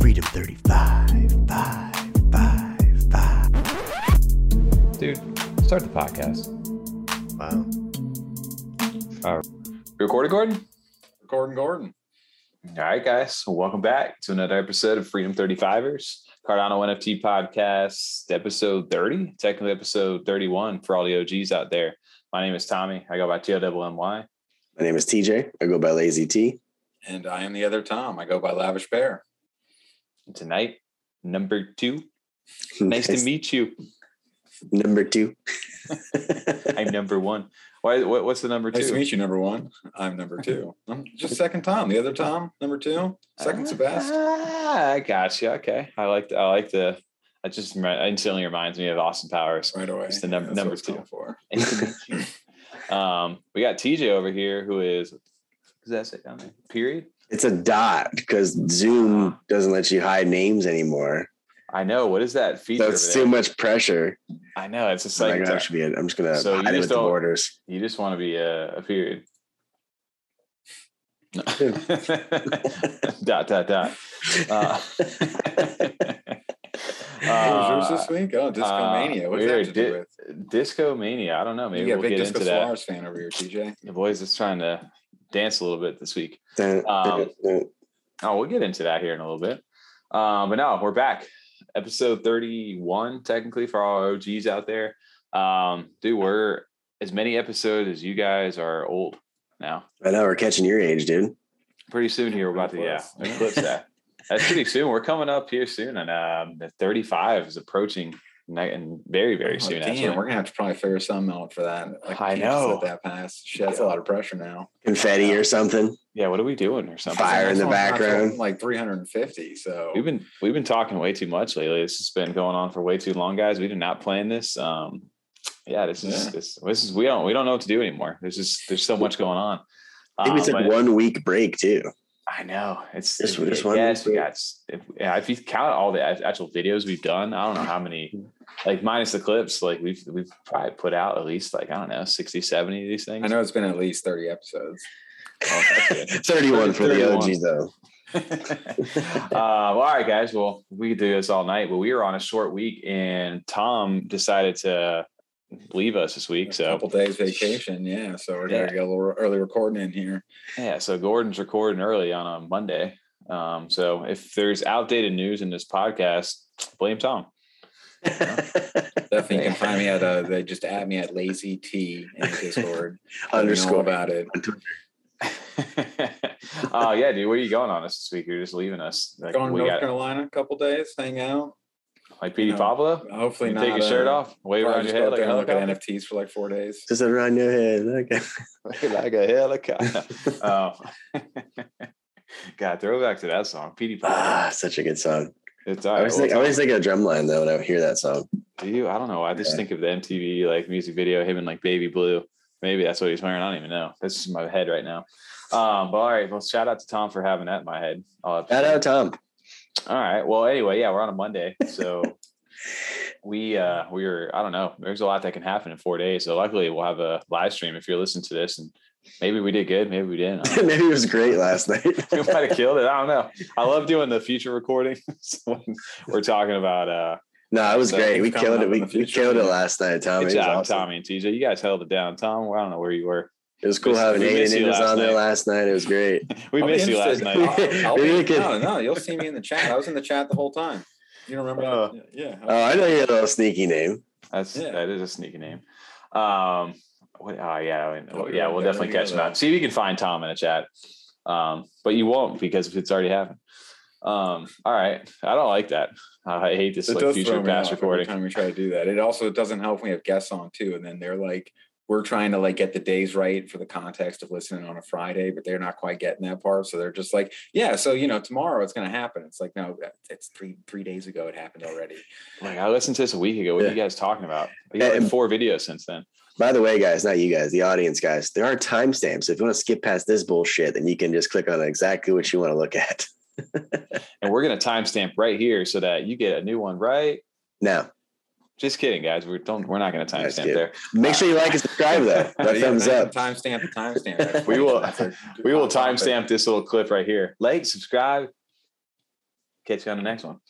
Freedom 35, 5, 5, 5. Dude, start the podcast. Wow. Uh, recorded, Gordon? Gordon Gordon. All right, guys. Welcome back to another episode of Freedom 35ers, Cardano NFT podcast, episode 30, technically episode 31 for all the OGs out there. My name is Tommy. I go by T-O-M-M-Y. My name is TJ. I go by Lazy T. And I am the other Tom. I go by Lavish Bear. And tonight, number two. Nice to meet you. Number two. I'm number one. Why? What, what's the number two? Nice to meet you, number one. I'm number two. I'm just second Tom. The other Tom, number two. Second's the best. Ah, I got you. Okay. I like. The, I like the. That just remi- instantly reminds me of Austin Powers. Right away. It's the number- That's number two. going For. Nice to meet you. um, we got TJ over here, who is. Does that say down there? Period. It's a dot because Zoom doesn't let you hide names anymore. I know. What is that feature? It's too much pressure. I know. It's a So like, like that should be it. I'm just gonna So hide it just with the borders. you just want to be a, a period. dot dot dot. Uh, this week? Oh, Disco uh, Mania. What's that to do with? Disco Mania. I don't know. Maybe You we'll a big get Disco into that. Suarez fan over here, TJ. The boys is trying to dance a little bit this week. Um, Oh, we'll get into that here in a little bit. Um, but no, we're back. Episode 31, technically, for all OGs out there. Um, dude, we're as many episodes as you guys are old now. I know we're catching your age, dude. Pretty soon here, we're about to, yeah, eclipse that. That's pretty soon. We're coming up here soon, and um, the 35 is approaching, ne- and very, very Oh, soon. damn, actually. we're gonna have to probably figure something out for that. Like, I know. Let that pass. Shit, that's a lot of pressure now. Confetti or something. Yeah, what are we doing or something? Fire in the Next one's not till, background. like 350. So We've been we've been talking way too much lately. This has been going on for way too long, guys. We did not plan this. Um, yeah, this is Yeah. this this is we don't we don't know what to do anymore. There's just there's so much going on. I think we Um, took one week break too. I know it's Just- if- just one yes, we got if, yeah, if you count all the actual videos we've done, I don't know how many, like minus the clips, like we've we've probably put out at least like I don't know 60, 70 of these things. I know it's been at least 30 episodes. Oh, that's good. 31 for the OG though. uh, well, all right, guys. Well, we could do this all night, but we were on a short week, and Tom decided to leave us this week. A So couple days vacation, yeah. So we're Yeah. gonna get a little early recording in here. yeah, so Gordon's recording early on a Monday. Um, so if there's outdated news in this podcast, blame Tom. Definitely you can find me at uh they just add me at lazy T in Discord. Let know Underscore about it. oh yeah, dude. Where are you going on us this week? You're just leaving us. Like, Going to North got Carolina a couple days, hang out. Like Petey No, Pablo. Hopefully You not. take your shirt uh, off, wave probably around just your go head like a and look at. NFTs for like four days. Just around your head. Okay. like a helicopter. oh. God, throwback to that song, Petey Pablo. Ah, such a good song. it's all I always think I Tom, always think of Drumline though when I hear that song. do you? I don't know. I just Yeah. think of the MTV like music video, him in like baby blue. Maybe that's what he's wearing. I don't even know. That's just my head right now. Um, but all right, well, shout out to Tom for having that in my head. Shout out Tom. All right. Well, anyway, yeah, we're on a Monday. So we uh we were, I don't know, there's a lot that can happen in four days. So luckily we'll have a live stream if you're listening to this and maybe we did good, maybe we didn't. I don't know. Maybe it was great last night. we might have killed it. I don't know. I love doing the future recording when we're talking about uh no, it was So great. We killed it. We, we killed it last night, Tommy. good job, awesome. Tommy and TJ. You guys held it down. Tom, I don't know where you were. It was cool Miss- having we Aiden you and was last on there last night. It was great. We I'll missed you last night. I'll Maybe be- we could- no, no, you'll see me in the chat. I was in the chat the whole time. You don't remember? Uh. Yeah. Oh, I know you had a little sneaky name. That's Yeah. that is a sneaky name. Um, what, oh yeah, I mean, Oh, yeah, we'll definitely catch him though. out. See if you can find Tom in a chat. Um, but you won't because it's already happened. Um, all right, I don't like that. I hate this It like future past off every time we try to do that. It also doesn't help when we have guests on too, and then they're like, we're trying to like get the days right for the context of listening on a Friday, but they're not quite getting that part. So they're just like, yeah, so you know, tomorrow it's going to happen. It's like, no, it's three three days ago it happened already. Like I listened to this a week ago. What are you guys talking about? We got like four videos since then. By the way, guys, not you guys, the audience guys, there are timestamps. If you want to skip past this bullshit, then you can just click on exactly what you want to look at. And we're gonna timestamp right here so that you get a new one right Now, Just kidding, guys. We don't. We're not going to timestamp there. Make sure you like and subscribe though. That Yeah, thumbs man, up. Timestamp the timestamp. We will- We will timestamp this little clip right here. Like, subscribe. Catch you on the next one.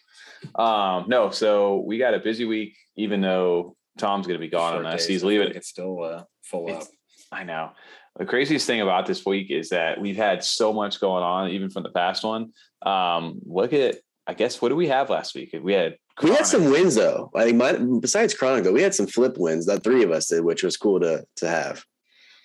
Um, no, so we got a busy week, even though Tom's going to be gone Short on us. He's leaving. It's still uh, full up. I know. The craziest thing about this week is that we've had so much going on, even from the past one. Um, look at, I guess, what do we have last week? We had We had some wins though. I think mine, besides Chronic though, we had some flip wins. That three of us did, which was cool to to have.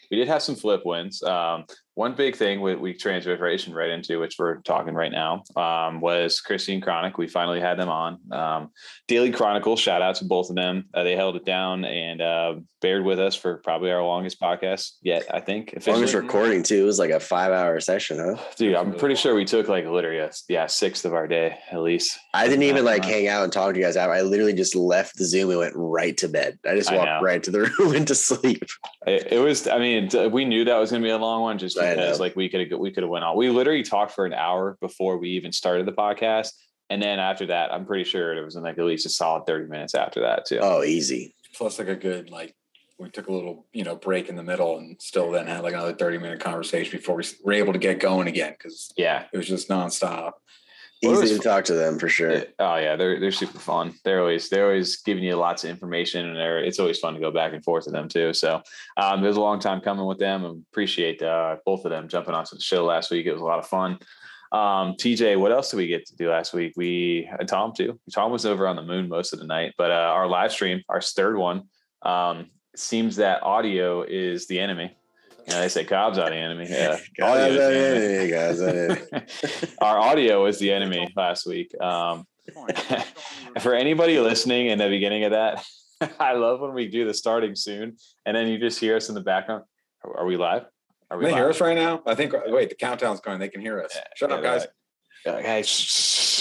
we did have some flip wins. Um, one big thing we, we transition right into, which we're talking right now, um, was Christine Chronic. We finally had them on. Um, Daily Chronicle, shout out to both of them. Uh, they held it down and uh, bared with us for probably our longest podcast yet, I think. Longest officially. recording too. It was like a five hour session, huh? Dude, I'm pretty sure we took like literally a yeah sixth of our day at least. I didn't even like Uh-huh. hang out and talk to you guys. I literally just left the Zoom and went right to bed. I just walked know. right to the room and to sleep. It, it was. I mean, we knew that was going to be a long one, just I because know. like we could have we could have went on. We literally talked for an hour before we even started the podcast, and then after that, I'm pretty sure it was in like at least a solid 30 minutes after that too. Oh, easy. Plus, like a good like we took a little you know break in the middle and still then had like another thirty minute conversation before we were able to get going again because Yeah. it was just nonstop. Easy was- to talk to them for sure. Oh yeah, they're they're super fun. They're always they're always giving you lots of information, and they're it's always fun to go back and forth with them too. So um, it was a long time coming with them, and appreciate uh, both of them jumping onto the show last week. It was a lot of fun. Um, TJ, what else did we get to do last week? We uh, Tom too. Tom was over on the moon most of the night, but uh, our live stream, our third one, um, seems that audio is the enemy. You know, they say Cobb's are the enemy. Yeah, audio is the enemy. Hey, guys, hey. our audio was the enemy last week. Um, for anybody listening in the beginning of that, I love when we do the starting soon, and then you just hear us in the background. Are, are we live? Are Can they live? hear us right now? I think. Wait, the countdown's going. They can hear us. Yeah, Shut yeah, up, guys. They're like, hey, shh, shh, shh."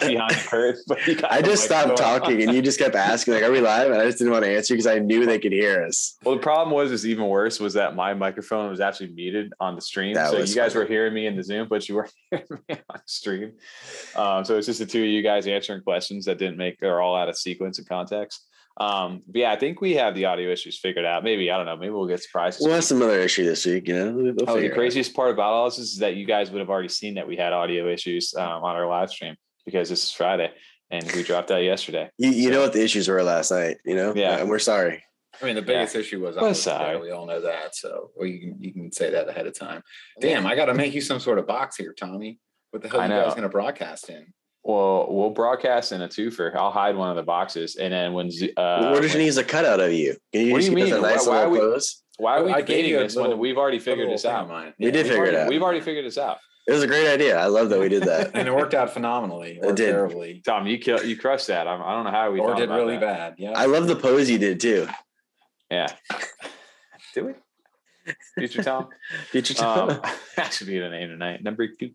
behind the curtain. But you I just stopped talking and you just kept asking, like, are we live? And I just didn't want to answer because I knew they could hear us. Well, the problem was, is even worse was that my microphone was actually muted on the stream, That so you guys funny. were hearing me in the Zoom, but you weren't hearing me on stream. Um, so it's just the two of you guys answering questions that didn't make are all out of sequence and context. Um, but yeah, I think we have the audio issues figured out. Maybe I don't know. Maybe we'll get surprised. this We'll have some other issue this week, you know? We'll Oh, the figure it out. craziest part about all this is that you guys would have already seen that we had audio issues um, on our live stream because this is Friday and we dropped out yesterday. You, you So- know what the issues were last night, you know? Yeah. And we're sorry. I mean, the biggest issue was I Well, wasn't sorry. We all know that. So, well, you can you can say that ahead of time. Damn, I got to make you some sort of box here, Tommy. What the hell I are you guys going to broadcast in? Well, we'll broadcast in a twofer. I'll hide one of the boxes, and then when Z- uh, what does when- you need a cutout of you? Can you What do you mean? nice Why- why are we- why are we I gave debating you a this when we've already figured this out? mine. We did We've figure it out. We've already figured this out. It was a great idea. I love that we did that. and it worked out phenomenally or It did. terribly Tom, you kill, you crushed that. I'm, I don't know how we or did about really that. bad. Yeah. I love the pose you did too. Yeah. do we? Future Tom. Future um, Tom. that should be the name tonight. Number two.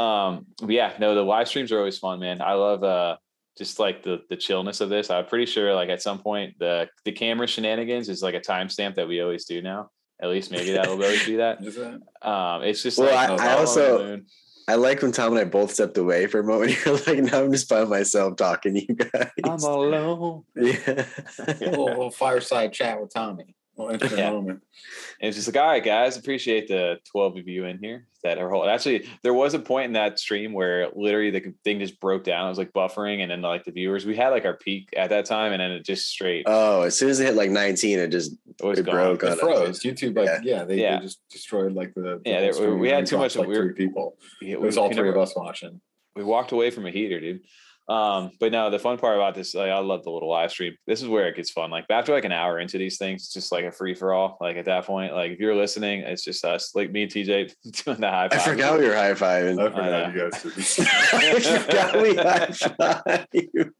Um, but yeah, no, the live streams are always fun, man. I love uh just like the the chillness of this. I'm pretty sure like at some point the the camera shenanigans is like a timestamp that we always do now. At least maybe that'll always do that. Is it? Um, it's just Well, like I- I I'm on the also- I like when Tom and I both stepped away for a moment. You're like, now I'm just by myself talking to you guys. I'm alone. yeah. A little, little fireside chat with Tommy. Well, interesting Yeah. moment. And it's just like, all right, guys, appreciate the 12 of you in here that are whole. Actually, there was a point in that stream where literally the thing just broke down. It was like buffering, and then like the viewers, we had like our peak at that time, and then it just straight Oh, as soon as it hit like 19, it just it was it gone. broke. It God, froze. YouTube, like, Yeah. yeah, they, Yeah. they just destroyed like the. the Yeah, whole we had too much- Like we were- three people. Yeah, It was all three never- of us watching. We walked away from a heater, dude. Um, but no, the fun part about this, like, I love the little live stream. This is where it gets fun. Like after like an hour into these things, it's just like a free for all. Like at that point, like if you're listening, it's just us, like me and TJ doing the high five. I five. forgot we were high fiving. I forgot you guys. I forgot we high fived.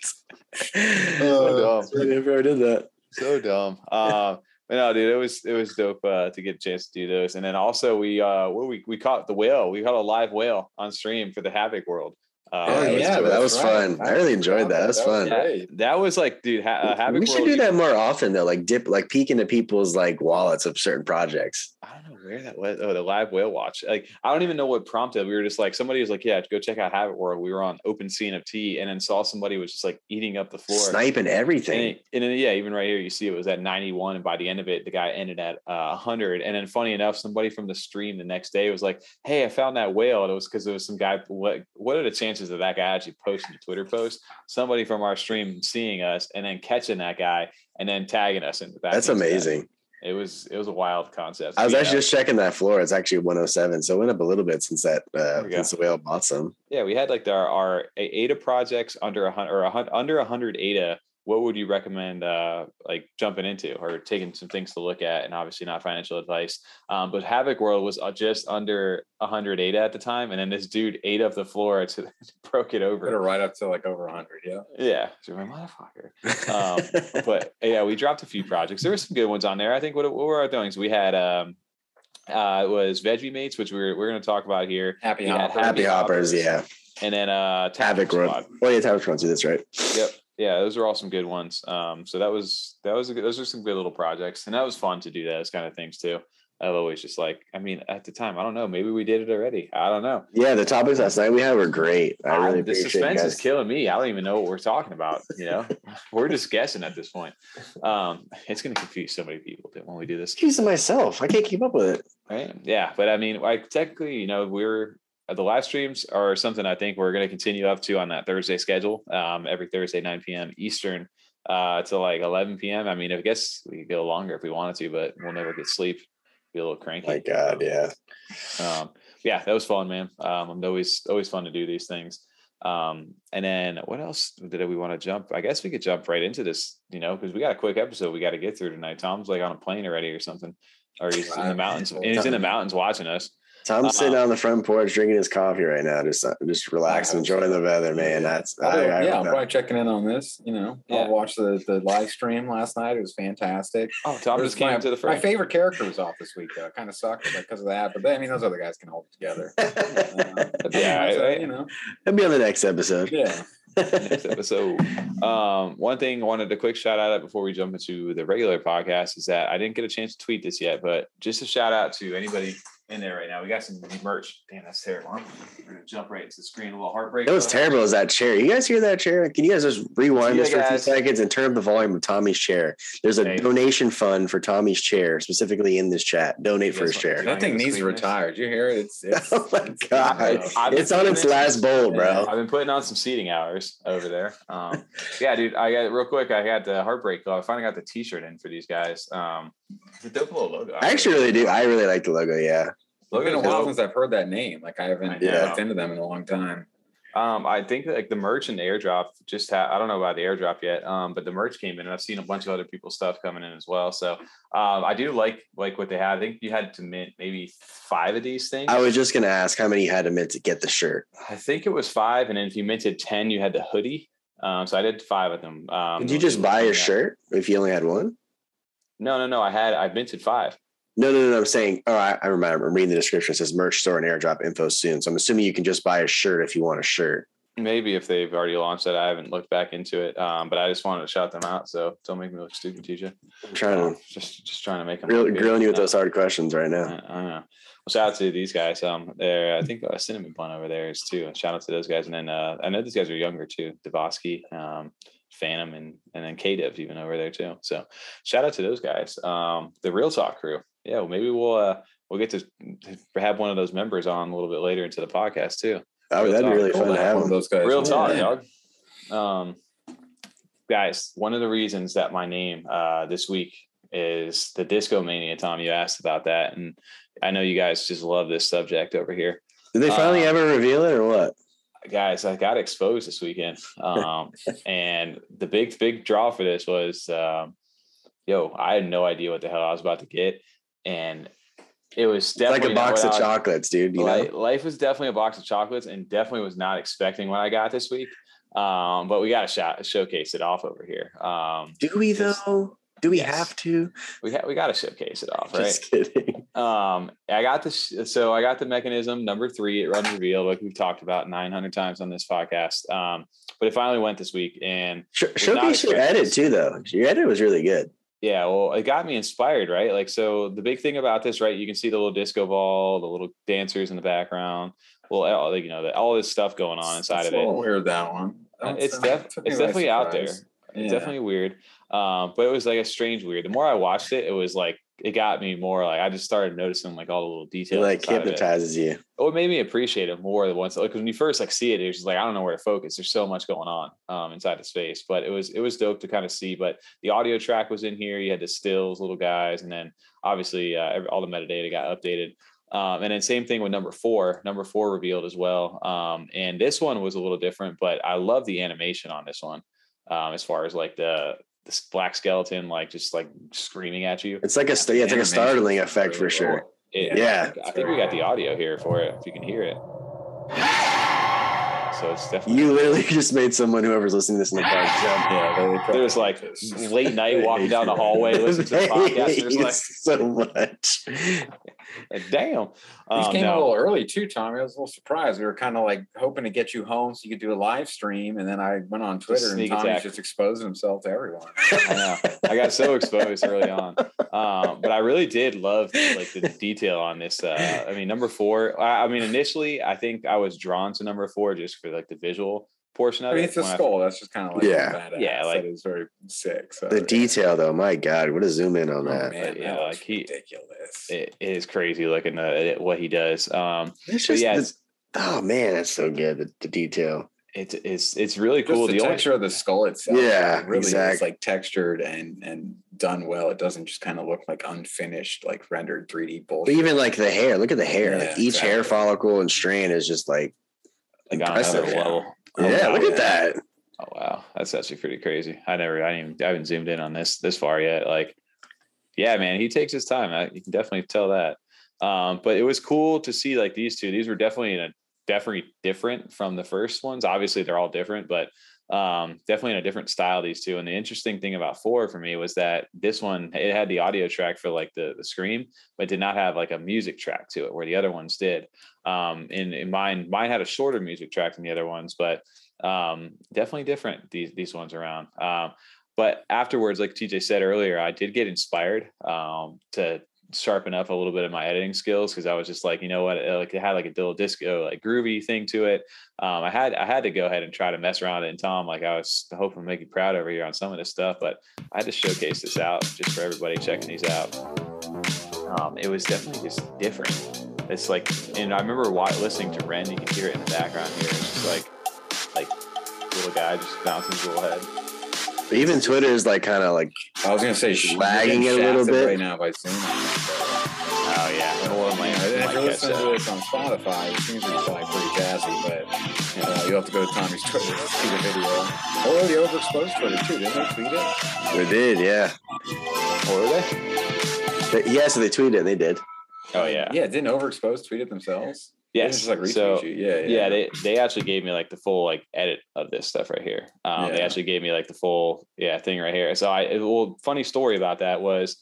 Oh, I never did that. so dumb. Um, but no, dude, it was it was dope uh, to get a chance to do those. And then also we uh what we we caught the whale. We caught a live whale on stream for the Havoc World. Uh, Oh, yeah, dope. that was right. fun. I really enjoyed that. That was fun. Yeah, great. that was like, dude, ha- uh, we should do that more often though. Like dip, like peek into people's like wallets of certain projects. I don't know where that was. Oh, the live whale watch. Like I don't even know what prompted. We were just like somebody was like, "Yeah, go check out Havoc World." We were on Open CNFT, and then saw somebody was just like eating up the floor, sniping and, everything. and then yeah, even right here, you see it was at 91, and by the end of it, the guy ended at uh, 100. And then funny enough, somebody from the stream the next day was like, "Hey, I found that whale," and it was because there was some guy. What what are the chances of that guy actually posting a Twitter post? Somebody from our stream seeing us and then catching that guy and then tagging us in the back. That's amazing. that. It was it was a wild concept. I was Yeah. actually just checking that floor. It's actually 107, so it went up a little bit since that uh, There we go. since the whale bought some. yeah, we had like our our ADA projects under a hundred or a hundred under a hundred ADA. What would you recommend uh like jumping into or taking some things to look at and obviously not financial advice. Um, but Havoc World was uh, just under a hundred ADA at the time, and then this dude ate up the floor to broke it over. right up to like over 100. Yeah. Yeah, so I'm like, motherfucker. Um, but yeah, we dropped a few projects. There were some good ones on there. I think what, what were our things? We had um uh it was Veggie Mates, which we're we're gonna talk about here. Happy We had Hopper. Happy hoppers, Hoppers. yeah. And then uh Havoc World. Squad. Oh yeah, Havoc World too. this, right. Yep. Yeah, those are all some good ones. Um, so that was that was a good, those are some good little projects, and that was fun to do those kind of things too. I've always just like, I mean, at the time, I don't know, maybe we did it already. I don't know. Yeah, the topics last night we had were great. I really the appreciate you suspense is killing me. I don't even know what we're talking about. You know, we're just guessing at this point. Um, it's going to confuse so many people when we do this. Accusing myself. I can't keep up with it. Right. Yeah. But I mean, like technically, you know, we're the live streams are something I think we're going to continue up to on that Thursday schedule. Um, every Thursday, 9 p.m. Eastern, uh, to like 11 p.m. I mean, I guess we could go longer if we wanted to, but we'll never get sleep. Be a little cranky. My God, yeah. Um, yeah, that was fun, man. Um, I'm always always fun to do these things. Um, and then what else did we want to jump? I guess we could jump right into this, you know, because we got a quick episode we got to get through tonight. Tom's like on a plane already or something, or he's in the mountains. And he's in the mountains watching us. Tom's sitting Uh-uh. on the front porch drinking his coffee right now, just uh, just relaxing, enjoying the weather, man. That's I'll- I, I, yeah, I'm probably checking in on this. You know, Yeah. I watched the, the live stream last night. It was fantastic. Oh, Tom just came my, to the front. my favorite character was off this week, though. It kind of sucked because of that. But then, I mean, those other guys can hold it together. Uh, Yeah, so, I- you know, He'll be on the next episode. yeah. next episode. Um, one thing I wanted a quick shout out at before we jump into the regular podcast is that I didn't get a chance to tweet this yet, but just a shout out to anybody in there right now. We got some merch. Damn, that's terrible. I'm gonna jump right into the screen. A little heartbreak. It was terrible as that chair. You guys hear that chair? Can you guys just rewind Yeah, this for a few seconds and turn up the volume of Tommy's chair? There's a Hey. donation fund for Tommy's chair, specifically in this chat. Donate for his chair. want- That thing needs to retire. Did you hear it? It's, it's Oh my it's- God. I've It's on its last bowl, bro. I've been putting on some seating hours over there. Um, yeah, dude. I got real quick. I got the heartbreak. Club. I finally got the T-shirt in for these guys. Um, it's a dope little logo. I actually really do. I really like the logo. Yeah. It's been a while dope. since I've heard that name. Like I haven't I know. looked into them in a long time. Um, I think that like the merch and the airdrop just ha- I don't know about the airdrop yet. Um, but the merch came in and I've seen a bunch of other people's stuff coming in as well. So um, I do like like what they had. I think you had to mint maybe five of these things. I was just gonna ask how many you had to mint to get the shirt. I think it was five, and then if you minted ten, you had the hoodie. Um, so I did five of them. Um, Did you just buy a shirt if you only had one? No, no, no. I had I minted five. No, no, no. I'm saying, oh, I, I remember. I'm reading the description. It says merch store and airdrop info soon. So I'm assuming you can just buy a shirt if you want a shirt. Maybe if they've already launched it, I haven't looked back into it. Um, but I just wanted to shout them out. So don't make me look stupid, TJ. I'm trying Um, to just just trying to make them grill, grilling you with those hard questions right now. I, I know. Well, shout out to these guys. Um, there, I think a Cinnamon Bun over there is too. Shout out to those guys, and then uh, I know these guys are younger too. Devosky, um, Phantom, and and then KDev even over there too. So shout out to those guys. Um, the Real Talk crew. Yeah, well, maybe we'll uh we'll get to have one of those members on a little bit later into the podcast too. Oh, Real that'd be talk. really Cool fun to to have have one of those guys. Real on. talk, Yeah. dog. Um, guys, one of the reasons that my name uh, this week is the Disco Mania. Tom, you asked about that, and I know you guys just love this subject over here, Did they finally Uh, ever reveal it or what? Guys. I got exposed this weekend, um, and the big big draw for this was, um, yo, I had no idea what the hell I was about to get, and it was It's like a box of was- chocolates, dude. You know? Life was definitely a box of chocolates and definitely was not expecting what I got this week. Um, but we got to showcase it off over here. Um, Do we though? Do we Yes. have to? we ha- we got to showcase it off, right? Just kidding. Um, I got this. So I got the mechanism number three. It run reveal, like we've talked about 900 times on this podcast. Um, but it finally went this week, and Sh- showcase your edit too, though. Your edit was really good. Yeah, well, it got me inspired, right? Like, so the big thing about this, right? You can see the little disco ball, the little dancers in the background. Well, you know, all this stuff going on inside of it. little weird that one. Uh, it's def- it's definitely out there. Yeah. definitely weird. Um, but it was like a strange weird. The more I watched it, it was like it got me more like I just started noticing like all the little It details. like it. hypnotizes you. Oh, it made me appreciate it more than once. Like when you first like see it, it's just like I don't know where to focus. There's so much going on um, inside the space, but it was it was dope to kind of see. But the audio track was in here. You had the stills, little guys, and then obviously uh, all the metadata got updated. Um, and then same thing with number four. Number four revealed as well. Um, and this one was a little different, but I love the animation on this one. Um, as far as like the this black skeleton, like just like screaming at you. It's like a yeah, it's like a startling effect for sure. It- Yeah. I think we got the audio here for it. If you can hear it. So it's definitely You literally just made someone whoever's listening to this in the car jump. Yeah, there's like late night walking down the hallway listening to the podcast. There's like, so much. damn. These Um, came a little early too, Tommy. I was a little surprised. We were kind of like hoping to get you home so you could do a live stream, and then I went on Twitter and attack. just exposing himself to everyone. I. I got so exposed early on, um, but I really did love like the detail on this. Uh, I mean, number four. I, I mean, initially, I think I was drawn to number four just for like the visual portion of I mean, it. it's a when I- skull. That's just kind of like Yeah. badass. Yeah, like- that is very sick. So The detail though, my God, what a zoom in on Oh, that. man, Yeah, that like he- ridiculous. it, it is crazy looking at what he does. Um, It's just yeah, the- oh man, that's so good. The, the detail. it's it's it's really Just cool. the, The, only texture of the skull itself. Yeah, it really exact- is like textured and and done well. It doesn't just kind of look like unfinished, like rendered 3D But even like the hair, look at the hair. Yeah, like each hair follicle and strand is just like like on another impressive. level. Oh, yeah, wow. look at that. Oh wow, that's actually pretty crazy. I never, I didn't even, I haven't zoomed in on this this far yet. Like, yeah, man, he takes his time. I, you can definitely tell that. Um, but it was cool to see like these two. These were definitely in a definitely different from the first ones. Obviously, they're all different, but um, definitely in a different style. These two. And the interesting thing about four for me was that this one it had the audio track for like the the scream, but did not have like a music track to it, where the other ones did. Um, in, in mine, mine had a shorter music track than the other ones, but um, definitely different these these ones around. Um, but afterwards, like TJ said earlier, I did get inspired um, to sharpen up a little bit of my editing skills because I was just like, you know what, it, like it had like a little disco like groovy thing to it. Um, I had I had to go ahead and try to mess around it. And Tom, like I was hoping to make you proud over here on some of this stuff, but I had to showcase this out just for everybody checking these out. Um, it was definitely just different. It's like, and I remember listening to Ren. You can hear it in the background here. It's just like, like little guy just bouncing his little head. But even Twitter is like kind of like I was gonna say sh- Lagging it a little bit. right now by Zoom. Oh yeah, and one of if you're listening to this on Spotify, it seems like probably pretty jazzy, but uh, you'll have to go to Tommy's Twitter to see the video. Or the overexposed Twitter too, didn't they tweet it? they did, yeah. What were they? They- yeah, so they tweeted it. They did. Oh yeah, Yeah, didn't overexpose tweet it themselves? Yes. just like retweet so you. Yeah, yeah. yeah, they they actually gave me like the full like edit of this stuff right here. Um, They actually gave me like the full yeah thing right here. So I it- well, funny story about that was.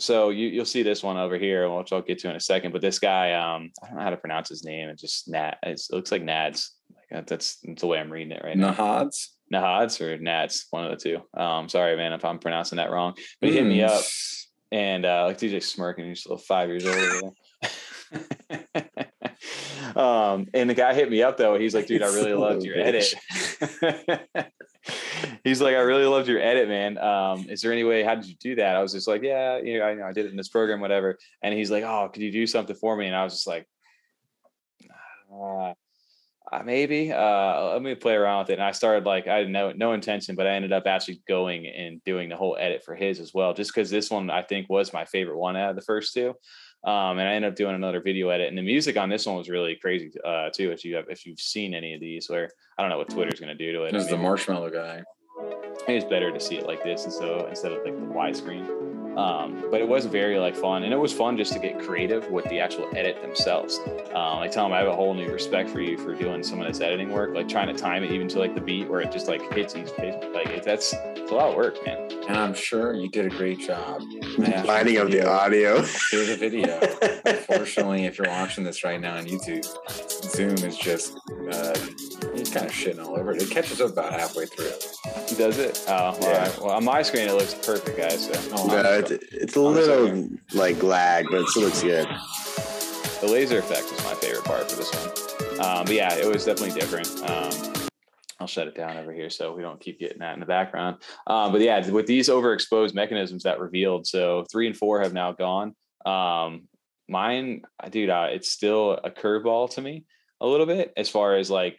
So you you'll see this one over here, which I'll get to in a second. But this guy, um, I don't know how to pronounce his name. It's just Nat. It looks like Nads. Like that's, that's the way I'm reading it right now. Nahads. Nahads or Nats, one of the two. Um, sorry, man, if I'm pronouncing that wrong. But he hit me Mm. up and uh like DJ smirking, he's still five years old um, and the guy hit me up though. He's like, dude, I really of loved your edit. he's like, I really loved your edit, man. Um, is there any way? How did you do that? I was just like, yeah, you know, I, know, I did it in this program, whatever. And he's like, oh, could you do something for me? And I was just like, uh, uh, maybe uh let me play around with it. And i started like i had no no intention but i ended up actually going and doing the whole edit for his as well just because this one i think was my favorite one out of the first two. Um and i ended up doing another video edit and the music on this one was really crazy uh too if you have if you've seen any of these where i don't know what twitter's going to do to it. This is the marshmallow guy. it's better to see it like this and so instead of like the widescreen um, but it was very like fun and it was fun just to get creative with the actual edit themselves um, like Tom, I have a whole new respect for you for doing some of this editing work, like trying to time it even to like the beat where it just like hits each page. Like it, that's it's a lot of work, man. And I'm sure you did a great job. Lining up the audio. Here's a video. Unfortunately, if you're watching this right now on YouTube, Zoom is just uh, It's kind of shitting all over it. It catches up about halfway through. Does it? Oh, Yeah. right. Well, on my screen it looks perfect, guys. So Oh, No, it's, sorry. it's a I'm little like lag, but it still looks good. the laser effect is my favorite part for this one. Um, but yeah, it was definitely different. Um, I'll shut it down over here so we don't keep getting that in the background. Um, but yeah, with these overexposed mechanisms that revealed, so three and four have now gone. Um, mine, dude, uh, it's still a curveball to me a little bit as far as like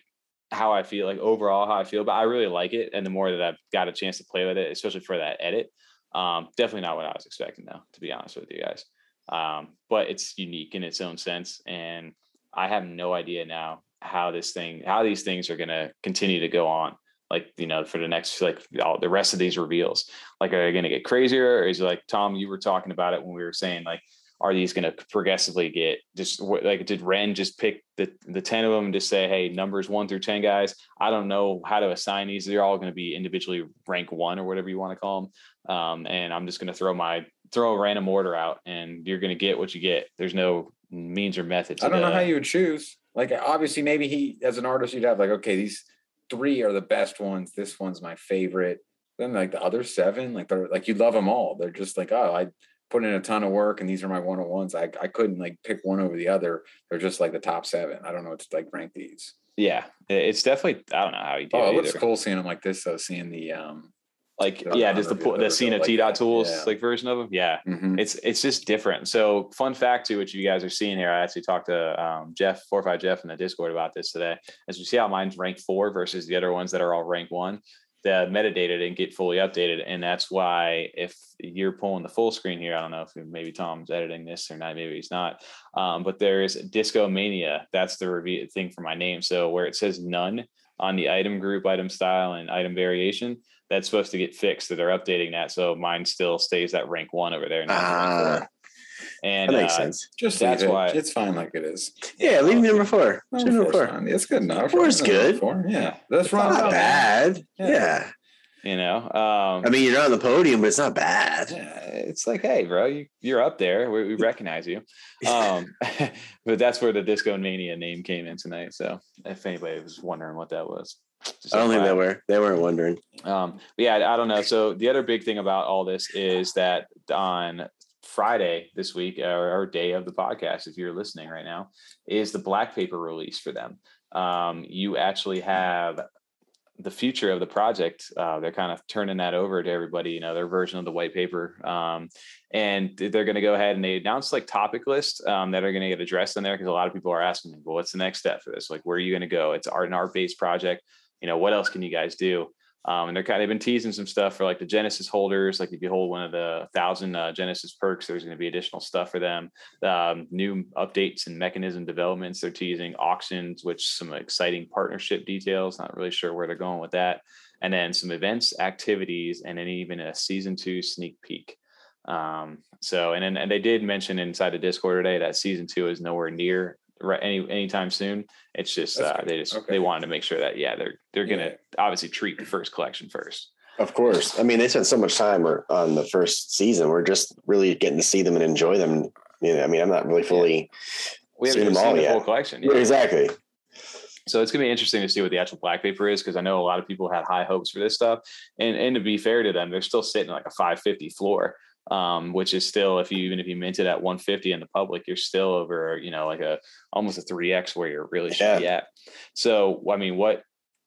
how I feel, like overall how I feel. But I really like it, and the more that I've got a chance to play with it, especially for that edit, um, definitely not what I was expecting, though. To be honest with you guys, um, but it's unique in its own sense, and I have no idea now how this thing, how these things are going to continue to go on. Like you know, for the next like all the rest of these reveals, like are they going to get crazier, or is it like Tom? You were talking about it when we were saying like are these going to progressively get just like did Ren just pick the the 10 of them and just say hey numbers 1 through 10 guys I don't know how to assign these they're all going to be individually rank 1 or whatever you want to call them um, and I'm just going to throw my throw a random order out and you're going to get what you get there's no means or method to I don't know how you would choose. Like obviously, maybe he as an artist, you'd have like, okay, these three are the best ones. This one's my favorite. Then like the other seven, like they're like you love them all. They're just like, oh, I put in a ton of work and these are my one on ones. I I couldn't like pick one over the other. They're just like the top seven. I don't know what to like rank these. yeah it's definitely I don't know how you do Oh, it it looks cool seeing them like this. though. seeing the um. like the yeah just the po- the scene of like T dot tools Yeah. like version of them yeah mhm. it's it's just different. So fun fact too, which you guys are seeing here. I actually talked to um, Jeff four five Jeff in the Discord about this today. As we see how mine's ranked four versus the other ones that are all ranked one, the metadata didn't get fully updated, and that's why if you're pulling the full screen here, I don't know if maybe Tom's editing this or not, maybe he's not. Um, but there's Disco Mania. That's the review thing for my name. So where it says none on the item group, item style, and item variation, that's supposed to get fixed. That they're updating that, so mine still stays at rank one over there. Ah, four. And that makes uh, sense. just that's it. why- it's fine like it is. Yeah, leave number four. No, Leave number four's four. fine. It's good enough. Four is Number good. Four. Yeah, that's It's wrong. not Not bad. Yeah. Yeah. you know, um, I mean, you're not on the podium, but it's not bad. yeah, it's like, hey, bro, you, you're up there. We, we recognize you. Um, but that's where the Disco Mania name came in tonight. So if anybody was wondering what that was, just I don't think they were. They weren't wondering. Um, but yeah, I, I don't know. So the other big thing about all this is that on Friday this week, or, or day of the podcast, if you're listening right now, is the black paper release for them. Um, you actually have the future of the project. Uh, they're kind of turning that over to everybody. You know, their version of the white paper, um, and they're going to go ahead and they like topic lists um, that are going to get addressed in there because a lot of people are asking, well, what's the next step for this? Like, where are you going to go? It's art and art based project. You know, what else can you guys do? Um, and they're kind of been teasing some stuff for like the Genesis holders. Like if you hold one of the thousand uh, Genesis perks, there's going to be additional stuff for them. Um, new updates and mechanism developments. They're teasing auctions, which some exciting partnership details. Not really sure where they're going with that. And then some events, activities, and then even a season two sneak peek. Um, so and then and they did mention inside the Discord today that season two is nowhere near right any anytime soon. It's just uh, they just Okay. they wanted to make sure that yeah they're they're gonna Yeah. obviously treat the first collection first. Of course. I mean, they spent so much time on the first season. We're just really getting to see them and enjoy them. You know, I mean, I'm not really fully. We Seen haven't even them all seen the yet. full collection. Yeah, exactly. So it's gonna be interesting to see what the actual black paper is because I know a lot of people had high hopes for this stuff. And and to be fair to them, they're still sitting like a 550 floor. Um, which is still if you even if you mint it at 150 in the public, you're still over, you know, like a almost a 3x where you're really should be at. So I mean, what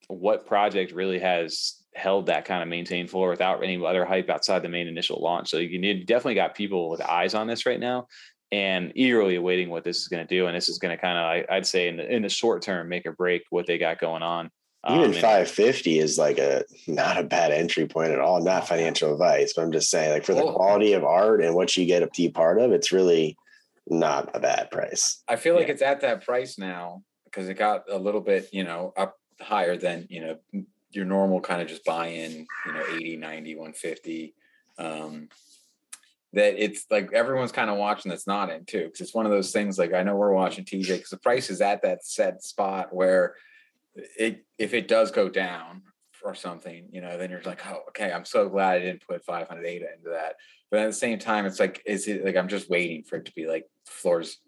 what project really has held that kind of maintained floor without any other hype outside the main initial launch? So you need definitely got people with eyes on this right now and eagerly awaiting what this is going to do. And this is going to kind of, I'd say, in the in the short term, make or break what they got going on. Even Um, and- 550 is like a not a bad entry point at all. Not financial advice, but I'm just saying, like for the Well- quality of art and what you get to be part of, it's really not a bad price. I feel like Yeah. it's at that price now because it got a little bit, you know, up higher than, you know, your normal kind of just buy in, you know, 80, 90, 150. Um, that it's like everyone's kind of watching that's not in too. Cause it's one of those things like I know we're watching TJ because the price is at that set spot where it if it does go down or something, you know, then you're like, oh, okay, I'm so glad I didn't put 500 ADA into that. But at the same time, it's like, is it like I'm just waiting for it to be like floors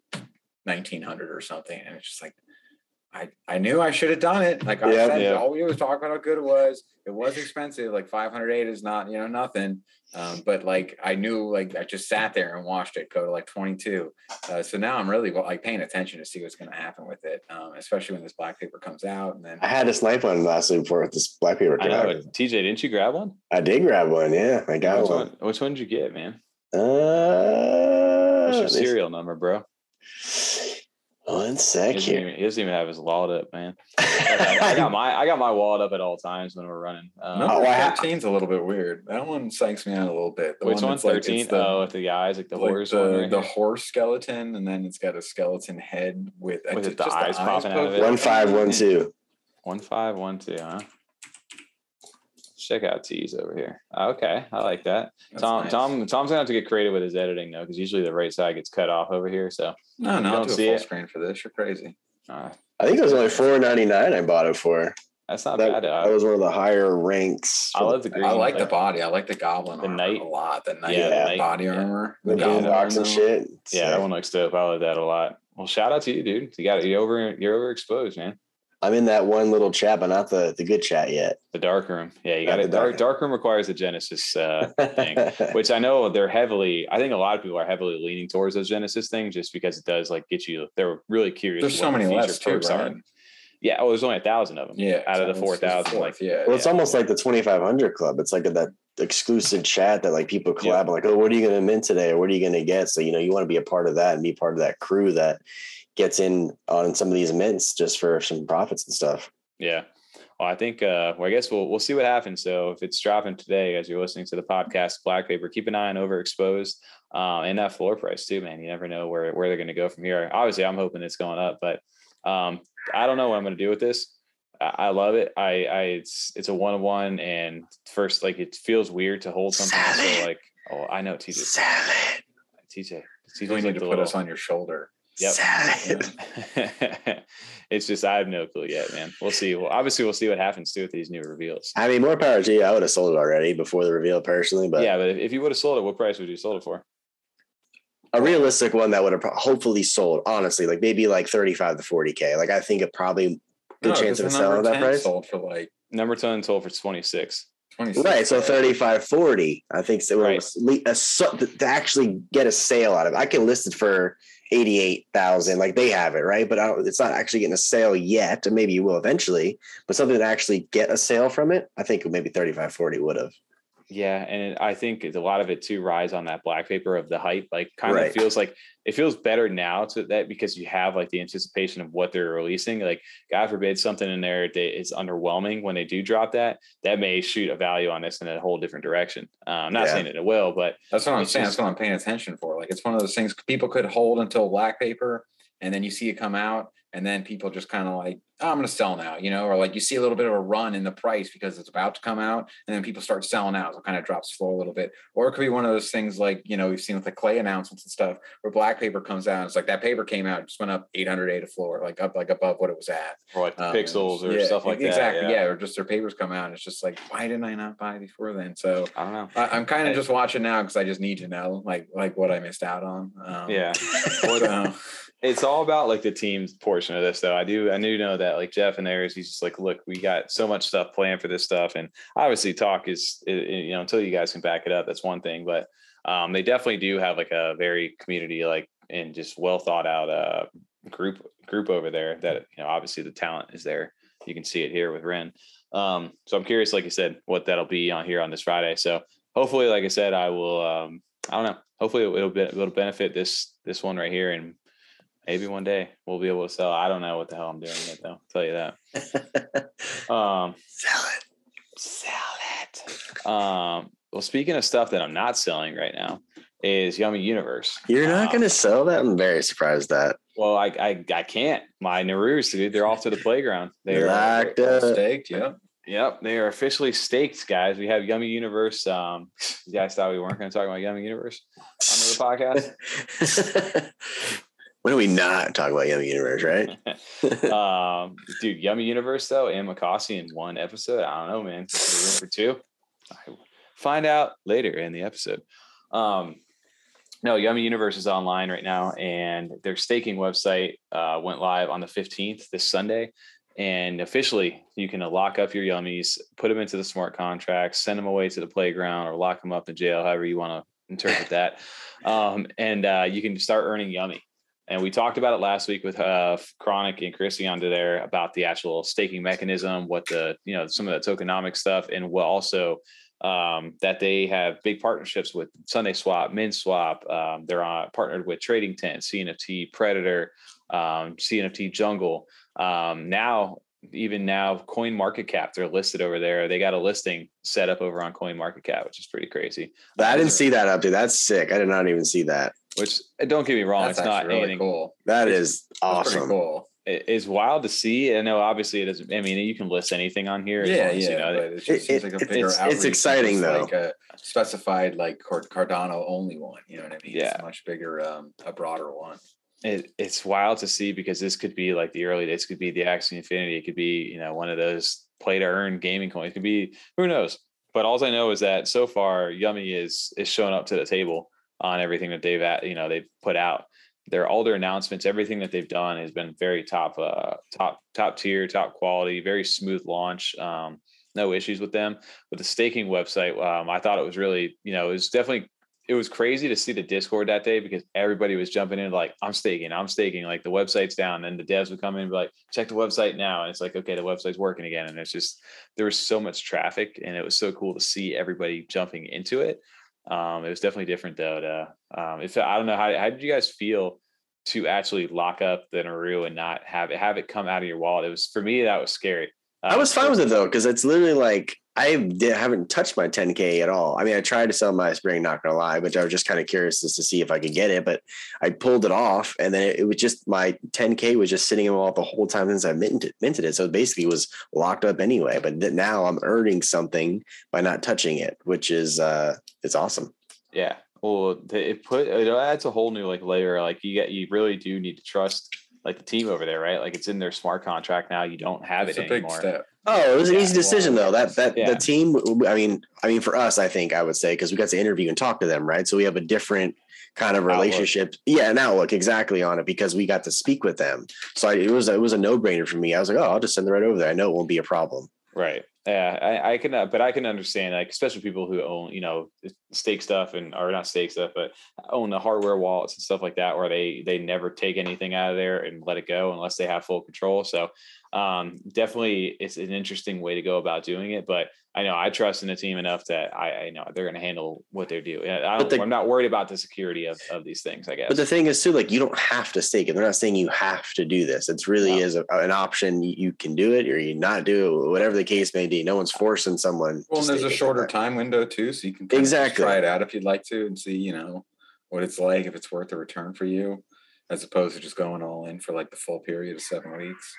1900 or something, and it's just like I, I knew I should have done it. Like I Yep. said, Yeah. all we was talking about how good it was. It was expensive. Like 508 is not, you know, nothing. Um, but like I knew, like I just sat there and watched it go to like 22. Uh, so now I'm really like paying attention to see what's going to happen with it, um, especially when this black paper comes out. And then I had a snipe one last week before this black paper I came know. out. TJ, didn't you grab one? I did grab one. Yeah, I got which one. one? Which one did you get, man? Uh, What's your serial number, bro? One He sec doesn't, here. even, he doesn't even have his wallet up, man. I got my I got my wallet up at all times when we're running. Um, number Oh, I ha- 13's a little bit weird. That one psychs me out a little bit. The which one? that's like, Thirteen? the- oh, with the guys like the like horse the, one. Right the horse skeleton, and then it's got a skeleton head with, uh, With just- the just eyes popping out of it. one five one two. One five one two, huh? Check out T's over here. Okay, I like that. That's Tom, nice. Tom, Tom's gonna have to get creative with his editing though, because usually the right side gets cut off over here. So, No, no, don't do a full it? screen for this. You're crazy. uh, I think it was only four ninety nine. I bought it for. that's not That, bad. that was one of the higher ranks. I love the green. I like the body. I like the goblin The armor knight. a lot. The knight Yeah, the knight, body yeah. armor. the Yeah, boom goblin box and armor. shit. Yeah, that one looks dope. I like that a lot. Well, shout out to you, dude. You got it. You're over. You're overexposed, man. I'm in that one little chat, but not the the good chat yet. The dark room. Yeah, you got it. Dark, dark- dark room requires a Genesis uh, thing, which I know they're heavily. I think a lot of people are heavily leaning towards those Genesis things, just because it does like get you. They're really curious. There's so many feature less too, perks are. right? Yeah. Oh, there's only a thousand of them. Yeah, Out of the so it's- it's 4,000, fourth, yeah. well, it's yeah. almost like the 2500 club. It's like that exclusive chat that like people collab Yeah. like, oh, what are you going to mint today? Or what are you going to get? So, you know, you want to be a part of that and be part of that crew that gets in on some of these mints just for some profits and stuff. Yeah. Well, I think. Uh, well, I guess we'll we'll see what happens. So if it's dropping today, as you're listening to the podcast, Black Paper, keep an eye on overexposed uh, and that floor price too, man. You never know where where they're going to go from here. Obviously, I'm hoping it's going up, but um, I don't know what I'm going to do with this. I, I love it. I, I it's it's a one on one, and first, like it feels weird to hold something so like. Oh, I know, TJ. Sell it. TJ. You TJ's need like to the put us little- on your shoulder. Yep. Sell it's just I have no clue yet, man. We'll see. Well, obviously, we'll see what happens too with these new reveals. I mean, more power to you. I would have sold it already before the reveal personally, but yeah, but if, if you would have sold it, what price would you sold it for? a realistic one that would have hopefully sold, honestly, like maybe like 35 to 40K. Like I think it probably good No, chance of it the selling at that price. Sold for like Number ten sold for twenty six. 26. Right. So 35, 40. I think so. Right. was le- a, to actually get a sale out of it. I can list it for 88,000. Like they have it. Right. But I don't, it's not actually getting a sale yet. And maybe you will eventually, but something to actually get a sale from it. I think maybe 35, 40 would have. Yeah, and I think a lot of it too rides on that black paper of the hype. Like, kind Right. of feels like it feels better now to that because you have like the anticipation of what they're releasing. Like, God forbid something in there that is underwhelming when they do drop that. That may shoot a value on this in a whole different direction. Uh, I'm not Yeah. saying that it will, but That's what I'm saying. just- That's what I'm paying attention for. Like it's one of those things people could hold until black paper, and then you see it come out, and then people just kind of like, oh, I'm going to sell now, you know, or like you see a little bit of a run in the price because it's about to come out, and then people start selling out, so it kind of drops slow a little bit. Or it could be one of those things like you know we've seen with the clay announcements and stuff, where black paper comes out, it's like that paper came out, just went up 800 a floor, like up like above what it was at. or like Um, pixels or yeah, stuff like exactly, that. Exactly yeah. or just their papers come out, and it's just like, why didn't I not buy before then? So I don't know. I, I'm kind of just watching now because I just need to know like like what I missed out on. Um, Yeah. so, it's all about like the team's portion of this though. I do i do know that like jeff and theirs he's just like look we got so much stuff planned for this stuff. And obviously talk is you know until you guys can back it up that's one thing. But um they definitely do have like a very community like and just well thought out uh group group over there that you know obviously the talent is there. You can see it here with ren. Um so i'm curious like i said what that'll be on here on this friday. So hopefully like i said i will um i don't know. Hopefully it'll, be, it'll benefit this this one right here and maybe one day we'll be able to sell. I don't know what the hell I'm doing yet, though. I'll tell you that. Um, Sell it. sell it. Um, well, speaking of stuff that I'm not selling right now, is Yummy Universe. You're not Uh, going to sell that? I'm very surprised that. Well, I I, I can't. My Narus, dude, they're off to the playground. They are Locked up. staked, yep. Yep, they are officially staked, guys. We have Yummy Universe. Um, you guys thought we weren't going to talk about Yummy Universe on the podcast. when do we not talk about Yummy Universe, right? um, dude, Yummy Universe though, and Makasi in one episode. I don't know, man. Room for two? I find out later in the episode. Um, No, Yummy Universe is online right now, and their staking website uh, went live on the 15th this Sunday. And officially, you can lock up your yummies, put them into the smart contracts, send them away to the playground, or lock them up in jail, however you want to interpret that. Um, and uh, you can start earning yummy. And we talked about it last week with uh, Chronic and Chrissy on there about the actual staking mechanism, what the you know some of the tokenomic stuff, and what also um, that they have big partnerships with SundaeSwap, MinSwap. Um, they're on, partnered with Trading Tent, CNFT Predator, um, CNFT Jungle. Um, now, even now, Coin Market Cap, they're listed over there. They got a listing set up over on Coin Market Cap, which is pretty crazy. I didn't see that up there. That's sick. I did not even see that. Which don't get me wrong, That's it's not really anything. cool. That It's- is That's awesome. cool. It is wild to see. I know, obviously, it doesn't. I mean, you can list anything on here. Yeah, as, yeah, you know, but it just it- seems like a bigger it's- it's outreach than exciting, though. Like a specified like Cardano only one. You know what I mean? It's Yeah. a much bigger, um, a broader one. it, it's wild to see because this could be like the early days could be the Axie Infinity. It could be, you know, one of those play to earn gaming coins. It could be who knows. But all I know is that so far Yummi is is showing up to the table on everything that they've at, you know, they've put out. Their all their announcements, everything that they've done has been very top uh top top tier, top quality, very smooth launch. Um, no issues with them. With the staking website, um, I thought it was really, you know, it was definitely it was crazy to see the Discord that day because everybody was jumping in like, I'm staking, I'm staking. Like the website's down, and the devs would come in and be like, check the website now. And it's like, okay, the website's working again. And it's just there was so much traffic, and it was so cool to see everybody jumping into it. Um, it was definitely different though. To um, if I don't know how how did you guys feel to actually lock up the Naru and not have it have it come out of your wallet? It was for me that was scary. I was fine with it though, because it's literally like I did, haven't touched my 10k at all. I mean, I tried to sell my spring, not gonna lie, but I was just kind of curious just to see if I could get it. But I pulled it off, and then it, it was just my 10k was just sitting in my wallet the whole time since I minted, minted it. So it basically was locked up anyway. But th- now I'm earning something by not touching it, which is uh, it's awesome. Yeah. Well, it put it adds a whole new like layer. Like you get, you really do need to trust like the team over there, right? Like it's in their smart contract now. You don't have It's it a big anymore. step. Oh, it was an Yeah, easy decision though. That that Yeah. the team. I mean, I mean, for us, I think I would say because we got to interview and talk to them, right? So we have a different kind of Outlook. relationship. Yeah, an outlook exactly on it because we got to speak with them. So I, it was it was a no brainer for me. I was like, oh, I'll just send it right over there. I know it won't be a problem. Right. Yeah, I, I can, uh, but I can understand, like, especially people who own, you know, stake stuff and or not stake stuff, but own the hardware wallets and stuff like that, where they they never take anything out of there and let it go unless they have full control. So, um, definitely, it's an interesting way to go about doing it. But I know I trust in the team enough that I, I know they're going to handle what they're doing. I don't, the, I'm not worried about the security of, of these things. I guess. But the thing is too, like you don't have to stake it. They're not saying you have to do this. It's really No. is a, an option. You, you can do it or you not do it, whatever the case may be. No one's forcing someone. Well, and there's a it. shorter time window too, so you can kind of Exactly. try it out if you'd like to and see, you know, what it's like if it's worth the return for you, as opposed to just going all in for like the full period of seven weeks.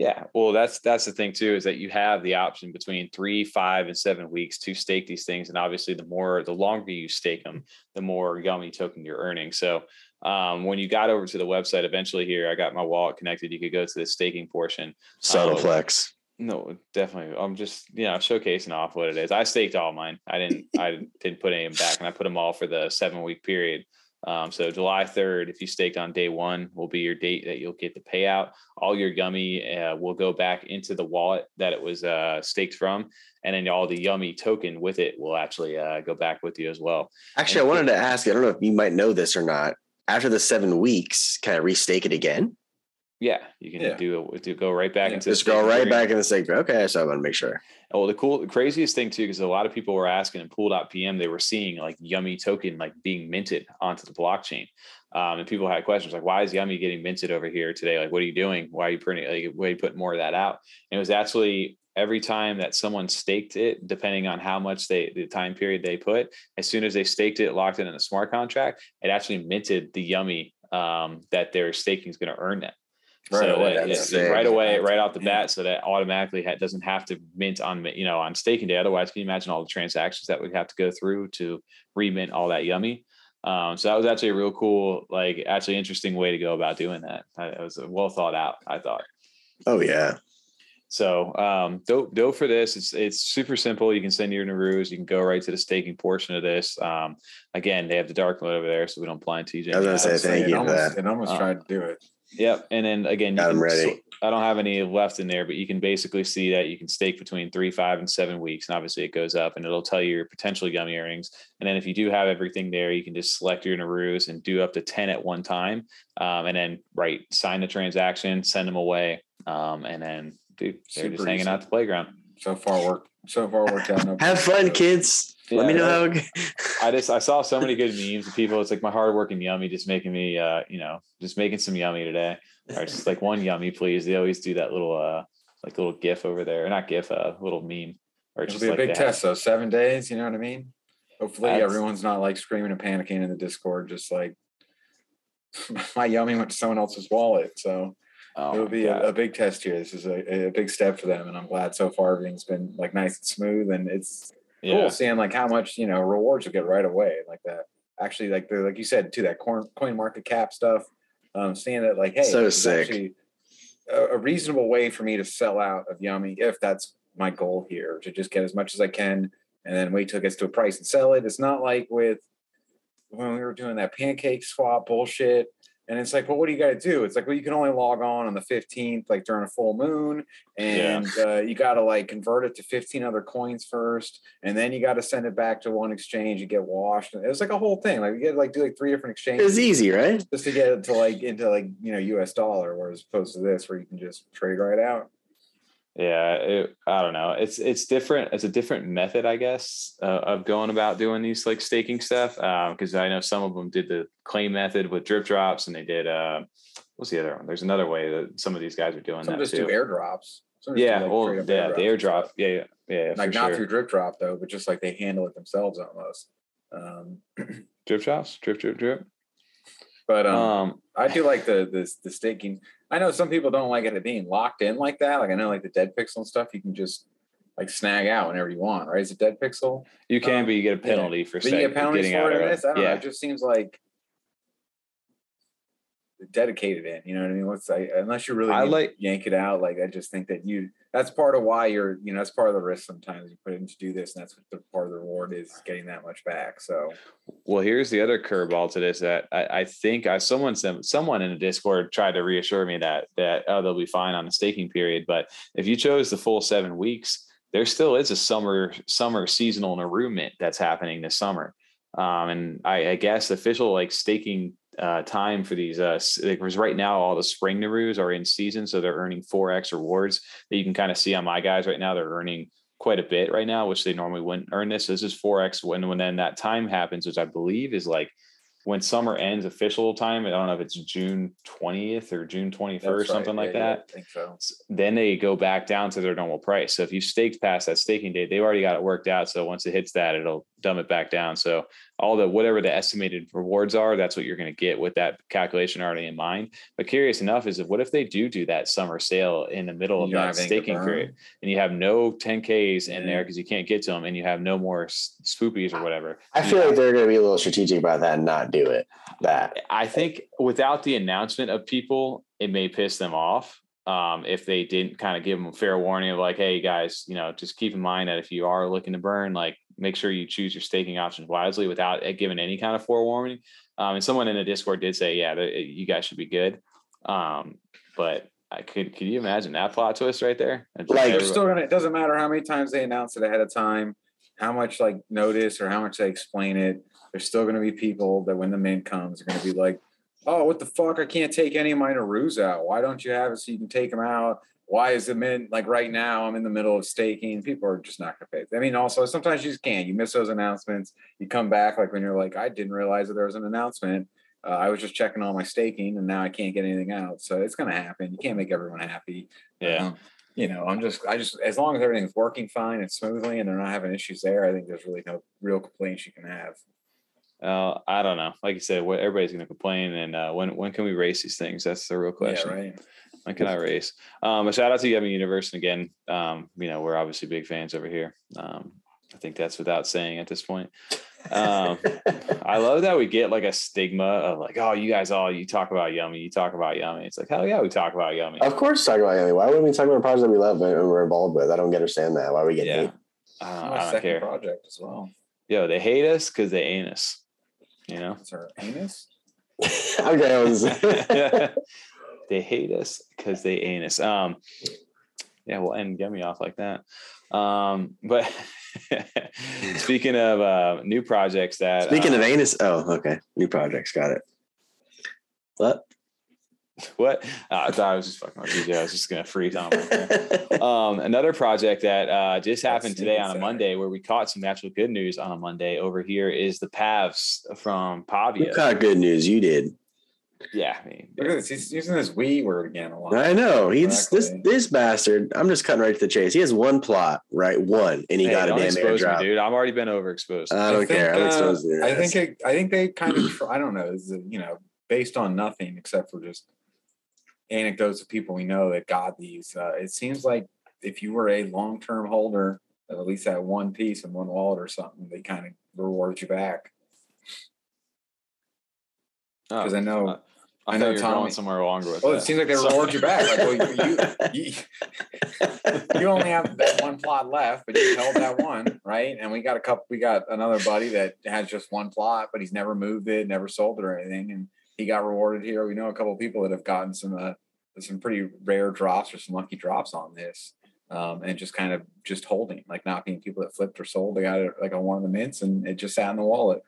Yeah, well, that's that's the thing too is that you have the option between three, five, and seven weeks to stake these things, and obviously, the more, the longer you stake them, the more yummy token you're earning. So, um, when you got over to the website, eventually here, I got my wallet connected. You could go to the staking portion. Subtle Oh. flex. No, definitely. I'm just you know showcasing off what it is. I staked all mine. I didn't. I didn't put any back, and I put them all for the seven week period. Um, so July 3rd, if you staked on day one, will be your date that you'll get the payout. All your gummy uh, will go back into the wallet that it was uh, staked from, and then all the yummy token with it will actually uh, go back with you as well. Actually, I wanted to ask I don't know if you might know this or not. After the seven weeks, can I restake it again? Yeah, you can Yeah. do it. Go right back Yeah, into the Just go right back in the stake. Okay, so I want to make sure. Oh, the cool, the craziest thing too, because a lot of people were asking in pool.pm, they were seeing like Yummi token like being minted onto the blockchain. Um, and people had questions like, why is Yummi getting minted over here today? Like, what are you doing? Why are you printing? Like, why are you putting more of that out? And it was actually every time that someone staked it, depending on how much they, the time period they put, as soon as they staked it, locked it in a smart contract, it actually minted the Yummi um, that their staking is going to earn them. Right so away, that- yeah, right away, right off the Yeah. bat, so that automatically ha- doesn't have to mint on you know on staking day. Otherwise, can you imagine all the transactions that would have to go through to remint all that yummy? Um, so that was actually a real cool, like actually interesting way to go about doing that. Uh, It was well thought out, I thought. Oh yeah. So um, dough, dough for this, it's it's super simple. You can send your Narus. You can go right to the staking portion of this. Um, again, they have the dark mode over there, so we don't blind TJ. I was gonna say ads. thank it you for almost, that. It almost Uh, tried to do it. Yep. And then again, you Got 'em can ready. I don't have any left in there, but you can basically see that you can stake between three, five, and seven weeks. And obviously it goes up and it'll tell you your potential yummy earnings. And then if you do have everything there, you can just select your Narus and do up to 10 at one time. Um, and then right, sign the transaction, send them away. Um, and then dude, they're just hanging easy. out the playground. So far worked. So far worked out. No Have fun, kids. Let me Yeah, know how. it go- I just I saw so many good memes of people. It's like my hard working yummy just making me uh, you know, just making some yummy today. Or just like one yummy, please. They always do that little uh like little gif over there. Or not gif, uh little meme. Or It'll just be a like big test though. Seven days. You know what I mean? Hopefully That's- everyone's not like screaming and panicking in the Discord, just like my yummy went to someone else's wallet. So Oh it'll be a, a big test here. This is a, a big step for them, and I'm glad so far everything's been like nice and smooth, and it's yeah. cool seeing like how much you know rewards you get right away, like that. Actually, like the like you said too, that coin coin market cap stuff. Um, seeing that like, hey, So sick. a, a reasonable way for me to sell out of Yummi if that's my goal here to just get as much as I can and then wait till it gets to a price and sell it. It's not like with when we were doing that pancake swap bullshit. And it's like, well, what do you got to do? It's like, well, you can only log on on the 15th, like during a full moon. And uh, you got to like convert it to 15 other coins first. And then you got to send it back to one exchange. and get washed. It was like a whole thing. Like you get to like do like three different exchanges It's easy, right? just to get it to like into like, you know, US dollar, whereas opposed to this where you can just trade right out. Yeah, it, I don't know. It's it's different. It's a different method, I guess, uh, of going about doing these like staking stuff. Because I know some of them did the claim method with DripDropz, and they did. Uh, what's the other one? There's another way that some of these guys are doing Some that just too. do airdrops. Some just do, yeah, like, well, yeah, the airdrops and airdrop. Yeah, yeah, yeah. Like not sure. through drip drop though, but just like they handle it themselves almost. Um, DripDropz, drip, drip, drip. but um, Um, I do like the the the staking. I know some people don't like it being locked in like that. Like I know like the dead pixel and stuff, you can just like snag out whenever you want, right? Is it dead pixel? you can, um, but you get a yeah. penalty for But you get penalties getting for out it this? I don't know. Yeah, It just seems like dedicated in. You know what I mean? What's I, unless you really I like- yank it out. Like I just think that you that's part of why you're you know that's part of the risk. Sometimes you put in to do this, and that's what the part of the reward is getting that much back. So Well, here's the other curveball to this that I, I think I someone some someone in the Discord tried to reassure me that that oh they'll be fine on the staking period. But if you chose the full seven weeks, there still is a summer summer seasonal enrollment that's happening this summer. Um, and I, I guess official like staking uh, time for these uh because right now all the spring Naroos are in season, so they're earning four X rewards that you can kind of see on my guys right now. They're earning quite a bit right now, which they normally wouldn't earn this. This is 4x when when then that time happens, which I believe is like when summer ends official time. I don't know if it's June 20th or June 21st, that's right. something like Yeah, yeah, that. I think so. Then they go back down to their normal price. So if you staked past that staking date, they've already got it worked out. So once it hits that, it'll dumb it back down. So all the whatever the estimated rewards are, that's what you're going to get with that calculation already in mind. But curious enough is if what if they do do that summer sale in the middle of You don't that have anything to staking period? and you have no 10Ks in there because you can't get to them and you have no more s- spoopies or whatever. I feel like they're going to be a little strategic about that and not do it. That I think without the announcement of people, it may piss them off. Um, if they didn't kind of give them a fair warning of like, hey guys, you know, just keep in mind that if you are looking to burn, like make sure you choose your staking options wisely without giving any kind of forewarning. Um, and someone in the Discord did say, yeah, you guys should be good. Um, but I could, could you imagine that plot twist right there? Like, everybody- still gonna. It doesn't matter how many times they announce it ahead of time, how much like notice or how much they explain it. There's still gonna be people that when the mint comes are gonna be like, "Oh, what the fuck? I can't take any of my Narus out. Why don't you have it so you can take them out? Why is it mint like right now? I'm in the middle of staking. People are just not gonna pay. I mean, also sometimes you just can't. You miss those announcements. You come back like when you're like, I didn't realize that there was an announcement. Uh, I was just checking all my staking, and now I can't get anything out. So it's gonna happen. You can't make everyone happy. yeah. Um, you know, I'm just, I just, as long as everything's working fine and smoothly and they're not having issues there, I think there's really no real complaints you can have. Uh, I don't know. Like you said, what everybody's going to complain, and uh, when when can we race these things? That's the real question. Yeah, right. When cannot I race? Um, a shout out to Yummi Universe, and again, um, you know, we're obviously big fans over here. Um, I think that's without saying at this point. Um, I love that we get like a stigma of like, oh, you guys all you talk about yummy, you talk about yummy. It's like, hell yeah, we talk about yummy. of course, talk about Yummi. Why wouldn't we talk about projects that we love and we're involved with? I don't understand that. Why we get Yeah. hate? I My don't, I don't second care. project as well. Yo, they hate us because they ain't us. You know. It's our anus. okay, I was. they hate us because they ain't us. Um, yeah, we'll end get me off like that. Um, but speaking of uh, new projects that Speaking of uh, anus, oh, okay, new projects, got it. What? what uh, I thought I was just fucking with you. I was just gonna freeze on. um, another project that uh, just happened today on a Sorry. Monday, where we caught some actual good news on a Monday over here, is the Pavs from You Pavia. got good news. You did. Yeah, I mean, Look at this. He's using this we word again a lot. I know. He's this Exactly. this bastard. I'm just cutting right to the chase. He has one plot, right? One, and he hey, got a don't damn expose me, dude. I've already been overexposed. I don't think, care. I'm uh, exposed to I think it, I think they kind of tr- I don't know is you know based on nothing except for just anecdotes of people we know that got these. Uh, it seems like if you were a long term holder of at least that one piece in one wallet or something, they kind of reward you back. Oh, Because I know, uh, I, know you're Tommy- going somewhere longer with well, it seems like they Sorry. reward you back. Like, well, you, you, you, you only have that one plot left, but you held that one, right? And we got a couple. We got another buddy that has just one plot, but he's never moved it, never sold it or anything, and he got rewarded here. We know a couple of people that have gotten some uh, some pretty rare drops or some lucky drops on this, um, and just kind of just holding, like not being people that flipped or sold. They got it like on one of the mints, and it just sat in the wallet.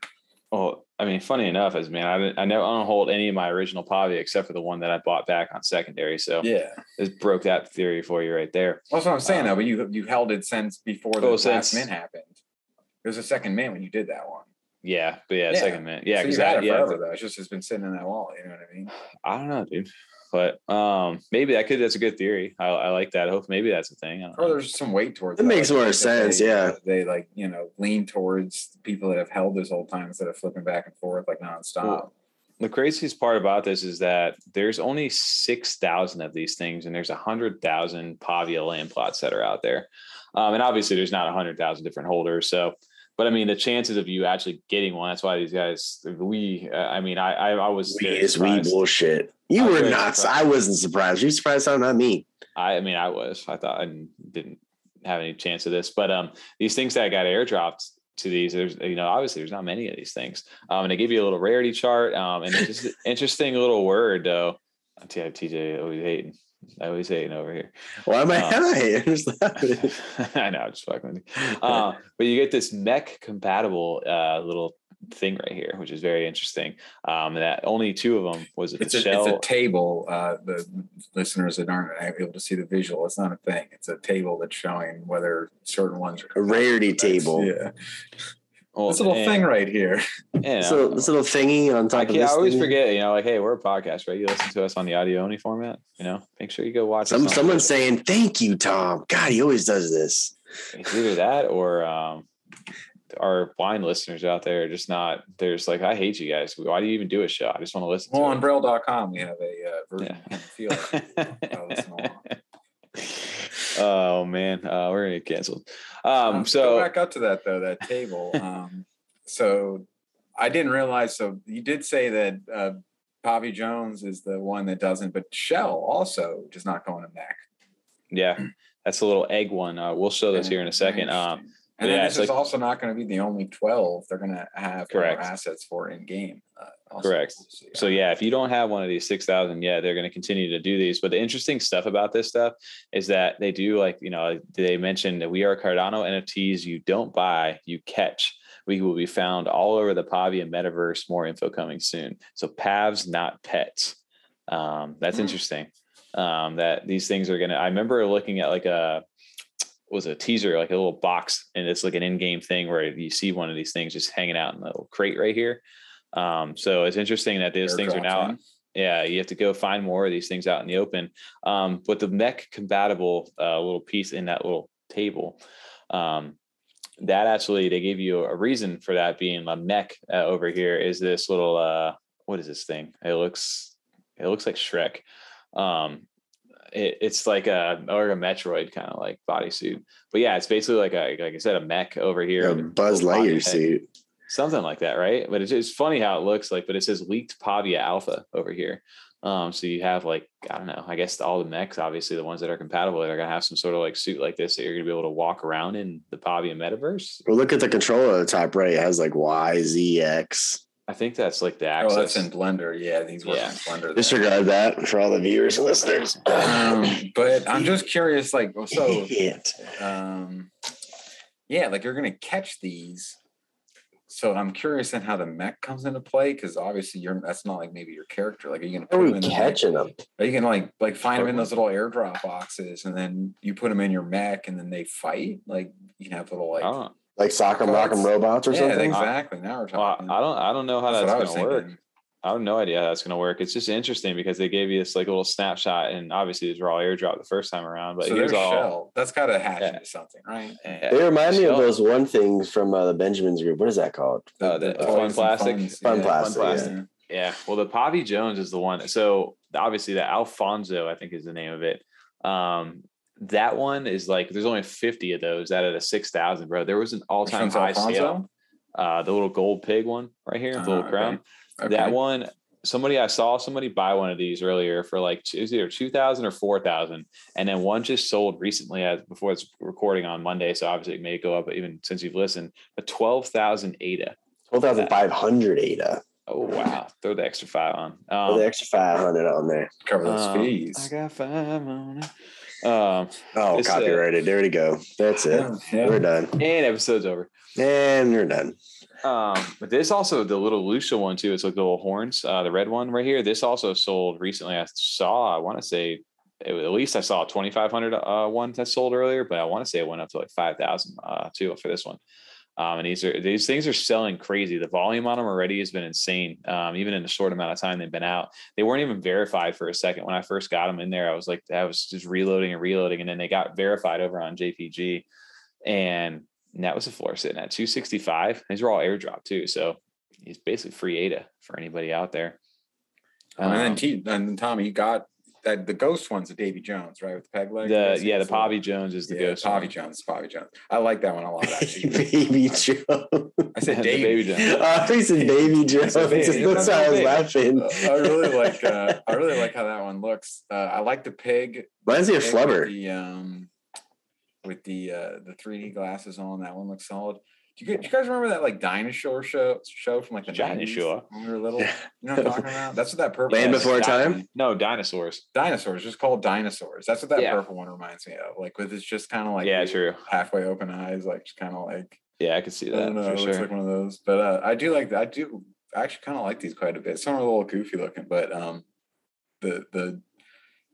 Well, I mean, funny enough, as man, I didn't, I never I don't hold any of my original Pavia except for the one that I bought back on secondary. So Yeah, this broke that theory for you right there. that's what I'm saying. Um, though, but you you held it since before the Oh, last since- mint happened. It was a second mint when you did that one. Yeah, but yeah, Yeah. second minute. Yeah, so because that it yeah, forever though. It's just it's been sitting in that wallet. You know what I mean? I don't know, dude. But um, maybe that could that's a good theory. I, I like that. I hope maybe that's a thing. I don't Or know. there's some weight towards It I makes more sense, they- yeah. They like you know lean towards people that have held this whole time instead of flipping back and forth like nonstop. Well, The craziest part about this is that there's only six thousand of these things, and there's a hundred thousand Pavia land plots that are out there. Um, and obviously, there's not a hundred thousand different holders. So, but I mean, the chances of you actually getting one. That's why these guys. We. Uh, I mean, I. I, I was. We is we bullshit. You I were not. surprised. I wasn't surprised. You surprised? I'm not me. I, I mean, I was. I thought I didn't have any chance of this, but um, these things that got airdropped to these, there's you know, obviously there's not many of these things. Um, and they give you a little rarity chart. Um, and it's just an interesting little word though. I tell you, TJ always hating. I always hating over here. Why am I just laughing. I know, I'm just fucking with you. Uh, but you get this mech compatible uh, little thing right here, which is very interesting. Um, that only two of them was it the It's a, shell. it's a table. Uh, the listeners that aren't able to see the visual, it's not a thing. It's a table that's showing whether certain ones are A rarity table. Yeah, well, this little and- thing right here. you This know, little, this little thingy on top I, of can't, this. I always thingy. forget, you know, like, hey, we're a podcast, right? You listen to us on the audio only format, you know, make sure you go watch us Some, on someone's video. saying, "Thank you, Tom." God, he always does this. it's either that or um, our blind listeners out there are just not, there's like, I hate you guys. Why do you even do a show? I just want to listen Well, to on it. Braille.com, we have a uh, version Yeah. you can feel. Oh, listen along. oh man, uh, we're gonna get canceled. Um, Um, so back up to that though, that table. Um, so I didn't realize. So you did say that uh, Bobby Jones is the one that doesn't, but Shell also does not go in a mech. yeah, that's a little egg one. Uh, we'll show this here in a second. Um, and then this it's is like- also not going to be the only twelve they're going to have more Correct. assets for in game. Uh. Correct. We'll see. So yeah, if you don't have one of these six thousand, yeah, they're going to continue to do these. But the interesting stuff about this stuff is that they do like you know they mentioned that we are Cardano NFTs. You don't buy, you catch. We will be found all over the Pavia metaverse. More info coming soon. So Pavs, not pets. Um, that's Hmm. interesting. Um, that these things are gonna. I remember looking at like a was a teaser, like a little box, and it's like an in-game thing where you see one of these things just hanging out in the little crate right here. Um, so it's interesting that those things are now in. yeah, you have to go find more of these things out in the open. Um, but the mech compatible uh, little piece in that little table, um, that actually they gave you a reason for that being a mech uh, over here is this little uh, what is this thing? It looks it looks like Shrek. Um, it, it's like a or a Metroid kind of like bodysuit, but yeah, it's basically like a like I said a mech over here. A Buzz Lightyear suit. something like that, right? But it's, it's funny how it looks like, but it says leaked Pavia Alpha over here. Um, so you have like, I don't know, I guess all the mechs, obviously the ones that are compatible, they're gonna have some sort of like suit like this that you're gonna be able to walk around in the Pavia metaverse. Well, look at the controller at the top right. It has like Y, Z, X. I think that's like the access. Oh, access. that's in Blender. Yeah, he's working Yeah. in Blender. there. Disregard that for all the viewers and listeners. Um, but I'm just curious, like, so, um, yeah, like you're gonna catch these. So I'm curious in how the mech comes into play because obviously you're that's not like maybe your character. Like, are you gonna How put are them we in the mech? catching them? Are you gonna like like find them in those little airdrop boxes and then you put them in your mech and then they fight? Like you can have little like I don't, Like Sock'em Rock'em Robots or yeah, something? exactly. Now we're well, talking. I don't, I don't know how That's that's, what I was gonna work. I have no idea how that's gonna work. It's just interesting because they gave you this like little snapshot, and obviously these were all airdrop the first time around. But so here's there's all. shell. That's got to hatch Yeah. into something, right? Yeah. They remind me of those one things from uh, the Benjamins group. What is that called? Uh, the toys fun plastic? Fun yeah. plastic, Fun plastic. Yeah, well, the Poppy Jones is the one. So obviously, the Alfonso, I think, is the name of it. Um, that one is like there's only 50 of those out of the 6,000, bro. There was an all-time high Alfonso? sale. Uh, the little gold pig one right here, the Ah, little crown. Okay. That one, somebody I saw somebody buy one of these earlier for like it was either two thousand or four thousand, and then one just sold recently as before it's recording on Monday. So obviously it may go up even since you've listened. A twelve thousand ADA. 12,500 ADA. Oh wow! Throw the extra five on. With Um, the extra 500 on there. cover those um, I got five on it. Um, Oh, uh, copyrighted. there to go. That's it. Yeah, We're done. and episode's over. And we're done. Um, but this also the little Lucia one too. It's like the little horns, uh, the red one right here. This also sold recently. I saw. I want to say it, at least I saw a 2500 uh, one that sold earlier, but I want to say it went up to like 5,000 uh, too for this one. Um, and these are these things are selling crazy. The volume on them already has been insane. Um, even in the short amount of time they've been out, they weren't even verified for a second. When I first got them in there, I was like, I was just reloading and reloading, and then they got verified over on JPG, and that was the floor sitting at 265. These are all airdrop too, so it's basically free ADA for anybody out there. and then Um, T, and then Tommy, got that the ghost one's a Davy Jones, right? With the peg leg. the yeah, the little- Jones is the yeah, ghost. Poppy one. Jones, Poppy Jones. I like that one a lot, actually. Baby Jones. I said The Davy. Baby Jones. I think said Baby Jones. Said baby. That's why I was laughing. Uh, I really like. Uh, I really like how that one looks. Uh, I like the pig. Reminds me of pig with Flubber. The um, with the uh the 3D glasses on, that one looks solid. Do you, guys- do you guys remember that like dinosaur show show from like the 90s Dinosaur. when we were little? You know what I'm talking about? That's what that purple Land one Before is. Time? No dinosaurs. Dinosaurs, just called dinosaurs. That's what that Yeah. purple one reminds me of. Like with it's just kind of like yeah, the true. halfway open eyes, like just kind of like Yeah, I could see I that don't know. for It looks sure. like one of those, but uh, I do like that. I do I actually kind of like these quite a bit. Some are a little goofy looking, but um, the the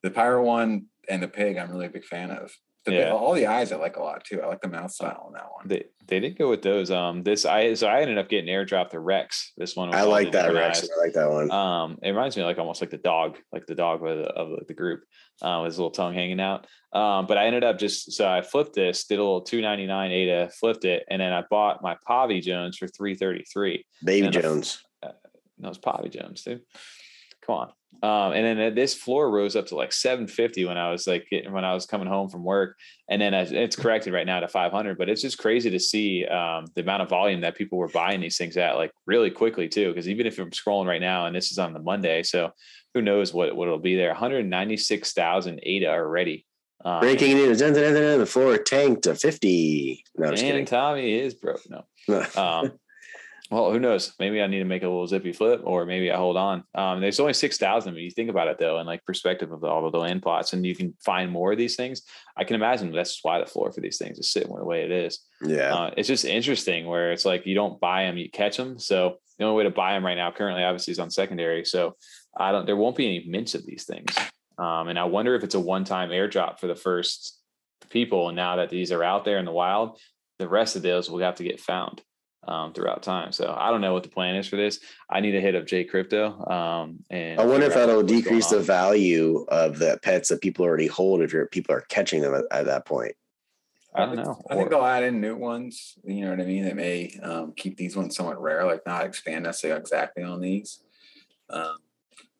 the pyro one and the pig, I'm really a big fan of. The, Yeah. all the eyes I like a lot too. I like the mouth style on that one. They they did go with those. Um, this I so I ended up getting airdropped the Rex. This one was I like that Rex. eyes. I like that one. Um, it reminds me like almost like the dog, like the dog of the, of the group, uh, with his little tongue hanging out. Um, but I ended up just so I flipped this, did a little two ninety nine ADA, flipped it, and then I bought my Pavi Jones for three thirty three. Baby and a- Jones. That was Pavi Jones, dude. Come on. Um, and then uh, this floor rose up to like 750 when I was like getting, when I was coming home from work, and then as- it's corrected right now to 500. But it's just crazy to see um, the amount of volume that people were buying these things at like really quickly too. Because even if I'm scrolling right now, and this is on the Monday, so who knows what what it'll be there? 196,000 ADA already. Um, Breaking news. Dun, dun, dun, dun, dun, the floor tanked to 50. No, and. Tommy is broke. No. um, well, who knows? Maybe I need to make a little zippy flip, or maybe I hold on. Um, there's only six thousand. When you think about it, though, and like perspective of all of the land plots, and you can find more of these things. I can imagine that's why the floor for these things is sitting the way it is. yeah. Uh, it's just interesting where it's like you don't buy them, you catch them. So the only way to buy them right now, currently, obviously, is on secondary. So I don't. There won't be any mints of these things. Um, and I wonder if it's a one-time airdrop for the first people. And now that these are out there in the wild, the rest of those will have to get found um, throughout time. So I don't know what the plan is for this. I need to hit up J Crypto. Um, and I wonder if that'll decrease the value of the pets that people already hold if your people are catching them at, at that point. I don't know. I think Or- they'll add in new ones. You know what I mean? That may um, keep these ones somewhat rare, like not expand necessarily exactly on these. Um,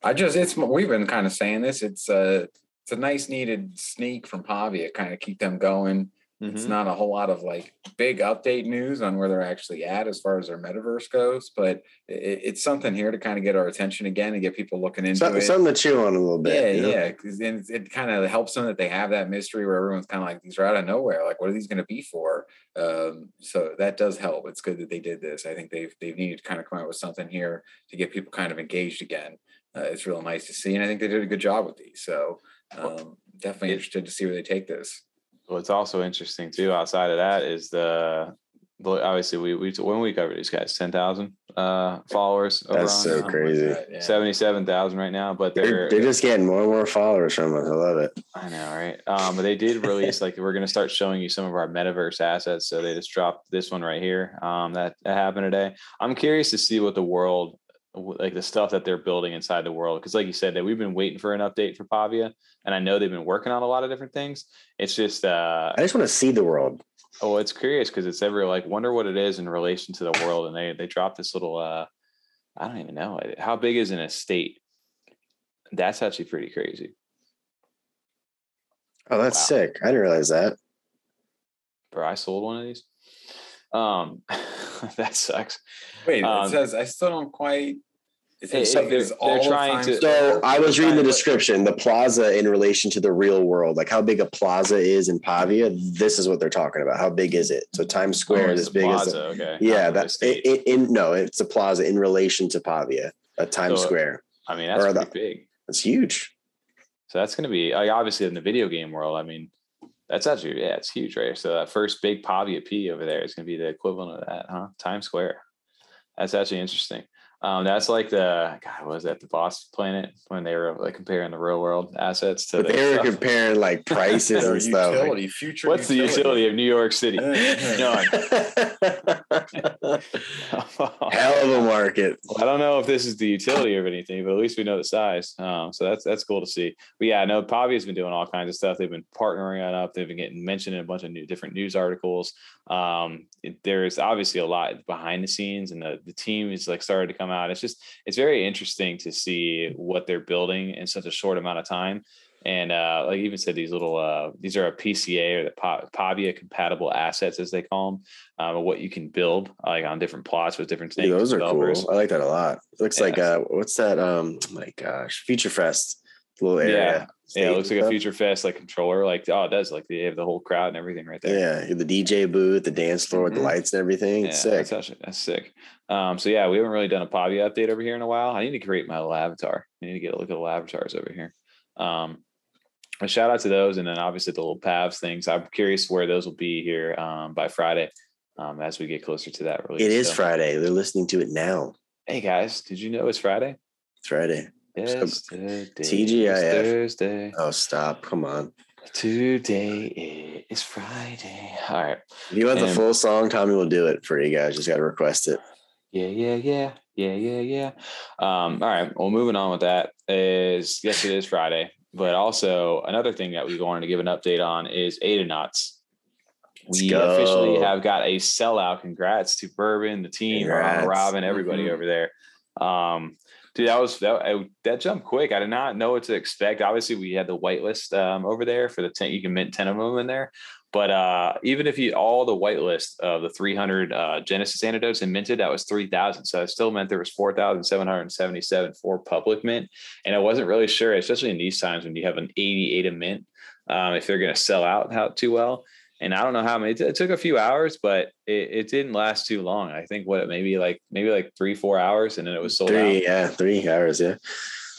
I just it's we've been kind of saying this. It's a it's a nice needed sneak from Pavia, kind of keep them going. It's Mhm. not a whole lot of like big update news on where they're actually at as far as their metaverse goes, but it, it's something here to kind of get our attention again and get people looking into Something, it. something to chew on a little bit. yeah, you know? yeah, because it kind of helps them that they have that mystery where everyone's kind of like these are out of nowhere. Like, what are these going to be for? Um, so that does help. It's good that they did this. I think they've they've needed to kind of come out with something here to get people kind of engaged again. Uh, it's real nice to see, and I think they did a good job with these. So um, definitely interested to see where they take this. What's also interesting too, outside of that, is the the- obviously we we when we covered these guys, ten thousand uh followers. That's so Something crazy. that, yeah. Seventy-seven thousand right now, but They're, they're, they're just getting more and more followers from us. I love it. I know, right? Um, but they did release like we're gonna start showing you some of our metaverse assets. So they just dropped this one right here. Um, that, that happened today. I'm curious to see what the world like the stuff that they're building inside the world because like you said that we've been waiting for an update for Pavia and I know they've been working on a lot of different things. It's just uh I just want to see the world. oh it's curious because it's ever like wonder what it is in relation to the world and they they dropped this little uh I don't even know how big is an estate. That's actually pretty crazy. Oh, that's Wow. sick. I didn't realize that. Bro, I sold one of these. Um, that sucks. Wait, Um, it says I still don't quite. It It- it- they're- is they're trying Times to- So I was reading the description, the plaza in relation to the real world, like how big a plaza is in Pavia. This is what they're talking about. How big is it? So Times oh, Square Oh, is as the big as plaza, okay. yeah. That's estate. it, it, in no, it's a plaza in relation to Pavia, a Times So- Square. I mean, that's the- big. That's huge. So that's going to be like, obviously in the video game world. I mean, that's actually yeah, it's huge, right? So that first big Pavia P over there is going to be the equivalent of that, huh? Times Square. That's actually interesting. Um, that's like the God, was that the Boss Planet when they were like comparing the real world assets to But their they were stuff? comparing like prices Their and stuff. utility, future. What's the utility of New York City? None. Hell of a market. I don't know if this is the utility of anything, but at least we know the size. Um, so that's that's cool to see. But yeah, I know Pavia's been doing all kinds of stuff. They've been partnering on up. They've been getting mentioned in a bunch of new different news articles. Um, it- there's obviously a lot behind the scenes, and the the team is like started to come out. It's just it's very interesting to see what they're building in such a short amount of time. And uh, like you even said, these little uh, these are a PCA or the Pavia compatible assets as they call them, um, what you can build like on different plots with different things. Those are cool. I like that a lot. It looks Yeah. like uh what's that? Um oh my gosh, Future Fest little area. Yeah. Yeah, it looks like a Future Fest like controller. Like, oh, it does. Like they have the whole crowd and everything right there. Yeah, the DJ booth, the dance floor with the Mhm. lights and everything. Yeah, It's that's sick. actually that's sick. Um, so yeah, we haven't really done a Pavia update over here in a while. I need to create my little avatar. I need to get a look at the avatars over here. Um, a shout out to those, and then obviously the little Pavs things. I'm curious where those will be here um, by Friday, um, as we get closer to that release. It is So, Friday. They're listening to it now. Hey guys, did you know it's Friday? It's Friday. Yesterday TGIF. Thursday. Oh, stop. Come on. Today is Friday. All right. If you want the full song, Tommy will do it for you guys. Just got to request it. Yeah, yeah, yeah, yeah, yeah, yeah. Um, all right. Well, moving on with that is yes, it is Friday, but also another thing that we wanted to give an update on is Adanauts. Let's We officially have got a sellout. Congrats to Bourbon, the team. Robin, everybody Mhm. over there. Um, dude, that was that, I- that jumped quick. I did not know what to expect. Obviously, we had the whitelist um, over there for the ten. You can mint ten of them in there. But uh, even if you all the whitelist of the 300 uh, Genesis Adanauts and minted, that was 3,000. So it still meant there was 4,777 for public mint. And I wasn't really sure, especially in these times when you have an 88 a mint, um, if they're going to sell out how too well. And I don't know how many. It, it took a few hours, but it, it didn't last too long. I think what maybe like maybe like three four hours, and then it was sold Three, out, yeah, three hours. Yeah.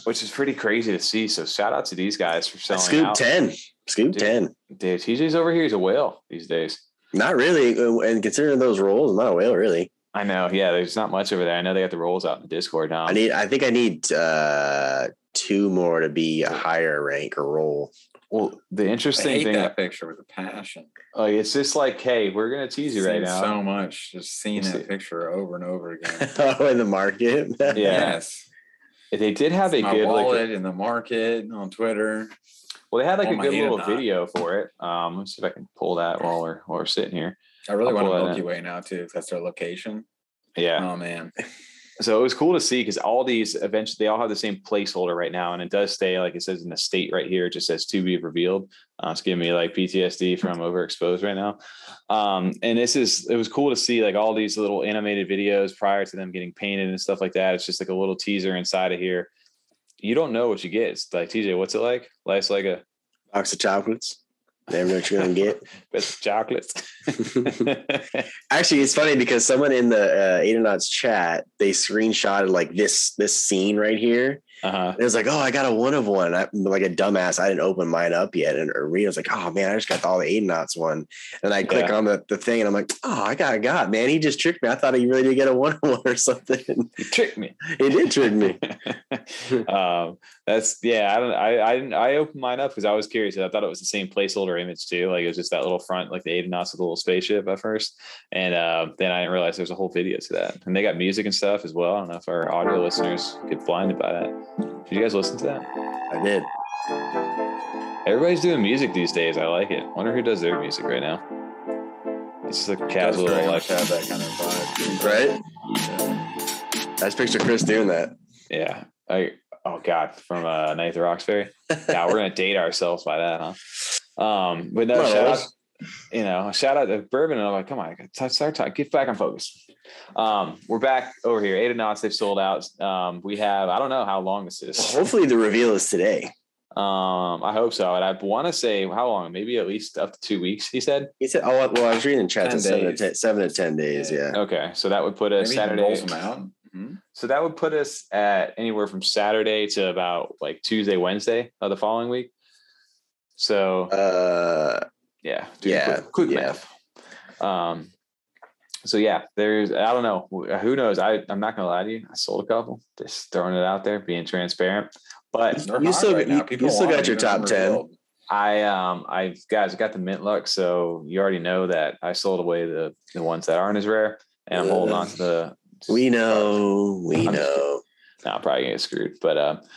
which is pretty crazy to see. So shout out to these guys for selling Scoop out. 10. Scoop Dude. 10. Dude, TJ's over here. He's a whale these days. Not really. uh, And considering those roles, I'm not a whale, really. I know. Yeah, there's not much over there. I know they got the rolls out in the Discord now. I need, I think I need uh two more to be a higher rank or roll. Well, the interesting I interesting hate thing, that picture with a passion. like, it's just like, hey, we're gonna tease you right now. so much. Just seeing It's- that picture over and over again. oh, in the market. Yeah. Yes. they did have a my good, like, wallet in the market on Twitter. well, they had like Oh a good little God. video for it. Um, let's see if I can pull that while we're while we're sitting here. I really I'll want pull a that Milky. Way now too. If that's their location. Yeah, Oh man. So it was cool to see because all these eventually they all have the same placeholder right now, and it does stay like it says in the state right here. It just says to be revealed. Uh, it's giving me like PTSD from overexposed right now. Um, and this is it was cool to see like all these little animated videos prior to them getting painted and stuff like that. It's just like a little teaser inside of here. You don't know what you get. It's like TJ, what's it like? Life's like a Box of chocolates. Never know what you're gonna get. best chocolates. Actually, it's funny because someone in the uh, Adanauts chat they screenshotted like this this scene right here. Uh-huh. It was like, oh, I got a one of one. I, like a dumbass, I didn't open mine up yet. And Reno's like, oh man, I just got all the Adanauts one. And I click Yeah. on the, the thing and I'm like, oh, I got a god, man. He just tricked me. I thought he really did get a one of one or something. You tricked me. he did trick me. um, that's yeah. I don't. I I didn't. I opened mine up because I was curious. I thought it was the same placeholder image too. Like it was just that little front, like the Adanauts with the little spaceship at first, and uh, then I didn't realize there's a whole video to that. And they got music and stuff as well. I don't know if our audio listeners get blinded by that. Did you guys listen to that? I did. Everybody's doing music these days. I like it. Wonder who does their music right now. It's just like casual, like have that kind of vibe. Right? I just picture Chris doing that. yeah. I oh god, from uh, at the Roxbury. yeah, we're gonna date ourselves by that, huh? Um, but no, shout out, you know, shout out to Bourbon, and I'm like, come on, t- start talking, get back on focus. Um, we're back over here. Adanauts, they've sold out. Um, we have, I don't know how long this is. Hopefully the reveal is today. Um, I hope so. And I want to say how long? Maybe at least up to two weeks. He said. He said, "Oh, well, I was reading in chat. 10 to Seven to, ten, seven to ten days. Yeah. Okay, so that would put us Maybe he Saturday. rolls them out. Mhm. So that would put us at anywhere from Saturday to about like Tuesday, Wednesday of the following week. So Uh, yeah, do Yeah, quick, quick yeah. math. Um, so yeah, there's I don't know who knows. I I'm not gonna lie to you. I sold a couple, just throwing it out there, being transparent. But You still- right you- you still got your top 10. unrevealed. I um I guys I got the mint luck, so you already know that I sold away the the ones that aren't as rare, and I'm holding on to the. we know. We I'm just know. No, I'm probably gonna get screwed. But um, the-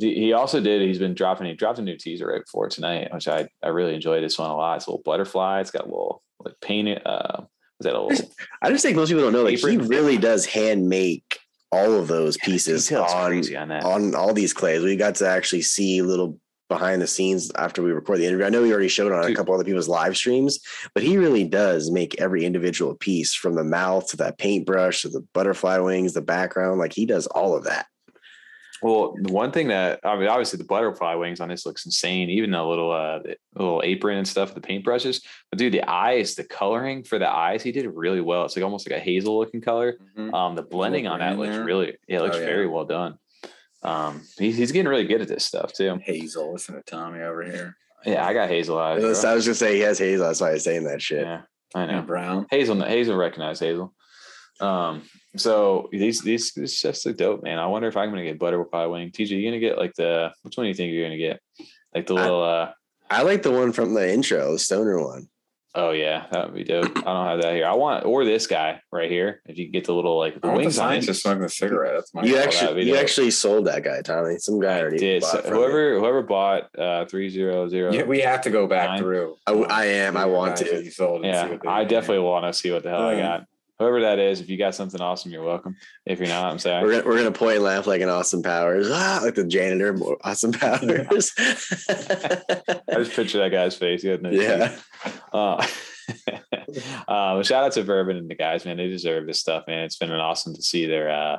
he also did. He's been dropping. He dropped a new teaser right before tonight, which I I really enjoyed this one a lot. It's a little butterfly. It's got a little like painted. Uh, was that a little? I just think most people don't know. Like he really does hand make all of those pieces on on that. on all these clays. We got to actually see little behind the scenes after we record the interview. I know we already showed on a couple other people's live streams, but he really does make every individual piece from the mouth to that paintbrush to the butterfly wings, the background. Like he does all of that. Well, the one thing that I mean, obviously the butterfly wings on this looks insane. Even the little uh, the little apron and stuff, the paintbrushes. But dude, the eyes, the coloring for the eyes, he did really well. It's like almost like a hazel looking color. Mhm. Um, the blending on that looks there. really, yeah, it looks Oh, yeah. very well done. Um, he's, he's getting really good at this stuff too. Hazel, listen to Tommy over here. Yeah, I got hazel eyes. I was just gonna say he has hazel. That's why I was saying that shit. Yeah, I know. And Brown. Hazel, Hazel recognized Hazel. Um, so these these these chefs look dope, man. I wonder if I'm gonna get butterfly wing. TJ, you gonna get like the which one do you think you're gonna get? Like the I- little uh I like the one from the intro, the stoner one. oh yeah, that would be dope. I don't have that here. I want or this guy right here. If you get the little like the I want the on it. scientist smoking a cigarette. That's my You saw actually you actually sold that guy, Tommy. Some guy already Did so from you. whoever whoever bought uh three zero zero. Yeah, we have to go back Nine. through. I, I am. I want to. you sold and Yeah, I definitely want to see what the hell I got. Whoever that is, if you got something awesome, you're welcome. If you're not, I'm sorry. We're gonna, we're gonna point and laugh like an Austin Powers, ah, like the janitor, Austin Powers. I just picture that guy's face. No yeah. Uh, um, shout out to Bourbon and the guys, man. They deserve this stuff, man. It's been an awesome to see their uh,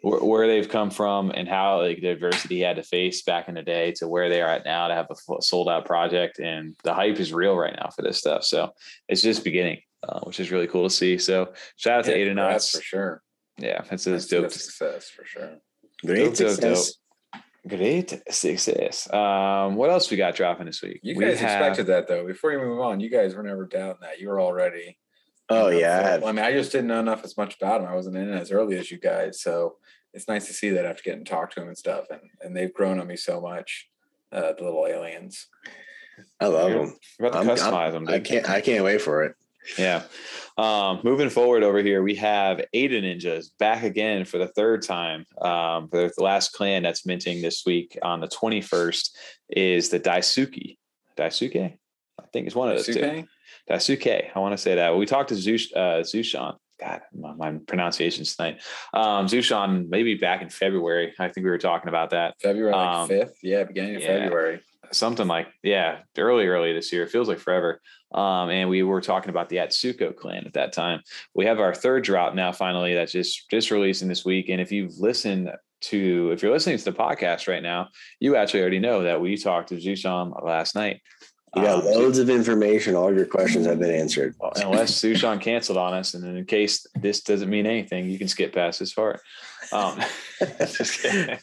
where, where they've come from and how like the adversity had to face back in the day to where they are at now to have a sold out project. And the hype is real right now for this stuff. So it's just beginning, uh, which is really cool to see. So shout out to Yeah, Aiden congrats Knots. for sure. Yeah, it's, That's it's dope. success for sure. great Dope, dope, success. Great success. Um, what else we got dropping this week? You We guys have- expected that though. Before you move on, you guys were never doubting that. You were already. Oh you know, yeah, I had- I mean, I just didn't know enough as much about them. I wasn't in it as early as you guys, so it's nice to see that after getting to talk to them and stuff, and and they've grown on me so much. Uh, the little aliens. I love You're- them. About to I'm- customize them. I can't. I can't wait for it. Yeah. Um, moving forward over here, we have Ada Ninjas back again for the third time. Um, for the last clan that's minting this week on the 21st is the Daisuke. Daisuke? I think it's one of those two. Daisuke. I want to say that. We talked to Zush, uh, Zushan. God, my, my pronunciations tonight. Um, Zushan maybe back in February. I think we were talking about that. February like Um, fifth, yeah, beginning of yeah. February. Something like yeah, early early this year. It feels like forever. Um, and we were talking about the Atsuko clan at that time. We have our third drop now. Finally, that's just just releasing this week. And if you've listened to, if you're listening to the podcast right now, you actually already know that we talked to Zushan last night. You got Um, loads of information. All your questions have been answered. unless Zushan canceled on us, and then in case this doesn't mean anything, you can skip past this part. Um, just kidding.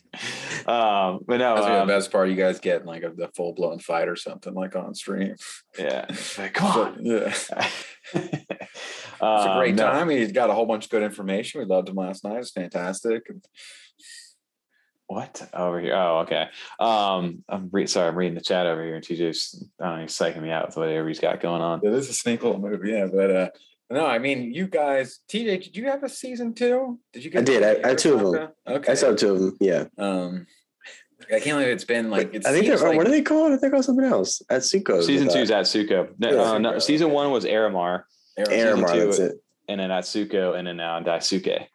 Um, but no, That's like um, the best part. You guys get like a, the full blown fight or something like on stream. yeah, Like, come So, on. yeah, it's a Um, great no. time. He's got a whole bunch of good information. We loved him last night. It's fantastic. What over here? Oh, okay. Um, I'm re- sorry, I'm reading the chat over here, and TJ's I don't know, he's psyching me out with whatever he's got going on. It is a sneak little move, yeah. But uh no, I mean, you guys, TJ, did you have a season two? Did you? I did. I- I had two of them. Okay. I saw two of them. Yeah. Um, I can't believe it's been like. It I think they're, like, what are they called? I think called something else. At Suko. Season two is Atsuko. No, Yeah, uh, no, season okay. one was Aramar, Arizona. Aramar. two, That's it. and then Atsuko, and then now Daisuke.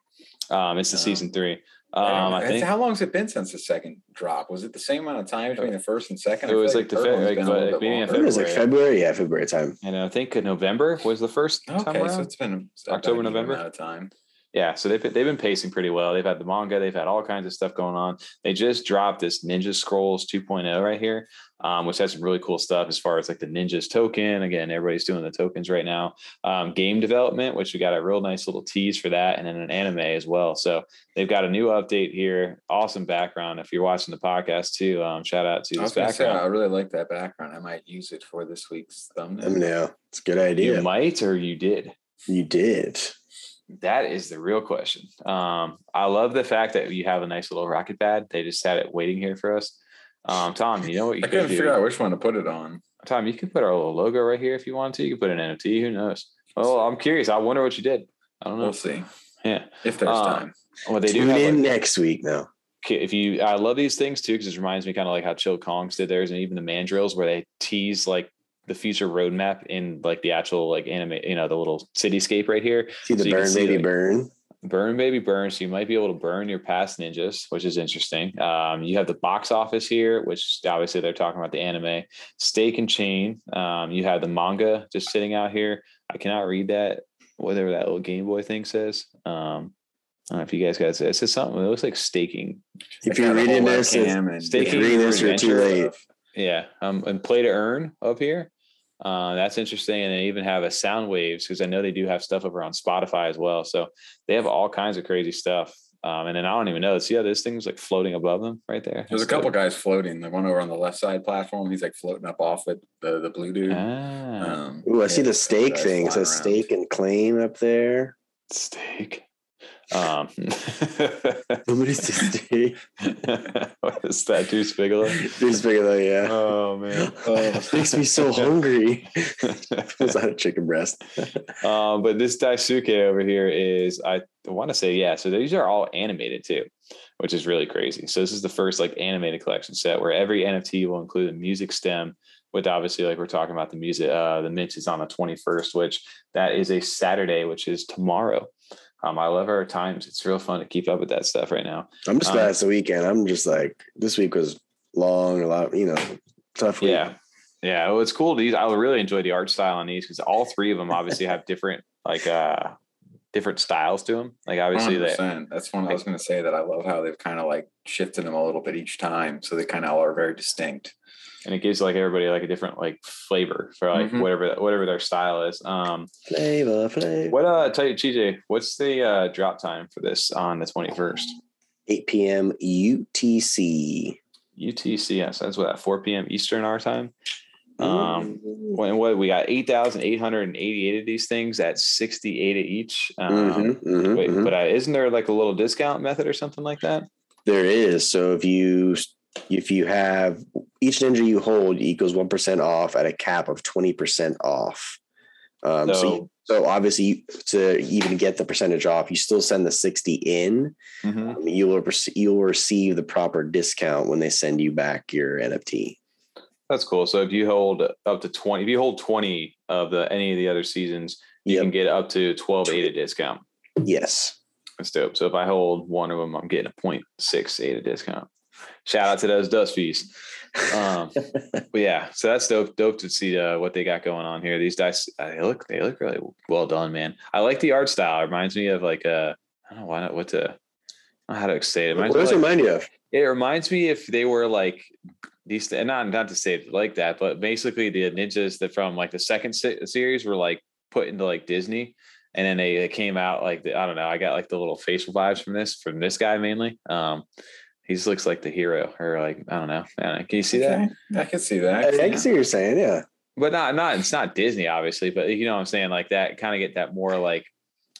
Um, it's the Oh. season three. Um, I It's- think How long has it been since the second drop? Was it the same amount of time between the first and second? It was like the third Fe- one's like, been a little uh, bit beginning of I it was like February. Yeah, February time. and I think November was the first time Okay, around. so it's been October, November? amount of time. Yeah, so they've they've been pacing pretty well. They've had the manga, they've had all kinds of stuff going on. They just dropped this Ninja Scrolls 2.0 right here, um, which has some really cool stuff as far as like the Ninjas token. Again, everybody's doing the tokens right now. Um, game development, which we got a real nice little tease for that, and then an anime as well. So they've got a new update here. Awesome background. If you're watching the podcast too, um, shout out to I this gonna say, background. I really like that background. I might use it for this week's thumbnail. Thumbnail. It's a good idea. you might or you did. You did. That is the real question. Um, I love the fact that you have a nice little rocket pad. They just had it waiting here for us. Um, Tom, you know what you I couldn't do? figure out which one to put it on. Tom, you could put our little logo right here if you want to. You could put an NFT. Who knows? Well, I'm curious. I wonder what you did. I don't know. We'll see Yeah. if there's Uh, time. Well, they do Tune have in like, next week now. okay, if you I love these things too because it reminds me kind of like how Chill Kongs did theirs and even the mandrills where they tease like the future roadmap in like the actual like anime, you know, the little cityscape right here. See the So burn, see, baby, like, burn. Burn baby burn. So you might be able to burn your past ninjas, which is interesting. Um, you have the box office here, which obviously they're talking about the anime. Stake and chain. Um, you have the manga just sitting out here. I cannot read that, whatever that little Game Boy thing says. Um, I don't know if you guys got it. It says something. It looks like staking. If you're got a whole reading this, it's- webcam and Stay if you're reading this, you're too late. Yeah. Um, and play to earn up here. Uh, that's interesting. And they even have a sound waves because I know they do have stuff over on Spotify as well. So they have all kinds of crazy stuff. Um, and then I don't even know. See how this thing's like floating above them right there? There's a couple guys floating. The one over on the left side platform, he's like floating up off it. The the blue dude. Ah, Um, Ooh, I yeah, see the there's a couple stake thing. It flying says around. stake and claim up there. steak. Um, Nobody's stake. what is that? Juice Bigelow? Figure that, yeah. Oh man. Oh, makes me so hungry. Pulls out a chicken breast. um, but this Daisuke over here is, I want to say, yeah. So these are all animated too, which is really crazy. So this is the first like animated collection set where every NFT will include a music stem. With obviously, like we're talking about the music, uh, the mint is on the 21st, which that is a Saturday, which is tomorrow. Um, I love our times. It's real fun to keep up with that stuff right now. I'm just Um, glad it's the weekend. I'm just like this week was long, a lot, you know, tough week. Yeah. Yeah. Well, it's cool. These I really enjoy the art style on these because all three of them obviously have different like uh different styles to them. Like obviously they 100%. That's one I was going to say that I love how they've kind of like shifted them a little bit each time, so they kind of all are very distinct. And it gives like everybody like a different like flavor for like Mhm. whatever whatever their style is. Um Flavor, flavor. what uh tell you TJ, what's the uh drop time for this on the 21st? 8 p.m. UTC. UTC, yes, that's what at 4 p.m. Eastern our time. Um Mm-hmm. when what we got 8,888 of these things at 68 each. Um Mhm, mhm, Wait, mhm. but uh, isn't there like a little discount method or something like that? There is. So if you if you have each ninja you hold equals one percent off at a cap of twenty percent off. Um, so So- you- so obviously to even get the percentage off, you still send the sixty in. Mhm. Um, you will rece- you will receive the proper discount when they send you back your NFT. That's cool. So if you hold up to 20, if you hold 20 of the any of the other seasons, you Yep. can get up to 12 8 a discount. Yes. That's dope. So if I hold one of them, I'm getting a 0.6 ADA discount. Shout out to those dust fees. Um, but yeah, so that's dope. Dope to see uh, what they got going on here. These guys, uh, they look they look really well done, man. I like the art style. It reminds me of like a I don't know why not what to I don't know how to say it. it what does it like, remind you of? it reminds me if they were like these and not not to say it like that, but basically the ninjas that from like the second se- series were like put into like Disney, and then they, they came out like the, I don't know. I got like the little facial vibes from this from this guy mainly. Um, he just looks like the hero, or like I don't know. I don't know. Can you see that? I can see that. I, I can see what you're saying. Yeah. But not not it's not Disney obviously, but you know what I'm saying like that kind of get that more like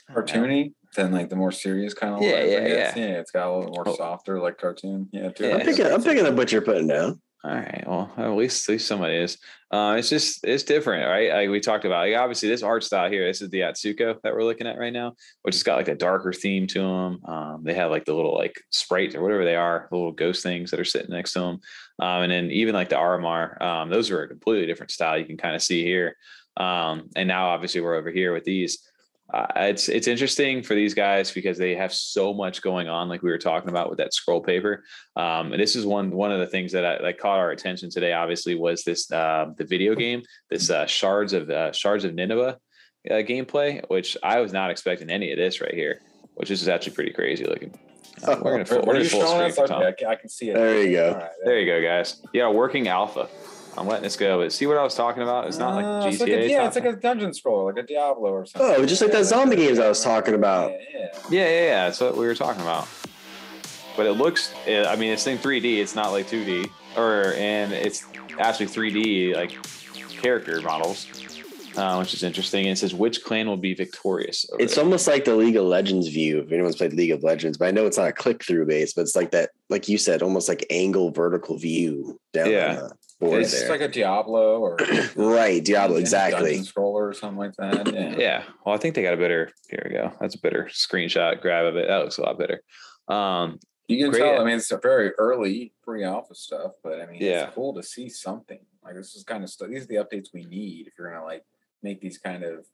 I cartoony than like the more serious kind of. Yeah, lines, I yeah, yeah. yeah. It's got a little more Oh. softer, like cartoon. Yeah, too. Yeah, I'm picking. I'm picking up what you're putting down. All right. Well, at least at least somebody is. Uh, it's just it's different, right? Like we talked about. Like obviously, this art style here. This is the Atsuko that we're looking at right now, which has got like a darker theme to them. Um, they have like the little like sprites or whatever they are, the little ghost things that are sitting next to them. Um, and then even like the Aramar, um, those are a completely different style. You can kind of see here. Um, and now obviously we're over here with these. Uh, it's it's interesting for these guys because they have so much going on, like we were talking about with that scroll paper. Um, and this is one one of the things that I, that caught our attention today. Obviously, was this uh, the video game, this uh, shards of uh, shards of Nineveh uh, gameplay, which I was not expecting any of this right here, which is actually pretty crazy looking. Uh, we're gonna full, we're gonna full screen Tom. Okay, I can- I can see it. There you go. All right, There you go, guys. Yeah, working alpha. I'm letting this go, but see what I was talking about? It's not like Uh, GTA. it's like a- yeah, it's like a dungeon scroll, like a Diablo or something. Oh, just like that zombie games I was talking about. Yeah, yeah. Yeah, yeah, yeah. That's what we were talking about. But it looks, I mean, it's in 3D. It's not like 2D, or and it's actually 3D like character models, uh, which is interesting. And it says which clan will be victorious. It's there. almost like the League of Legends view. If anyone's played League of Legends, but I know it's not a click through base, but it's like that, like you said, almost like angle vertical view down Yeah. on the board It's there. like a Diablo or right, Diablo, exactly. scroller or something like that. Yeah. yeah. Well, I think they got a better. Here we go. That's a better screenshot grab of it. That looks a lot better. Um, You can Great. tell. I mean, it's a very early pre-alpha stuff, but I mean, Yeah. it's cool to see something like this is kind of stuff. These are the updates we need if you're gonna like make these kind of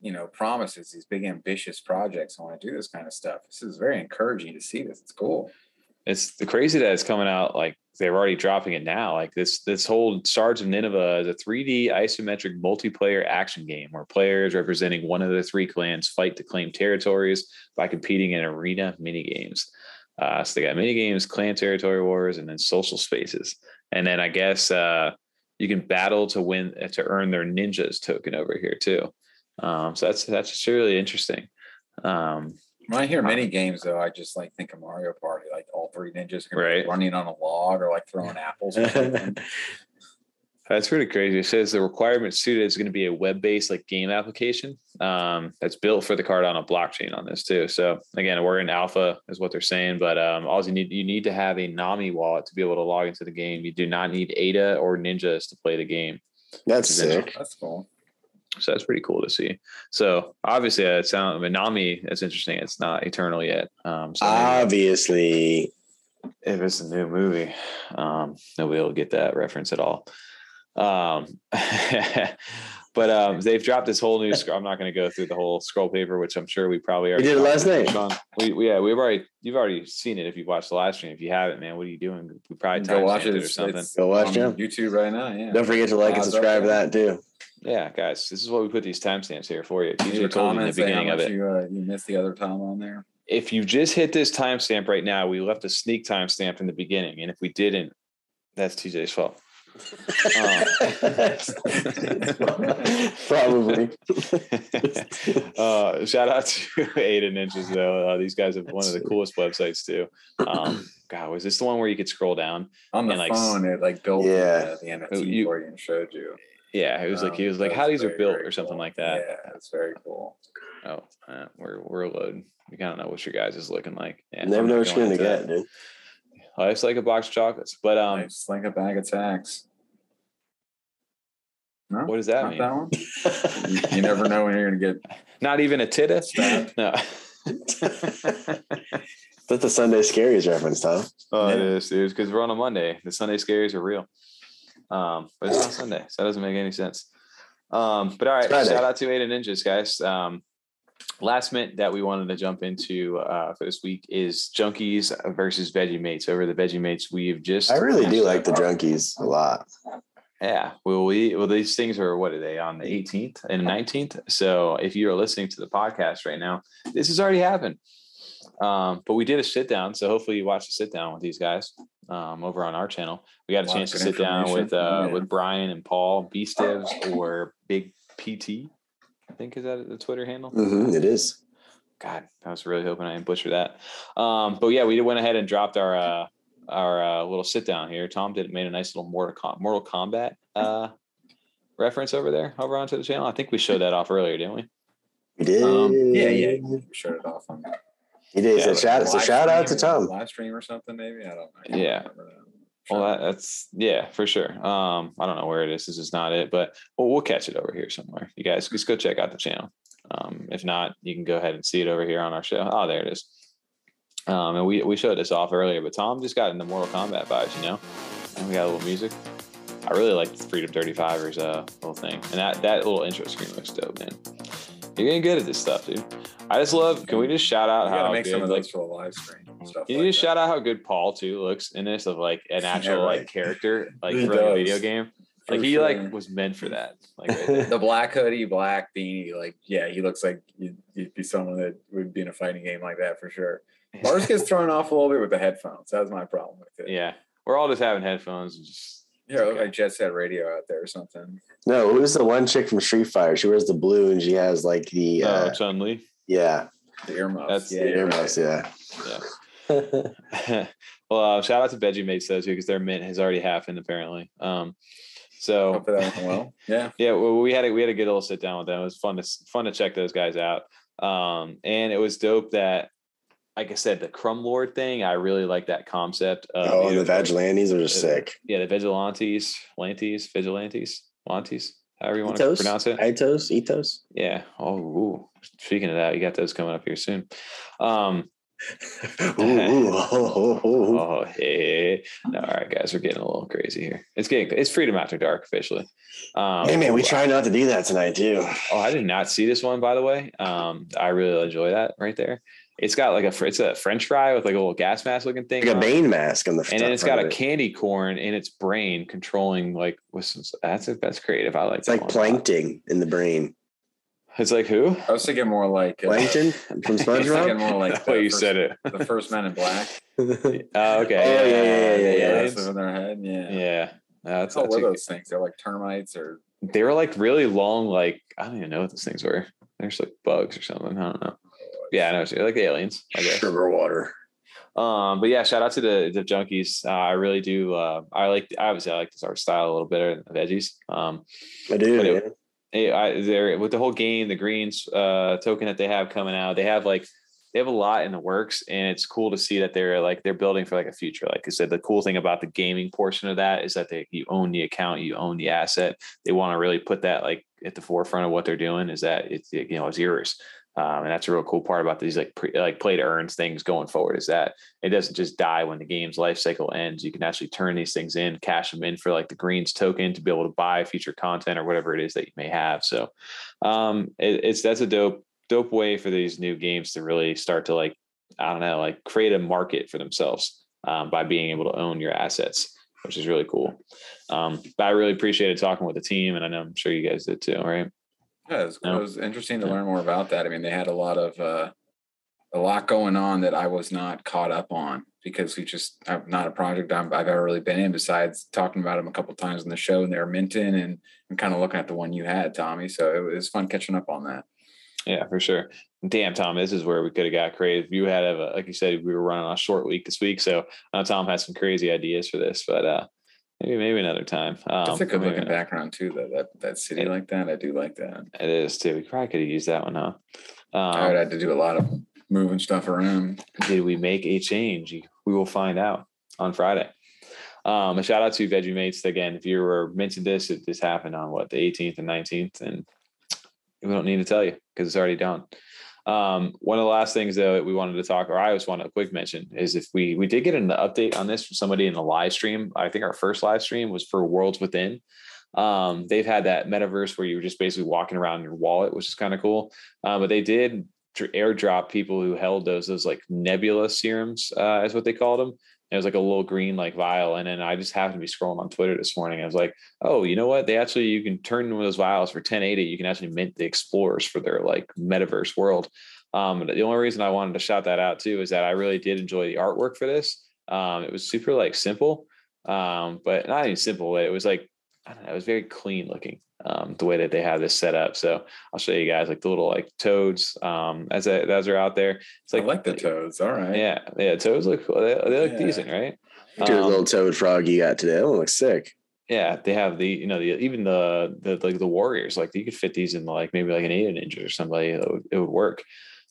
you know promises, these big ambitious projects. I want to do this kind of stuff. This is very encouraging to see this. It's cool. it's the crazy that it's coming out like they're already dropping it now. Like this this whole Shards of Nineveh is a 3D isometric multiplayer action game where players representing one of the three clans fight to claim territories by competing in arena mini games. Uh, so they got mini games, clan territory wars, and then social spaces. And then I guess uh, you can battle to win to earn their ninjas token over here too. Um, so that's that's just really interesting. Um, When I hear mini games, though, I just like think of Mario Party, like all three ninjas can be Right. running on a log or like throwing apples. That's pretty crazy. It says the requirement suited is going to be a web-based like game application um, that's built for the Cardano blockchain on this too. So again, we're in alpha is what they're saying, but um, all you need you need to have a Nami wallet to be able to log into the game. You do not need ADA or Ninjas to play the game. That's it- sick. That's cool. So that's pretty cool to see. So obviously, uh, it sounds. I mean, Nami. That's interesting. It's not eternal yet. Um, so Obviously, if it's a new movie, um, nobody will get that reference at all. Um, but um, they've dropped this whole new. sc- I'm not going to go through the whole scroll paper, which I'm sure we probably already did it last night. Sean, we, we- yeah, we've already you've already seen it if you've watched the live stream. If you haven't, man, what are you doing? We probably Go watch it. it or something. Go watch on Jim. YouTube right now. Yeah. don't forget to like and subscribe to that too. Yeah, guys, this is what we put these timestamps here for you. Leave TJ a told you in the comment, say how beginning of it. You, uh, you missed the other time on there. if you just hit this timestamp right now, we left a sneak timestamp in the beginning, and if we didn't, that's TJ's fault. Probably. uh, shout out to Eight Ninjas though. Uh, these guys have one of the coolest websites too. Um, God, was this the one where you could scroll down? On the And, like, phone, it like built Yeah. the, the Oh, NFT you- for you and showed you. Yeah, it was like he Um, was like, "How these are built" or something cool. like that. Yeah, it's very cool. Oh, uh, we're we're loading. We kind of know what your guys is looking like. Yeah, Never I'm know not what you're going gonna get, dude. that. Life's like a box of chocolates, but um, It's like a bag of tacks. No, what does that not mean? that one. you, you never know when you're gonna get. Not even a titta. No. That's the Sunday Scaries reference, Tom. Oh, it Yeah. is, dude. Because we're on a Monday. The Sunday scaries are real. Um, but it's on Sunday, so that doesn't make any sense. Um, but all right, Friday. shout out to Eight Ninjas, guys. Um, last mint that we wanted to jump into uh, for this week is Junkies versus Veggie Mates. Over the Veggie Mates, we've just I really do like the junkies a lot. Yeah, well, we well these things are what are they on the 18th and 19th? So if you are listening to the podcast right now, this has already happened. Um, but we did a sit down, so hopefully you watch the sit down with these guys um, over on our channel. We got a Lot chance to sit down with uh, Yeah. with Brian and Paul, B Stivs or Big PT. I think is that the Twitter handle. Mhm, it is. God, I was really hoping I didn't butcher that. Um, but yeah, we went ahead and dropped our uh, our uh, little sit down here. Tom did made a nice little Mortal, Com- Mortal Kombat uh, reference over there over onto the channel. I think we showed that off earlier, didn't we? We did. Um, yeah, yeah. We shut it off on He did. Yeah, so like shout, so live shout out to Tom. Live stream or something, maybe. I don't know. I Yeah. remember that. Well, that, that's yeah, for sure. Um, I don't know where it is. This is not it, but we'll, we'll catch it over here somewhere. You guys just go check out the channel. Um, if not, you can go ahead and see it over here on our show. Oh, there it is. Um, and we we showed this off earlier, but Tom just got into Mortal Kombat vibes, you know. And we got a little music. I really like the Freedom 35ers uh little thing, and that that little intro screen looks dope, man. You're getting good at this stuff, dude. I just love. Can we just shout out We gotta how make good, some of like, those for the live stream and stuff. can like you just that. shout out how good Paul too looks in this of like an actual right. like character, like He for like a video game. For Like he sure. like was meant for that. Like right the black hoodie, black beanie, like yeah, he looks like you'd, you'd be someone that would be in a fighting game like that for sure. Lars gets thrown off a little bit with the headphones. That was my problem with it. yeah, we're all just having headphones. And just yeah, it looked like Jet Set Radio out there or something. No, who's the one chick from Street Fighter? She wears the blue and she has like the oh, uh, Chun Li. yeah, The earmuffs. That's yeah, the you're right. earmuffs, yeah. Yeah. well, uh, shout out to Veggie Mates though too, because their mint has already happened apparently. Um, so Hopefully that went well. Yeah. yeah, well, we had a, we had a good little sit down with them. It was fun to fun to check those guys out. Um, and it was dope that, like I said, the Crumb Lord thing. I really like that concept. Of, oh, you and know, the Vagilantes are just uh, sick. Yeah, the vigilantes, lantes, vigilantes, lantes, however you want to pronounce it. Itos, Ethos. Yeah. Oh, ooh. speaking of that, you got those coming up here soon. Um, ooh, ooh, oh, oh, oh. oh, hey. No, all right, guys, we're getting a little crazy here. It's getting it's freedom after dark officially. Um, Hey man, we try not to do that tonight too. Oh, I did not see this one, by the way. Um, I really enjoy that right there. It's got like a it's a French fry with like a little gas mask looking thing, Like a on it. Bane mask on the and then it's got a it. candy corn in its brain controlling like what's this- that's that's creative. I like It's that like one a lot. plankton in the brain. It's like who? I was thinking more like uh, Plankton from I was thinking SpongeBob. more like the way you first- said it. the first Men in Black. Oh, okay. Oh, yeah, yeah, yeah, yeah, yeah. That's in their head. Yeah. Yeah. That's, Oh, that's what a- are those things? They're like termites or they were like really long, like I don't even know what those things were. They're just like bugs or something. I don't know. Yeah, I know. So like the aliens, I guess. Sugar water. Um, but yeah, shout out to the the junkies. Uh, I really do. Uh, I like obviously I like this art style a little better than the veggies. Um, I do. It- eh, I, they're with the whole game, the greens uh, token that they have coming out. They have like they have a lot in the works, and it's cool to see that they're like they're building for like a future. Like I said, the cool thing about the gaming portion of that is that they you own the account, you own the asset. They want to really put that like at the forefront of what they're doing. Is that it's you know it's yours. Um, and that's a real cool part about these like pre, like play to earns things going forward is that it doesn't just die when the game's life cycle ends. You can actually turn these things in, cash them in for like the greens token to be able to buy future content or whatever it is that you may have. So um, it, it's that's a dope dope way for these new games to really start to like I don't know like create a market for themselves um, by being able to own your assets, which is really cool. Um, but I really appreciated talking with the team, and I know I'm sure you guys did too. Right? Yeah, it was, No. it was interesting to Yeah. learn more about that. I mean, they had a lot of uh, a lot going on that I was not caught up on because we just I'm not a project I'm, I've ever really been in. Besides talking about them a couple times in the show, and they were minting, and I'm kind of looking at the one you had, Tommy. So it was fun catching up on that. Yeah, for sure. Damn, Tom, this is where we could have got creative. You had a like you said, we were running on a short week this week, so I know Tom has some crazy ideas for this, but uh maybe maybe another time. Um, That's a good looking background too. That that that city Yeah. like that, I do like that. It is too. We probably could have used that one, huh? I would Um, have to do a lot of moving stuff around. did we make a change? We will find out on Friday. Um, a shout out to Veggie Mates again. If you were mentioned this, it this happened on what the 18th and 19th, and we don't need to tell you because it's already done. Um, one of the last things though that we wanted to talk, or I just want to quick mention, is if we we did get an update on this from somebody in the live stream. I think our first live stream was for Worlds Within. Um, they've had that metaverse where you were just basically walking around in your wallet, which is kind of cool. Uh, but they did airdrop people who held those those like nebula serums, uh, is what they called them. It was like a little green like vial, and then I just happened to be scrolling on Twitter this morning. I was like, oh, you know what? They actually you can turn one of those vials for 1080. You can actually mint the explorers for their like metaverse world. Um, the only reason I wanted to shout that out too is that I really did enjoy the artwork for this. Um, it was super like simple, um, but not even simple. It was like I don't know, it was very clean looking um, the way that they have this set up. So I'll show you guys like the little like toads um, as a, as are out there. It's like I like the toads. All right. Yeah, yeah. Toads look they, they look yeah. decent, right? Dude, um, little toad frog you got today. That one looks sick. Yeah, they have the you know the even the the like the warriors like you could fit these in like maybe like an eight ninja or somebody it would, it would work.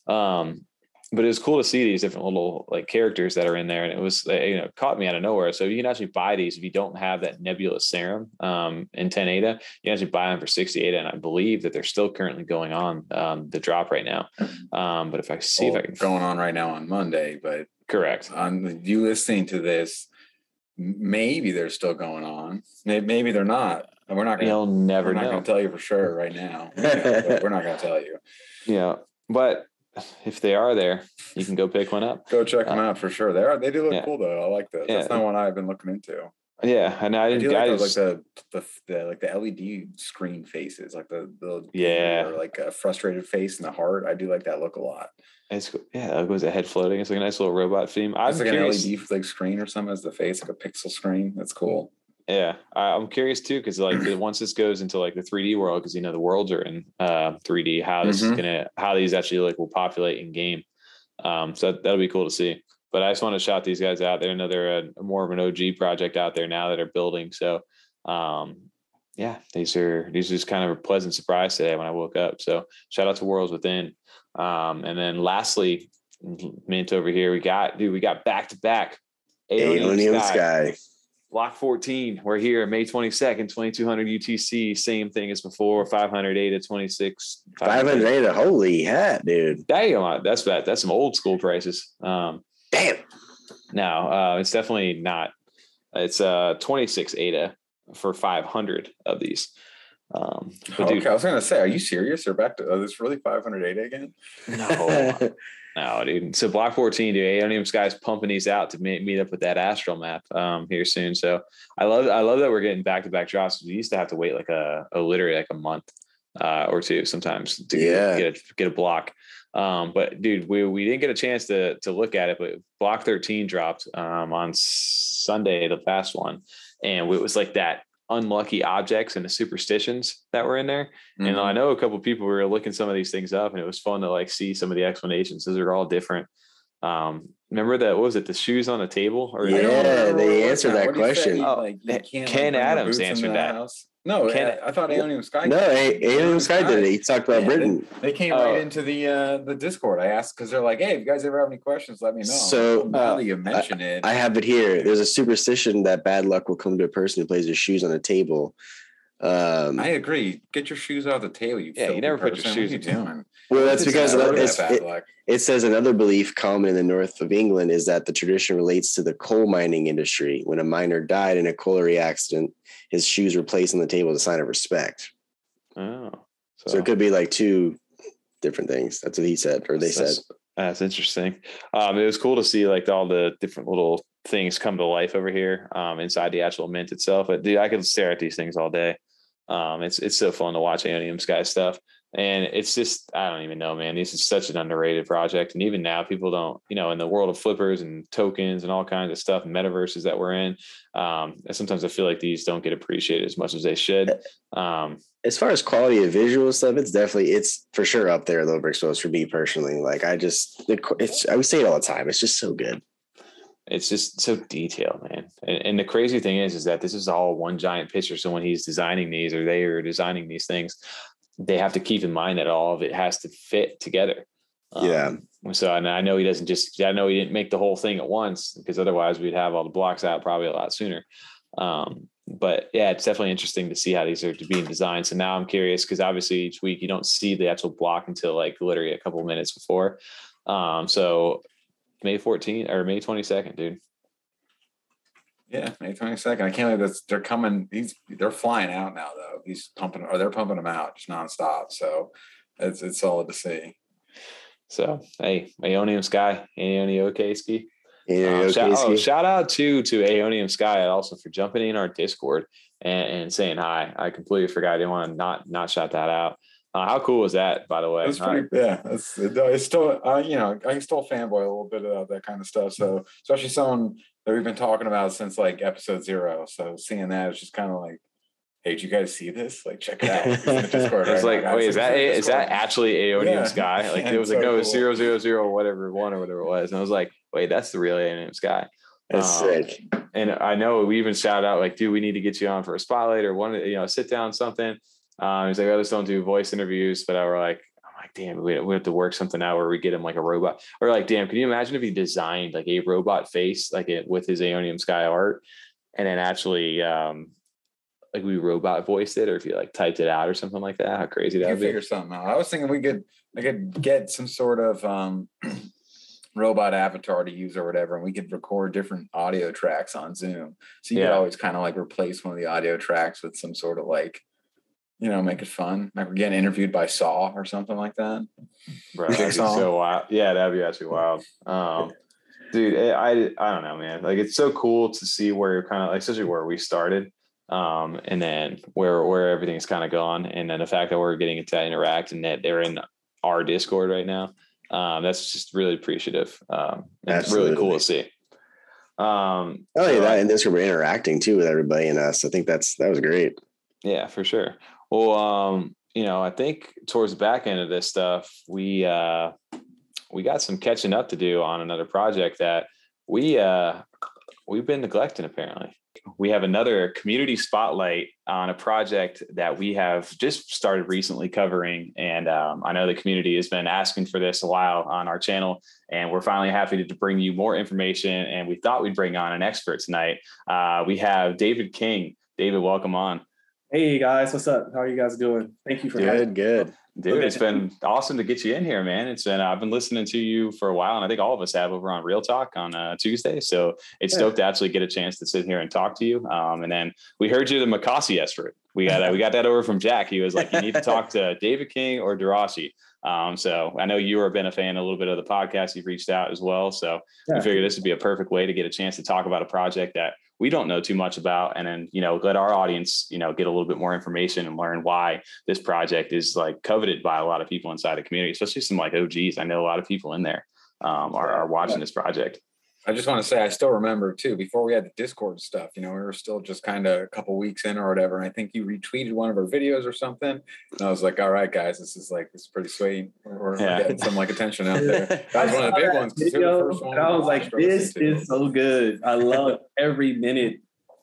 Um, but it was cool to see these different little like characters that are in there and it was you know caught me out of nowhere. So you can actually buy these if you don't have that nebula serum um, in 10 ada. You can actually buy them for 60 ada and i believe that they're still currently going on um, the drop right now. Um, but if i see well, if i can going on right now on monday but correct. on you listening to this maybe they're still going on. Maybe they're not. We're not gonna you'll never we're not know. gonna tell you for sure right now. We're not gonna tell you. Yeah but if they are there, you can go pick one up. Go check them uh, out for sure. They are. They do look yeah. cool though. I like that. Yeah. That's not one I've been looking into. Yeah, and I didn't. I, I like, just, like the, the, the like the LED screen faces, like the the yeah, like a frustrated face and the heart. I do like that look a lot. It's yeah, it was a head floating. It's like a nice little robot theme. I'm it's like curious. an LED like screen or something as the face, like a pixel screen. That's cool. Yeah, I, am curious too because like once this goes into like the 3D world, because you know the worlds are in uh, 3D, how this mm-hmm. is gonna how these actually like will populate in game. Um, so that'll be cool to see. But I just want to shout these guys out. They're another a, more of an OG project out there now that are building. So um, yeah, these are these are just kind of a pleasant surprise today when I woke up. So shout out to Worlds Within. Um, and then lastly, Mint over here, we got dude, we got back to back Aeonium Sky. Sky. Block 14, we're here May 22nd, 2200 UTC, same thing as before, 500 ADA 26. 500 ADA, holy hat, dude. Damn, that's that. That's some old school prices. Um, Damn. No, uh, it's definitely not. It's uh 26 ADA for 500 of these. Um, okay, dude, I was gonna say, are you serious? They're back to oh, this really 500 ADA again? No, No, dude. So Block 14, dude. Aeonium Sky's pumping these out to meet, meet up with that astral map um, here soon. So I love I love that we're getting back to back drops. We used to have to wait like a, a literally like a month uh, or two sometimes to yeah. get a, get a block. Um, but dude, we we didn't get a chance to to look at it, but Block 13 dropped um, on Sunday, the last one, and it was like that unlucky objects and the superstitions that were in there. Mm-hmm. And I know a couple people were looking some of these things up, and it was fun to like see some of the explanations. Those are all different. Um, remember that? What was it? The shoes on the table? Or yeah, they answered that, that question. Oh, like, Ken Adams answered that. House? No, Ken, I, I thought Aeonium Sky. No, Aeonium Sky did it. He talked about yeah, Britain. They, they came oh. right into the uh, the Discord. I asked because they're like, "Hey, if you guys ever have any questions, let me know." So now uh, that you mention I, it, I have it here. There's a superstition that bad luck will come to a person who plays their shoes on a table. Um, I agree. Get your shoes out of the table. You yeah, you never put your shoes. What are you doing? Well, that's because it, it, says another belief common in the north of England is that the tradition relates to the coal mining industry. When a miner died in a colliery accident, his shoes were placed on the table as a sign of respect. Oh, so, so it could be like two different things. That's what he said, or they that's, said. That's interesting. Um, it was cool to see like all the different little things come to life over here um, inside the actual mint itself. But dude, I could stare at these things all day. Um, it's it's so fun to watch Aeonium Sky stuff. And it's just, I don't even know, man. This is such an underrated project. And even now, people don't, you know, in the world of flippers and tokens and all kinds of stuff, metaverses that we're in, um, sometimes I feel like these don't get appreciated as much as they should. Um, as far as quality of visual stuff, it's definitely, it's for sure up there, low exposed for me personally. Like, I just, it's, I would say it all the time. It's just so good it's just so detailed, man. And, and, the crazy thing is, is that this is all one giant picture. So when he's designing these, or they are designing these things, they have to keep in mind that all of it has to fit together. Um, yeah. So and I know he doesn't just I know he didn't make the whole thing at once because otherwise we'd have all the blocks out probably a lot sooner. Um, but yeah, it's definitely interesting to see how these are being designed. So now I'm curious because obviously each week you don't see the actual block until like literally a couple minutes before. Um, so May 14th or May 22nd, dude. Yeah, May 22nd. I can't believe that they're coming. He's they're flying out now though. He's pumping or they're pumping them out just nonstop. So it's it's solid to see. So hey, Aeonium Sky, Aeonio Kasky. Yeah, Um, shout, oh, shout out to to Aeonium Sky also for jumping in our Discord and, and saying hi. I completely forgot. I didn't want to not not shout that out. Uh, how cool was that, by the way? It's pretty, yeah. It's, it's still, uh, you know, I can still fanboy a little bit about that kind of stuff. So, especially someone that we've been talking about since like episode zero. So, seeing that is just kind of like, hey, did you guys see this? Like, check it out. It's in the Discord it's right like, now, wait, is It's that in the is that actually Aeonium Yeah. Sky? Like it was So like no, it's cool. zero zero zero whatever one or whatever it was, and I was like, wait, that's the real Aeonium Sky. That's Um, sick. and I know we even shout out like, dude, we need to get you on for a spotlight or one, you know, sit down something. Um, he's like, I just don't do voice interviews, but I were like, damn, we, we have to work something out where we get him like a robot, or like, damn, can you imagine if he designed like a robot face like it with his Aeonium Sky art, and then actually um like we robot voiced it, or if you like typed it out or something like that? How crazy that would be. figure something out. I was thinking we could, I could get some sort of um, robot avatar to use or whatever, and we could record different audio tracks on Zoom. So you Yeah. could always kind of like replace one of the audio tracks with some sort of like, you know, make it fun. Like we're getting interviewed by Saw or something like that. Bro, that'd be so wild. Yeah, that'd be actually wild. Um, dude, it, I I don't know, man. Like it's so cool to see where you're kind of like especially where we started, um, and then where where everything's kind of gone, and then the fact that we're getting to interact and that they're in our Discord right now. Um, that's just really appreciative. Um, and it's really cool to see. Um, Oh yeah, so that and this we're interacting too with everybody and us. I think that's that was great. Yeah, for sure. Well, um, you know, I think towards the back end of this stuff, we uh we got some catching up to do on another project that we uh we've been neglecting apparently. We have another community spotlight on a project that we have just started recently covering. And um, I know the community has been asking for this a while on our channel. And we're finally happy to bring you more information. And we thought we'd bring on an expert tonight. Uh, we have David King. David, welcome on. Hey guys, what's up? How are you guys doing? Thank you for having Good, good. Dude, Okay. it's been awesome to get you in here, man. It's been I've been listening to you for a while, and I think all of us have over on Real Talk on uh, Tuesday. So it's Yeah. stoked to actually get a chance to sit here and talk to you. Um, and then we heard you the Makasi expert. We got uh, we got that over from Jack. He was like, you need to talk to David King or Darashi. Um, so I know you have been a fan a little bit of the podcast. You've reached out as well. So we figured this would be a perfect way to get a chance to talk about a project that we don't know too much about and then you know let our audience you know get a little bit more information and learn why this project is like coveted by a lot of people inside the community especially some like og's i know a lot of people in there um, are, are watching this project I just want to say I still remember too before we had the Discord stuff. You know, we were still just kind of a couple weeks in or whatever. And I think you retweeted one of our videos or something. And I was like, "All right, guys, this is like this is pretty sweet. We're, we're Yeah. getting some like attention out there." That was one of the big ones. that ones. 'cause you're video, the first one I was like, watched or listened this is so good. I love every minute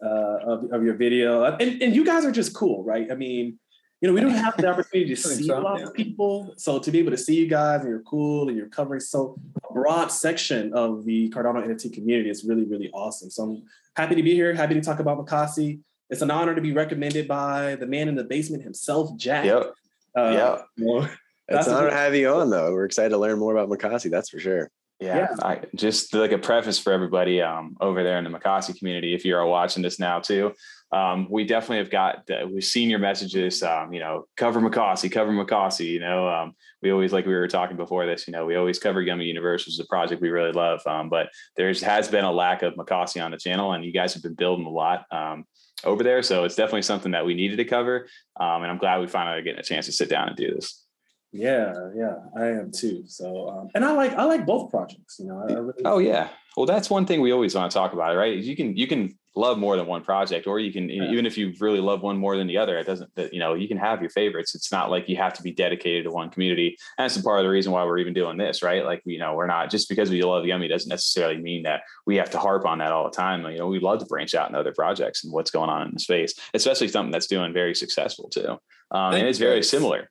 uh, of, of your video. And, and you guys are just cool, right? I mean, you know, we don't have the opportunity to see so, a lot yeah. of people. So to be able to see you guys and you're cool and you're covering so a broad section of the Cardano NFT community is really, really awesome. So I'm happy to be here, happy to talk about Makasi. It's an honor to be recommended by the man in the basement himself, Jack. yep Uh, Yep. you know, It's That's an honor to have you on though. We're excited to learn more about Makasi, that's for sure. yeah, Yeah. I, just like a preface for everybody um, over there in the Makasi community if you're watching this now too um, we definitely have got the, we've seen your messages um, you know cover Makasi cover Makasi you know um, we always like we were talking before this you know we always cover Yummi Universe which is a project we really love um, but there's has been a lack of Makasi on the channel and you guys have been building a lot um, over there so it's definitely something that we needed to cover um, and I'm glad we finally are getting a chance to sit down and do this Yeah, yeah, I am too. So, um, and I like I like both projects. You know, I, I really. Oh yeah. Well, that's one thing we always want to talk about, right? You can you can love more than one project, or you can Yeah. even if you really love one more than the other, it doesn't. That you know you can have your favorites. It's not like you have to be dedicated to one community. And that's a part of the reason why we're even doing this, right? Like you know we're not just because we love Yummi doesn't necessarily mean that we have to harp on that all the time. You know we love to branch out in other projects and what's going on in the space, especially something that's doing very successful too. Um, and it's very similar.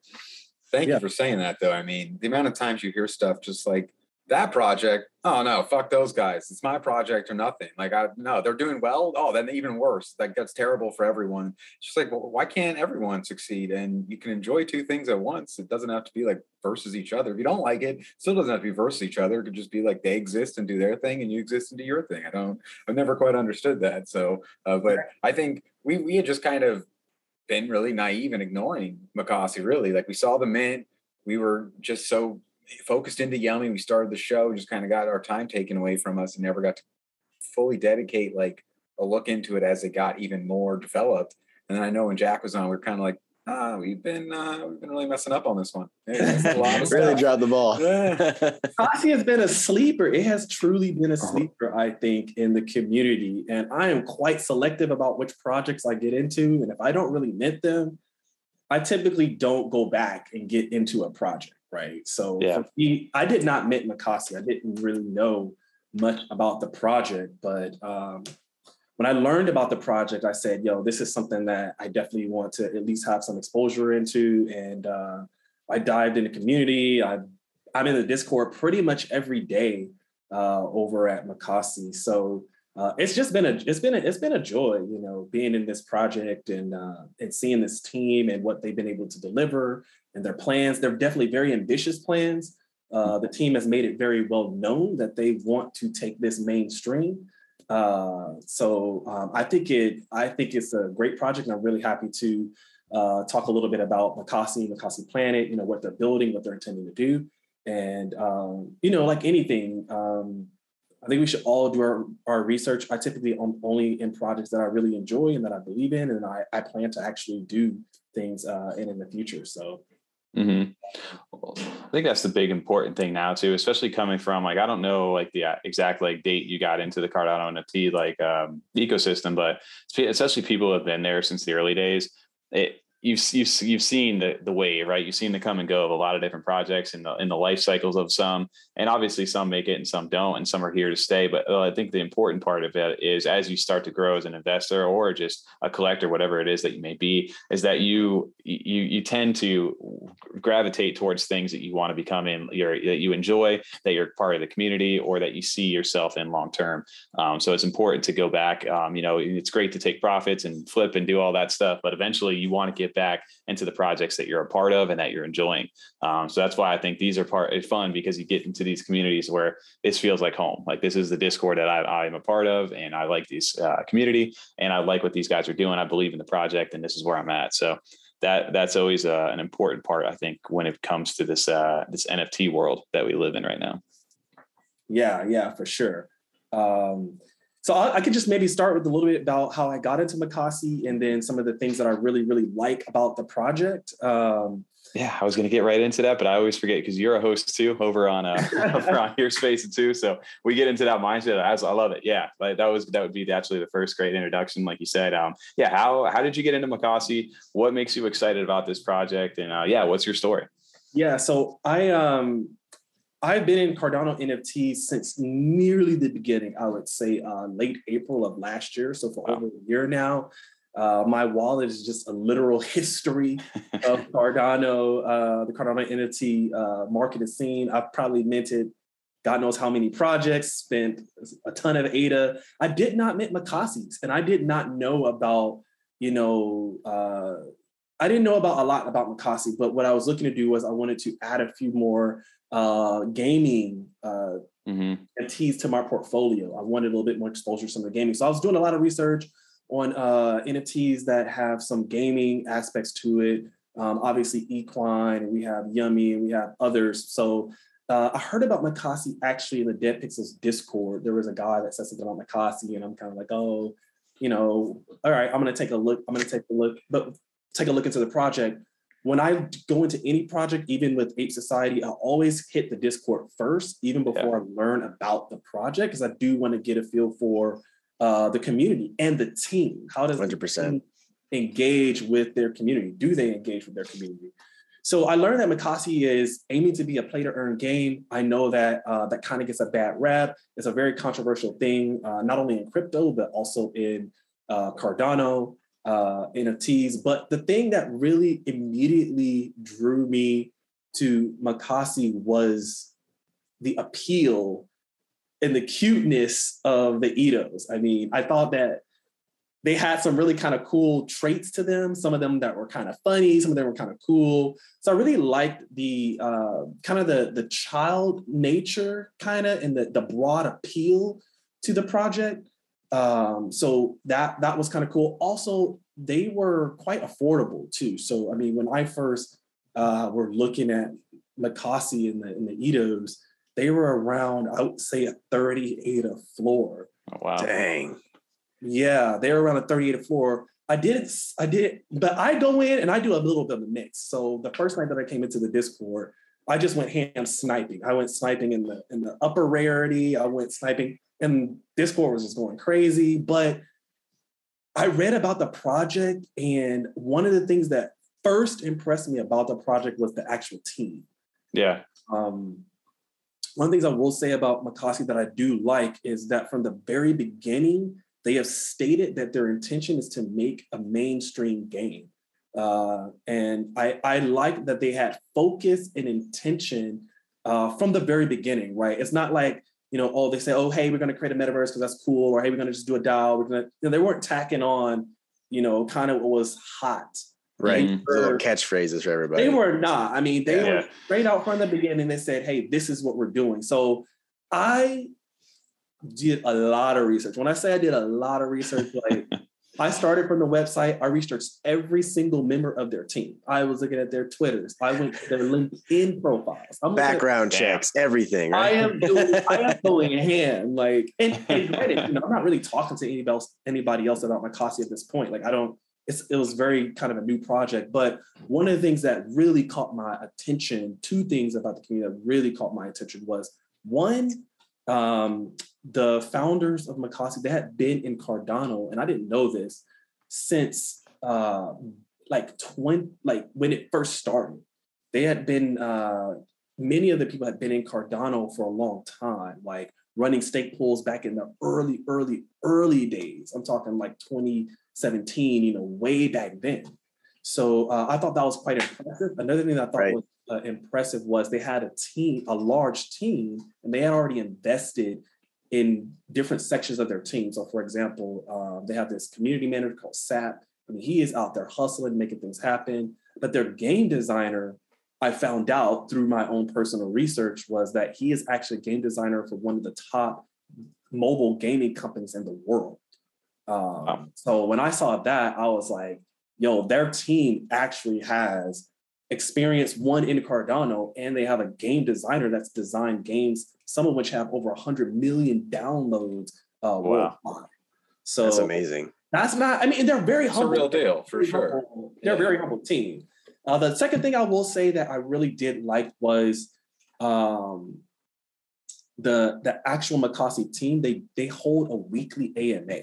Thank Yeah. you for saying that, though. I mean, the amount of times you hear stuff just like that project. Oh no, fuck those guys. It's my project or nothing. Like I no, they're doing well. Oh, then even worse. Like that's terrible for everyone. It's just like, well, why can't everyone succeed? And you can enjoy two things at once. It doesn't have to be like versus each other. If you don't like it, it still doesn't have to be versus each other. It could just be like they exist and do their thing, and you exist and do your thing. I don't. I've never quite understood that. So, uh, but I think we we had just kind of been really naive and ignoring Makasi, really. Like we saw the mint, we were just so focused into Yummi. We started the show, just kind of got our time taken away from us, and never got to fully dedicate like a look into it as it got even more developed. And then I know when Jack was on, we are kind of like, ah, we've been uh, we've been really messing up on this one. really dropped the ball. Yeah. Kasi has been a sleeper. It has truly been a uh-huh. sleeper, I think, in the community. And I am quite selective about which projects I get into. And if I don't really mint them, I typically don't go back and get into a project, right? So yeah. me, I did not mint Makasi. I didn't really know much about the project, but um, when I learned about the project, I said, yo, this is something that I definitely want to at least have some exposure into. And uh, I dived in the community. I, I'm in the Discord pretty much every day uh, over at Makasi. So uh, it's just been a it's been a, it's been a joy, you know, being in this project and uh, and seeing this team and what they've been able to deliver and their plans. They're definitely very ambitious plans. Uh, the team has made it very well known that they want to take this mainstream. Uh, so um, I think it I think it's a great project, and I'm really happy to uh, talk a little bit about Makasi, Makasi Planet. You know what they're building, what they're intending to do, and um, you know, like anything, um, I think we should all do our, our research. I typically only in projects that I really enjoy and that I believe in, and I, I plan to actually do things uh, in in the future. So Mm-hmm. I think that's the big important thing now too, especially coming from like I don't know like the uh, exact like date you got into the Cardano NFT like um, ecosystem, but especially people have been there since the early days. It you've you've you've seen the the wave, right? You've seen the come and go of a lot of different projects in the in the life cycles of some, and obviously some make it and some don't, and some are here to stay. But uh, I think the important part of it is as you start to grow as an investor or just a collector, whatever it is that you may be, is that you you you tend to gravitate towards things that you want to become in, your that you enjoy, that you're part of the community, or that you see yourself in long term. Um, so it's important to go back. Um, you know, it's great to take profits and flip and do all that stuff, but eventually you want to get back into the projects that you're a part of and that you're enjoying. Um, so that's why I think these are part of fun because you get into these communities where this feels like home. Like this is the Discord that I, am a part of, and I like this uh, community, and I like what these guys are doing. I believe in the project, and this is where I'm at. So that that's always uh, an important part, I think, when it comes to this uh, this NFT world that we live in right now. Yeah, yeah, for sure. Um, so I, I, could just maybe start with a little bit about how I got into Makasi and then some of the things that I really, really like about the project. Um, yeah, I was going to get right into that, but I always forget because you're a host too over on uh, over on your space too. So we get into that mindset. I, I love it. Yeah, like that was that would be actually the first great introduction, like you said. Um, yeah, how how did you get into Makasi? What makes you excited about this project? And uh, yeah, what's your story? Yeah, so I um I've been in Cardano NFT since nearly the beginning. I would say uh, late April of last year. So for wow. over a year now, uh, my wallet is just a literal history of Cardano, uh, the Cardano NFT uh, market scene. I've probably minted God knows how many projects, spent a ton of ADA. I did not mint Makasi's, and I did not know about, you know, uh, I didn't know about a lot about Makasi, but what I was looking to do was I wanted to add a few more uh, gaming uh, mm-hmm. NFTs to my portfolio. I wanted a little bit more exposure to some of the gaming. So I was doing a lot of research on uh, NFTs that have some gaming aspects to it. Um, obviously, Equine, we have Yummi, and we have others. So uh, I heard about Makasi actually in the Dead Pixels Discord. There was a guy that said something about Makasi, and I'm kind of like, oh, you know, all right, I'm gonna take a look. I'm gonna take a look, but take a look into the project when I go into any project, even with Ape Society, I always hit the Discord first, even before yeah. I learn about the project, because I do want to get a feel for uh, the community and the team. How does 100% engage with their community? Do they engage with their community? So I learned that Makasi is aiming to be a play to earn game. I know that uh, that kind of gets a bad rap. It's a very controversial thing, uh, not only in crypto, but also in uh, Cardano uh, NFTs. But the thing that really immediately drew me to Makasi was the appeal and the cuteness of the Itos. I mean, I thought that they had some really kind of cool traits to them. Some of them that were kind of funny, some of them were kind of cool. So I really liked the uh, kind of the the child nature kind of and the the broad appeal to the project. Um, so that that was kind of cool. Also, they were quite affordable too. So I mean, when I first uh, were looking at Makasi and the and the Itos, they were around, I would say a 38 a floor. Oh, wow. Dang. Yeah, they were around a 38 a floor. I did it, I did but I go in and I do a little bit of a mix. So the first night that I came into the Discord, I just went ham sniping. I went sniping in the in the upper rarity. I went sniping, and Discord was just going crazy. But I read about the project, and one of the things that first impressed me about the project was the actual team. Yeah. Um, one of the things I will say about Makasi that I do like is that from the very beginning, they have stated that their intention is to make a mainstream game. Uh, and I, I like that they had focus and intention uh, from the very beginning, right? It's not like, you know, oh, they say, oh, hey, we're going to create a metaverse because that's cool, or hey, we're going to just do a DAO. We're going to, you know, they weren't tacking on, you know, kind of what was hot. Right. The little catchphrases for everybody. They were not. I mean, they Yeah. were straight out from the beginning. They said, "Hey, this is what we're doing." So I did a lot of research. When I say I did a lot of research, like I started from the website. I researched every single member of their team. I was looking at their Twitters. I went to their LinkedIn profiles. I'm looking at- background checks, everything. I am doing, I am going hand. Like, and, and granted, you know, I'm not really talking to anybody else, anybody else about Mocossi at this point. Like, I don't. It's, it was very kind of a new project, but one of the things that really caught my attention, two things about the community that really caught my attention was one, um, the founders of Mocossi, they had been in Cardano, and I didn't know this since uh, like 20, like when it first started. They had been uh, many of the people had been in Cardano for a long time, like running stake pools back in the early, early, early days. I'm talking like 2017, you know, way back then. So uh, I thought that was quite impressive. Another thing that I thought Right. was uh, impressive was they had a team, a large team, and they had already invested in different sections of their team. So, for example, um, they have this community manager called Sap. I mean, he is out there hustling, making things happen. But their game designer, I found out through my own personal research, was that he is actually a game designer for one of the top mobile gaming companies in the world. Um, Wow. So when I saw that, I was like, yo, their team actually has experience one in Cardano, and they have a game designer that's designed games, some of which have over 100 million downloads uh, Wow. worldwide. So That's amazing. that's not, I mean, they're very It's a real deal for Very sure. humble- They're a Yeah. very humble team. Uh, the second thing I will say that I really did like was um, the the actual Mocossi team. They they hold a weekly AMA.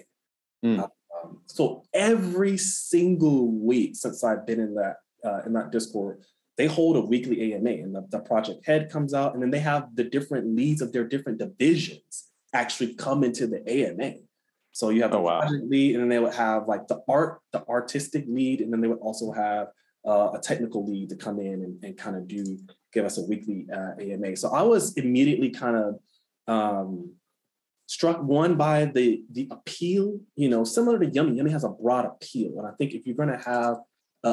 Hmm. Um, so every single week since I've been in that uh, in that Discord, they hold a weekly AMA, and the, the project head comes out, and then they have the different leads of their different divisions actually come into the AMA. So you have the Oh, wow. project lead, and then they would have like the art, the artistic lead, and then they would also have uh, a technical lead to come in and, and kind of do give us a weekly uh, AMA. So I was immediately kind of um, struck one by the the appeal. You know, similar to Yummi. Yummi has a broad appeal, and I think if you're going to have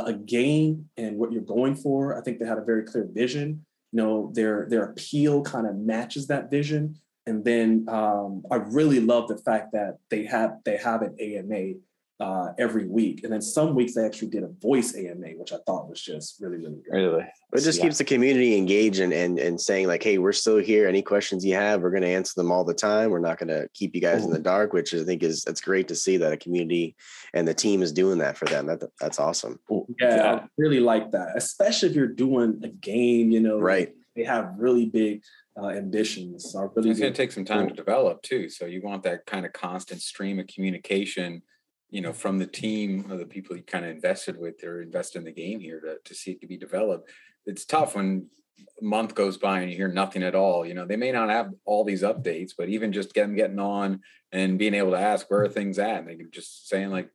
a, game and what you're going for, I think they had a very clear vision. You know, their their appeal kind of matches that vision. And then um, I really love the fact that they have they have an AMA uh, every week, and then some weeks they actually did a voice AMA, which I thought was just really really good. Really? It just Yeah. keeps the community engaged and, and and saying like, hey, we're still here. Any questions you have, we're going to answer them all the time. We're not going to keep you guys in the dark, which I think is it's great to see that a community and the team is doing that for them. That that's awesome. Yeah, I really like that, especially if you're doing a game. You know, Right. They have really big uh, ambitions. So really It's going to take some time to develop too. So you want that kind of constant stream of communication, you know, from the team of the people you kind of invested with or invested in the game here to, to see it to be developed. It's tough when a month goes by and you hear nothing at all. You know, they may not have all these updates, but even just getting getting on and being able to ask where are things at, and they can just saying like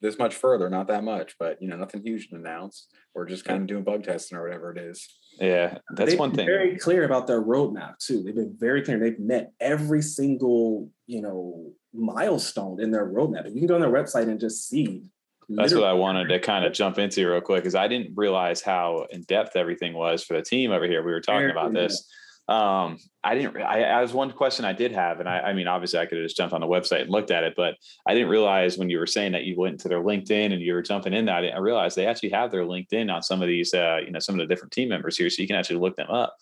this much further, not that much, but you know, nothing huge to announce, or just kind of doing bug testing or whatever it is. Yeah, that's They've one thing. Very clear about their roadmap too. They've been very clear. They've met every single you know milestone in their roadmap. You can go on their website and just see. That's what I wanted to kind of jump into real quick because I didn't realize how in depth everything was for the team over here. We were talking about this. Um, I didn't. I, I was one question I did have, and I, I mean, obviously, I could have just jumped on the website and looked at it, but I didn't realize when you were saying that you went to their LinkedIn and you were jumping in that. I realized they actually have their LinkedIn on some of these, uh, you know, some of the different team members here, so you can actually look them up.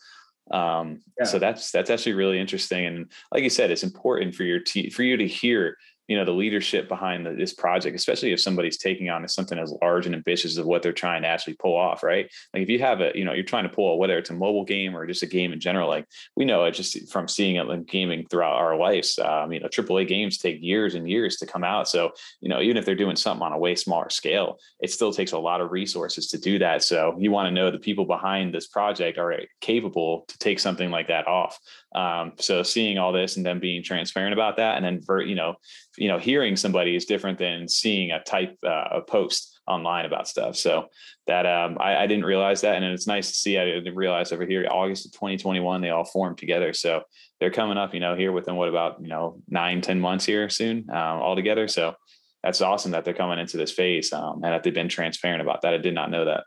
Um, yeah. So that's that's actually really interesting, and like you said, it's important for your team for you to hear you know the leadership behind the, this project especially if somebody's taking on something as large and ambitious as what they're trying to actually pull off right? Like if you have a you know you're trying to pull whether it's a mobile game or just a game in general like we know it just from seeing it like gaming throughout our lives um, you know aaa games take years and years to come out. So you know even if they're doing something on a way smaller scale it still takes a lot of resources to do that. So you want to know the people behind this project are capable to take something like that off um, so seeing all this and then being transparent about that and then for you know you know hearing somebody is different than seeing a type uh, a post online about stuff. So that um, I, I, didn't realize that. And it's nice to see. I didn't realize over here august of 2021 they all formed together. So they're coming up you know here within what about you know nine ten months here soon um, all together. So that's awesome that they're coming into this phase um, and that they've been transparent about that. I did not know that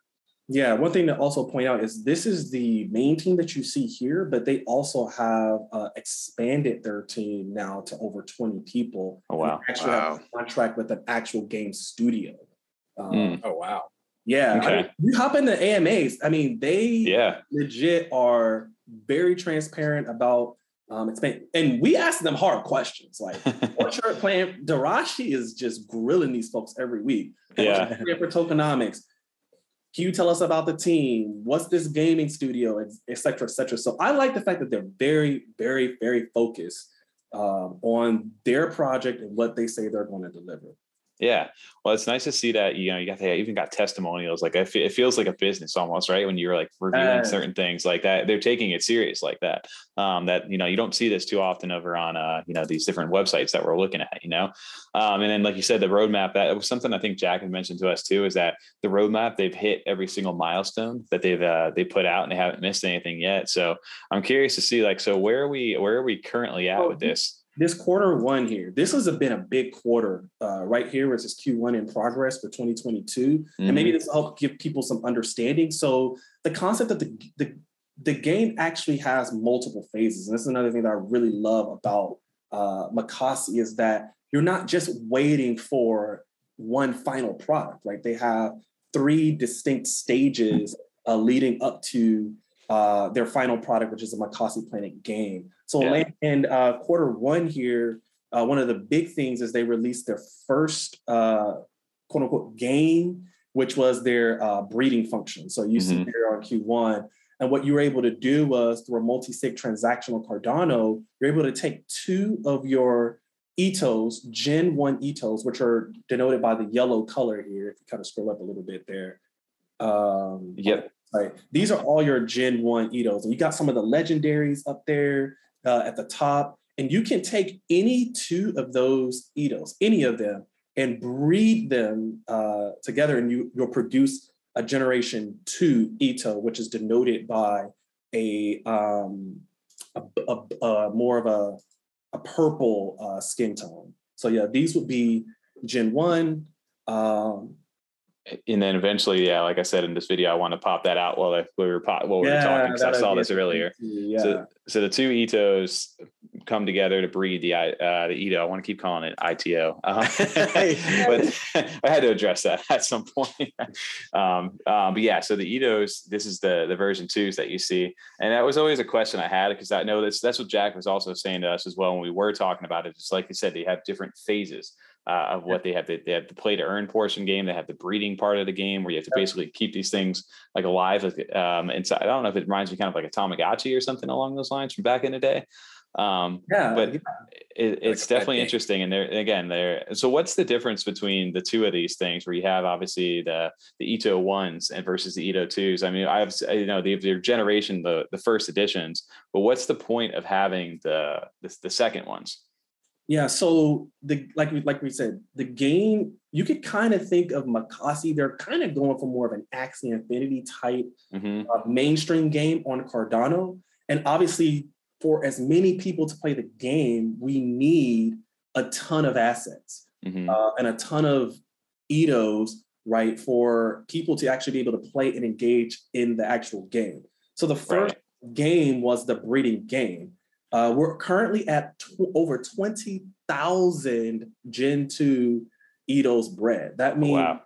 yeah, one thing to also point out is this is the main team that you see here, but they also have uh, expanded their team now to over 20 people. Oh, wow. Actually wow. have a contract with an actual game studio. Um, mm. Oh, wow. Yeah. Okay. I mean, you hop into AMAs. I mean, they yeah. legit are very transparent about um, expand. And we ask them hard questions like, what's your plan? Darashi is just grilling these folks every week. Yeah. For tokenomics can you tell us about the team? What's this gaming studio, et cetera, et cetera. So I like the fact that they're very, very, very focused um, on their project and what they say they're going to deliver. Yeah. Well, it's nice to see that, you know, you got, they even got testimonials. Like it feels like a business almost, right? When you're like reviewing uh, certain things like that, they're taking it serious like that. Um, that, you know, you don't see this too often over on, uh, you know, these different websites that we're looking at, you know? Um, and then, like you said, the roadmap, that was something I think Jack had mentioned to us too, is that the roadmap, they've hit every single milestone that they've, uh, they put out and they haven't missed anything yet. So I'm curious to see like, so where are we, where are we currently at with this? This quarter one here, this has been a big quarter uh, right here, which is Q1 in progress for 2022. Mm-hmm. And maybe mm-hmm. this will help give people some understanding. So the concept that the, the, the game actually has multiple phases. And this is another thing that I really love about uh, Mocossi is that you're not just waiting for one final product, right? They have three distinct stages uh, leading up to uh, their final product, which is a Mocossi Planet game. So yeah. in uh, quarter one here, uh, one of the big things is they released their first uh, quote unquote game, which was their uh, breeding function. So you mm-hmm. see here on Q1. And what you were able to do was through a multi-sig transactional Cardano, you're able to take two of your ETOs, Gen 1 ETOs, which are denoted by the yellow color here. If you kind of scroll up a little bit there. Um, yep. Right. These are all your Gen 1 ETOs. And you got some of the legendaries up there uh, at the top. And you can take any two of those Itos, any of them, and breed them uh, together, and you, you'll produce a generation two Ito, which is denoted by a, um, a, a, a more of a, a purple uh, skin tone. So yeah, these would be Gen 1. Um, and then eventually, yeah, like I said in this video, I want to pop that out while we were pop, while we were talking because I saw this earlier. Yeah. So, so the two Itos come together to breed the uh, the Ito. I want to keep calling it ITO, uh, but I had to address that at some point. um, um, but yeah, so the Itos, this is the the version twos that you see, and that was always a question I had because I know that's that's what Jack was also saying to us as well when we were talking about it. Just like you said, they have different phases uh, of what they have. They, they have the play to earn portion game. They have the breeding part of the game where you have to basically keep these things like alive. Um, inside, I don't know if it reminds me kind of like a Tamagotchi or something along those lines from back in the day. Um, yeah, but yeah. It, it's like definitely interesting. And there again, there. So what's the difference between the two of these things where you have obviously the the Ito ones and versus the Ito twos? I mean, I've you know the their generation, the the first editions, but what's the point of having the the, the second ones? Yeah, so the like we like we said, the game you could kind of think of Mocossi. They're kind of going for more of an Axie Infinity type mm-hmm. uh, mainstream game on Cardano, and obviously for as many people to play the game, we need a ton of assets mm-hmm. uh, and a ton of Itos, right, for people to actually be able to play and engage in the actual game. So the first right. game was the breeding game. Uh, we're currently at tw- over 20,000 Gen 2 Eidos bred. That means, Wow.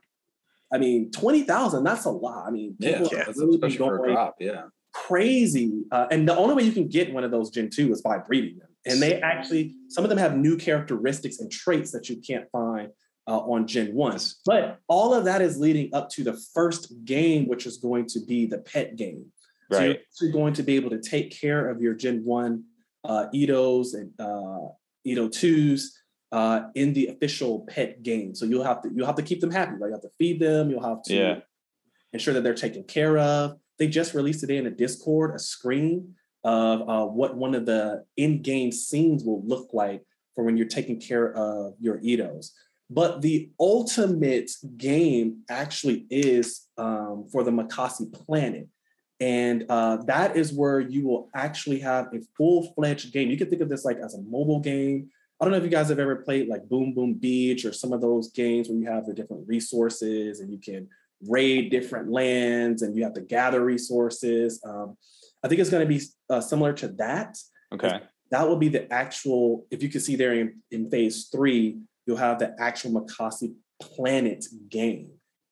I mean, 20,000, that's a lot. I mean, Yeah, people yeah, have really been especially for a going drop. Yeah. crazy. Uh, and the only way you can get one of those Gen 2 is by breeding them. And they actually, some of them have new characteristics and traits that you can't find uh, on Gen 1. But all of that is leading up to the first game, which is going to be the pet game. So you're actually going to be able to take care of your Gen 1 uh, Eidos and uh, Edo 2s uh, in the official pet game. So you'll have to you'll have to keep them happy, right? You have to feed them, you'll have to Yeah. ensure that they're taken care of. They just released today in the Discord a screen of uh, what one of the in-game scenes will look like for when you're taking care of your Eidos. But the ultimate game actually is um, for the Mocossi planet. And uh, that is where you will actually have a full-fledged game. You can think of this like as a mobile game. I don't know if you guys have ever played like Boom Boom Beach or some of those games where you have the different resources and you can raid different lands and you have to gather resources. Um, I think it's going to be uh, similar to that. Okay. That will be the actual, if you can see there in, in phase three, you'll have the actual Mocossi planet game.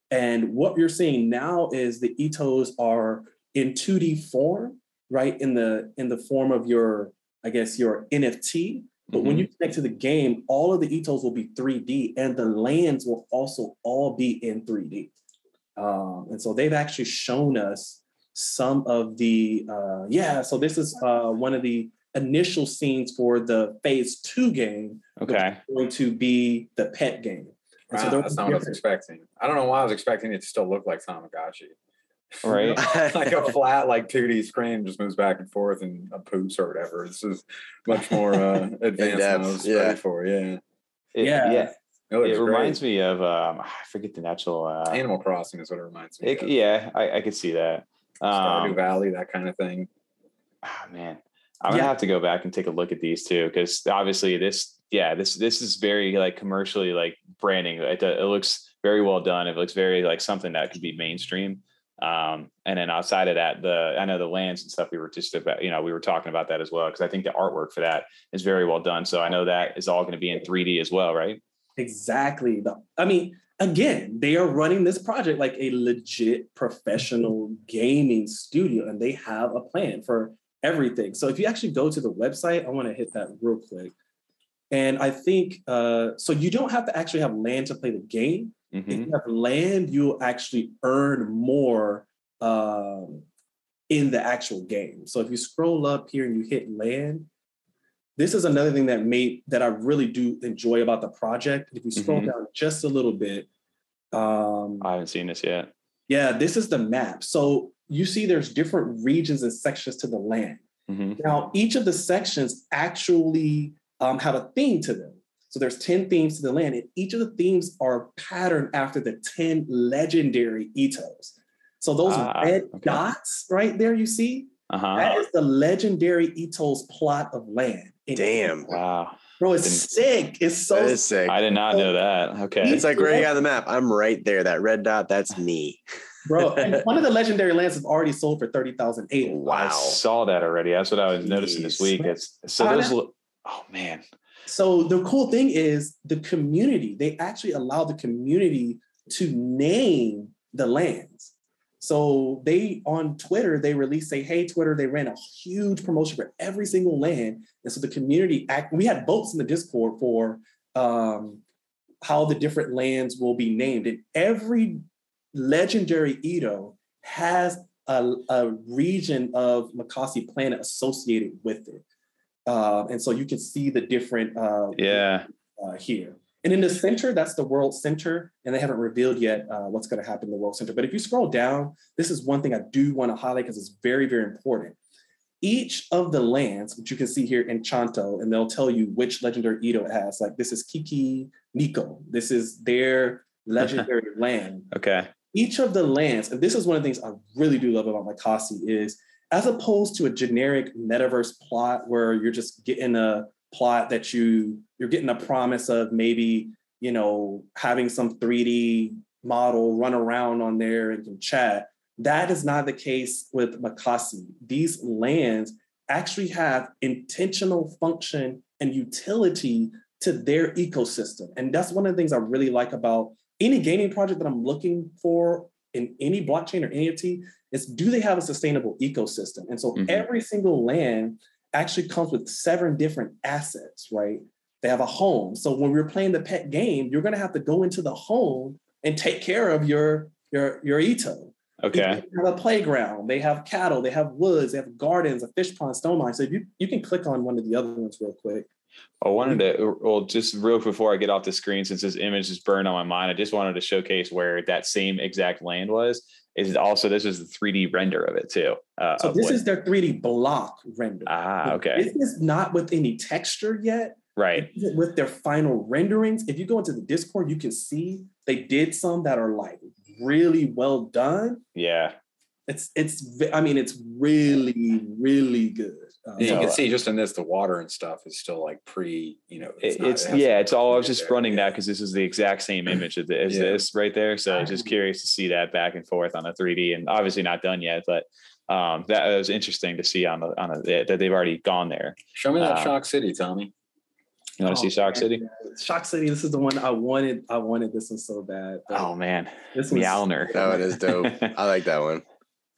And what you're seeing now is the Itos are in 2D form, right? In the in the form of your, I guess, your NFT. But when Mhm. you connect to the game, all of the Itos will be 3D and the lands will also all be in 3D. Um, and so they've actually shown us some of the, uh, yeah, so this is uh, one of the initial scenes for the phase two game, Okay. going to be the pet game. And so that's not what I was expecting. I don't know why I was expecting it to still look like Tamagotchi. Right. like a flat, like 2D screen just moves back and forth and a poops or whatever. This is much more uh, advanced than I was yeah. ready for. Yeah. It- Yeah. Yeah. It, looks It great. reminds me of um, I forget the natural. Uh, Animal Crossing is what it reminds me it- of. yeah, I, I could see that. Stardew Um, Valley, that kind of thing. ah, man, I'm gonna have to go back and take a look at these too, because obviously this, yeah, this this is very like commercially like branding. It, it looks very well done. It looks very like something that could be mainstream. Um, and then outside of that, the I know the lands and stuff we were just about, you know, we were talking about that as well because I think the artwork for that is very well done. So I know that is all going to be in 3D as well, right? Exactly. I mean, again, they are running this project like a legit professional gaming studio, and they have a plan for everything. So if you actually go to the website, I want to hit that real quick. And I think uh, so. You don't have to actually have land to play the game. Mhm. If you have land, you'll actually earn more um, in the actual game. So if you scroll up here and you hit land, this is another thing that made that I really do enjoy about the project. If you scroll Mhm. down just a little bit, um, I haven't seen this yet. yeah, this is the map. So you see there's different regions and sections to the land. Mhm. Now, each of the sections actually um, have a theme to them. So there's 10 themes to the land, and each of the themes are patterned after the 10 legendary Itos. So those Ah, red okay. dots right there you see, Uh huh. that is the legendary Itos plot of land. And- Damn. Wow. Bro, it's sick. It's so that is sick. I did not know that. Okay. It's like right on the map. I'm right there. That red dot, that's me. bro. and one of the legendary lands is already sold for 30,000 ADA. I saw that already. That's what I was noticing this week. It's so I those. know. lo- Oh man. So the cool thing is the community, they actually allow the community to name the lands. So they on Twitter, they released say, hey, Twitter, they ran a huge promotion for every single land. And so the community act we had votes in the Discord for um how the different lands will be named. And every legendary Edo has a, a region of Mocossi planet associated with it. Uh, and so you can see the different uh, Yeah. uh, here. And in the center, that's the World Center, and they haven't revealed yet uh, what's going to happen in the World Center. But if you scroll down, this is one thing I do want to highlight because it's very, very important. Each of the lands, which you can see here in Chanto, and they'll tell you which legendary Edo it has. Like this is Kiki Nico. This is their legendary land Okay. each of the lands, and this is one of the things I really do love about Mocossi is as opposed to a generic metaverse plot where you're just getting a plot that you you're getting a promise of maybe you know having some 3D model run around on there and can chat. That is not the case with Mocossi. These lands actually have intentional function and utility to their ecosystem. And that's one of the things I really like about any gaming project that I'm looking for in any blockchain or NFT is do they have a sustainable ecosystem? And so mm-hmm. every single land actually comes with seven different assets, right? They have a home. So when we're playing the pet game, you're going to have to go into the home and take care of your your your ito. Okay. They have a playground. They have cattle. They have woods. They have gardens, a fish pond, stone mine. So you you can click on one of the other ones real quick. I wanted to, well, just real before I get off the screen, since this image is burned on my mind, I just wanted to showcase where that same exact land was. Is also this is the 3D render of it too. Uh, so this what, is their 3D block render. Ah, okay. This is not with any texture yet. Right. With their final renderings, if you go into the Discord, you can see they did some that are like really well done. Yeah. It's it's I mean it's really really good. Um, you can see just in this, the water and stuff is still like pre, you know. It's, not, it's it yeah, it's all. I was just running that because this is the exact same image as yeah. this right there. So just curious to see that back and forth on a 3D, and obviously not done yet, but um, that was interesting to see on the on a, that they've already gone there. Show me that uh, Shock City, Tommy. You want to oh, see Shock City? Shock City. This is the one I wanted. I wanted this one so bad. Oh man, this Meowner. Oh, it is dope. I like that one.